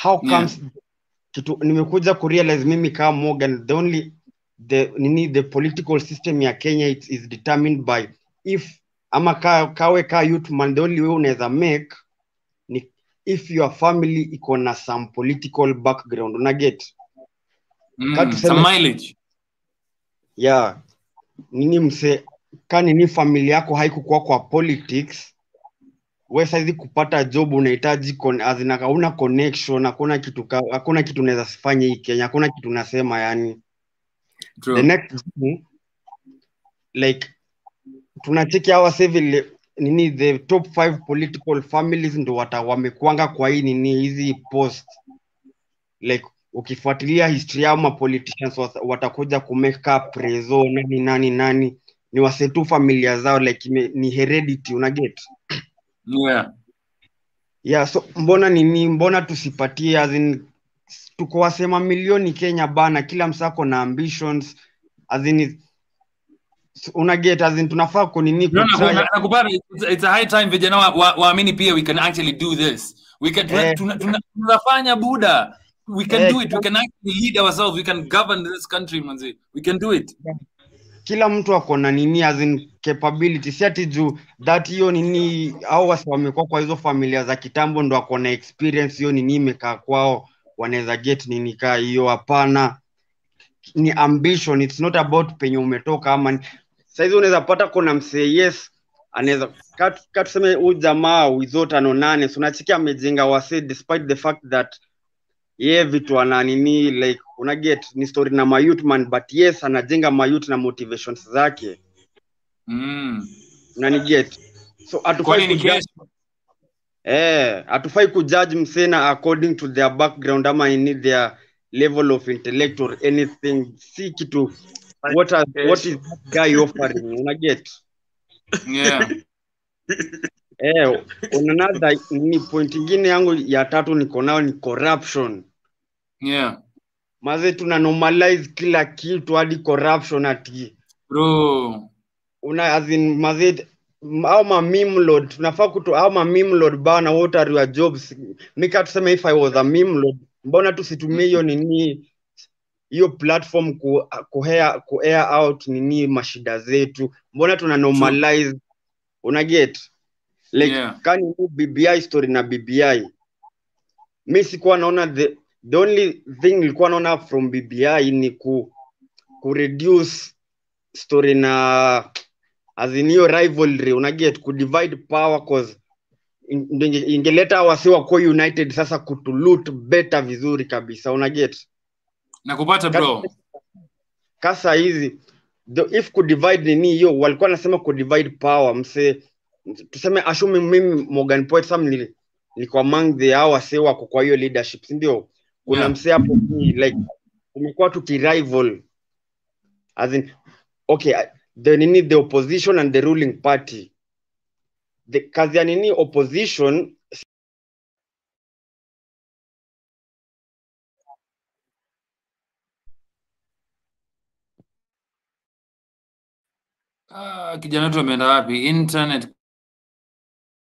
how Yeah. kitu nimekuja kurealize mimi kama Morgan the only the nini the political system ya Kenya it is determined by if ama ka, kawe ka youth man the only way unaweza make if your family iko na some political background una get mm, some mileage. Yeah. Nini mse ka nini famili yako haikukuwa kwa politics we saizi kupata job unahitaji hauna connection hakuna kitu hakuna kitu unaweza sifanye hii Kenya hakuna kitu unasema yani. True. the next thing, like tunacheki hawa vile nini the top five political families ndo wata wamekuanga kwa hii nini hizi post like ukifuatilia history yao ma politicians watakuja kumeka prezo nani nani nani. Ni wasetu familia zao like ime, ni heredity unaget? Yeah. Yeah so mbona nini mbona tusipatie as in tuko wasema milioni Kenya bana kila msako na ambitions as in una get as in tunafaa kunini nakupata it's, it's a high time vijana wa- wa- waamini pia we can actually do this. We can Eh. tuna- tuna- tunafanya buda we can Eh, do it. We can actually lead ourselves. We can govern this country manzi we can do it. Kila mtu ako na nini as in capability. Si ati juu that hiyo nini au wasi wamekuwa kwa hizo familia za kitambo ndo ako na experience hiyo nini imekaa kwao wanaweza get nini kaa hiyo? Hapana. Ni ambition. It's not about penye umetoka ama saizi unaweza pata kuna msee yes anaweza ka tuseme huyu jamaa anonane so unachiki amejenga wase despite the fact that ye vitu ananini like una get ni story na mayut man but yes anajenga mayut na motivations zake. Mm. unani get. So hatufai eh hatufai kujudge msena according to their background ama ini their level of intellect or anything. Si kitu what, are, what is that guy offering? Unaget Yeah. *laughs* eh, on another ni point ingine yangu ya tatu niko nayo ni corruption. Yeah. maze tuna normalize kila kitu hadi corruption ati. Bro. una as in maze au ma meme lord tunafaa kutu au ma meme lord bana what are your jobs? Mika tuseme if i was a meme lord mbona tusitumie hiyo nini hiyo platform ku, ku, hair, ku air out nini mashida zetu. Mbona tuna normalize? Una get? Like Yeah. huu BBI story na BBI mi sikuwa naona the, the only thing nilikuwa naona from BBI ni ku, ku reduce story na azinio rivalry una get? Ku divide power cause ingeleta wasi wakuwa united sasa kutulut better vizuri kabisa. Una get Nakupata bro. kasa hizi the- if kudivide nini hiyo walikuwa nasema kudivide power mse tuseme ashumi mimi Morgan Poet sam nili- nilikuwa among the hao wase wako kwa hiyo leadership si ndio kuna Yeah. mse hapo like tumekuwa tukirival as in okay the nini the opposition and the ruling party the kazi ya nini opposition Ah, kijana wetu ameenda wapi? Internet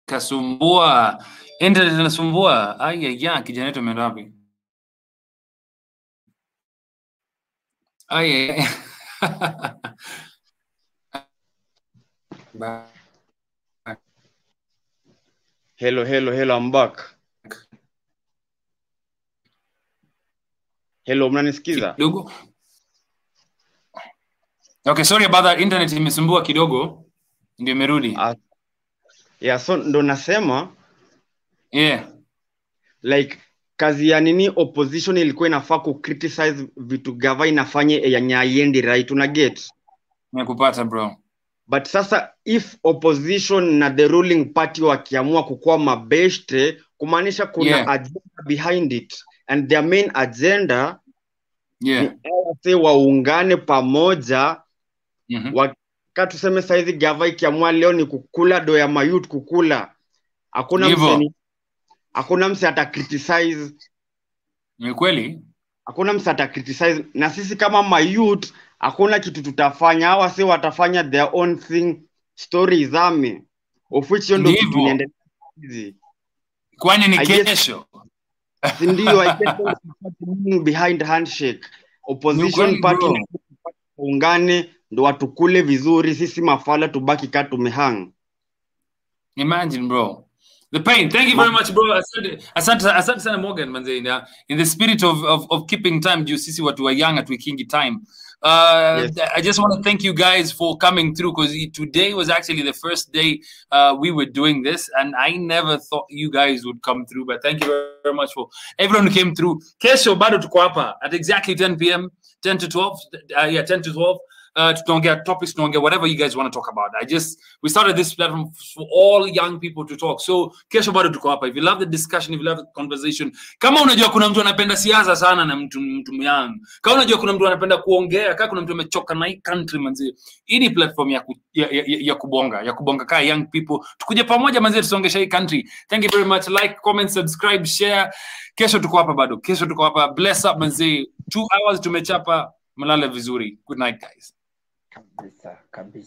kasumbua. Internet inasumbua. Ayaya, kijana wetu ameenda wapi? Ayaya. *laughs* Hello hello hello I'm back hello mnanisikiza kidogo. Okay, sorry about that. Internet imesumbua kidogo. Ndio imerudi. yeah so ndo nasema yeah like kazi ya nini opposition ilikuwa inafaa ku criticize vitu gava inafanye yenye aiendi right una get Nakupata bro. but sasa if opposition na the ruling party wakiamua kukuwa mabeshte kumaanisha kuna Yeah. agenda behind it and their main agenda Yeah. ni waungane pamoja Mhm. waka tuseme saizi gava ikiamua leo ni kukula do ya mayut kukula. Hakuna Hivyo. mse hakuna mse ata criticize. Ni kweli? hakuna mse ata criticize. Na sisi kama mayut hakuna kitu tutafanya. Hawa si watafanya their own thing story izame of which hiyo kitu inaendelea Kwani ni kesho? ndio? *laughs* Behind handshake. Opposition party ungane ndo watukule vizuri sisi mafala tubaki kaa tumehang Imagine, bro. The pain. Thank you very much, bro. Asante, asante, asante sana Morgan, manze. In, uh, in the spirit of, of, of keeping time, juu sisi watu wa young at Wikingi time. Uh, I just want to thank you guys for coming through because today was actually the first day uh, we were doing this, and I never thought you guys would come through. But thank you very, very much for everyone who came through. Kesho bado tuko hapa at exactly 10 p.m., 10 to 12. Uh, yeah, 10 to 12. Uh, tutaongea topics, tutaongea whatever you guys want to talk about. I just we started this platform for all young people to talk. So kesho bado tuko hapa. If you love the discussion, if you love the conversation, kama unajua kuna mtu anapenda siasa sana na mtu mtu young, kama unajua kuna mtu anapenda kuongea, kama kuna mtu amechoka na hii country manzi, hii ni platform ya, ku, ya, ya, ya kubonga, ya kubonga kaa young people. Tukuje pamoja manzi, tusongesha hii country. Thank you very much. Like, comment, subscribe, share. Kesho tuko hapa bado. Kesho tuko hapa. Bless up manzi. Two hours tumechapa. Mlale vizuri. Good night guys. Kabisa kabisa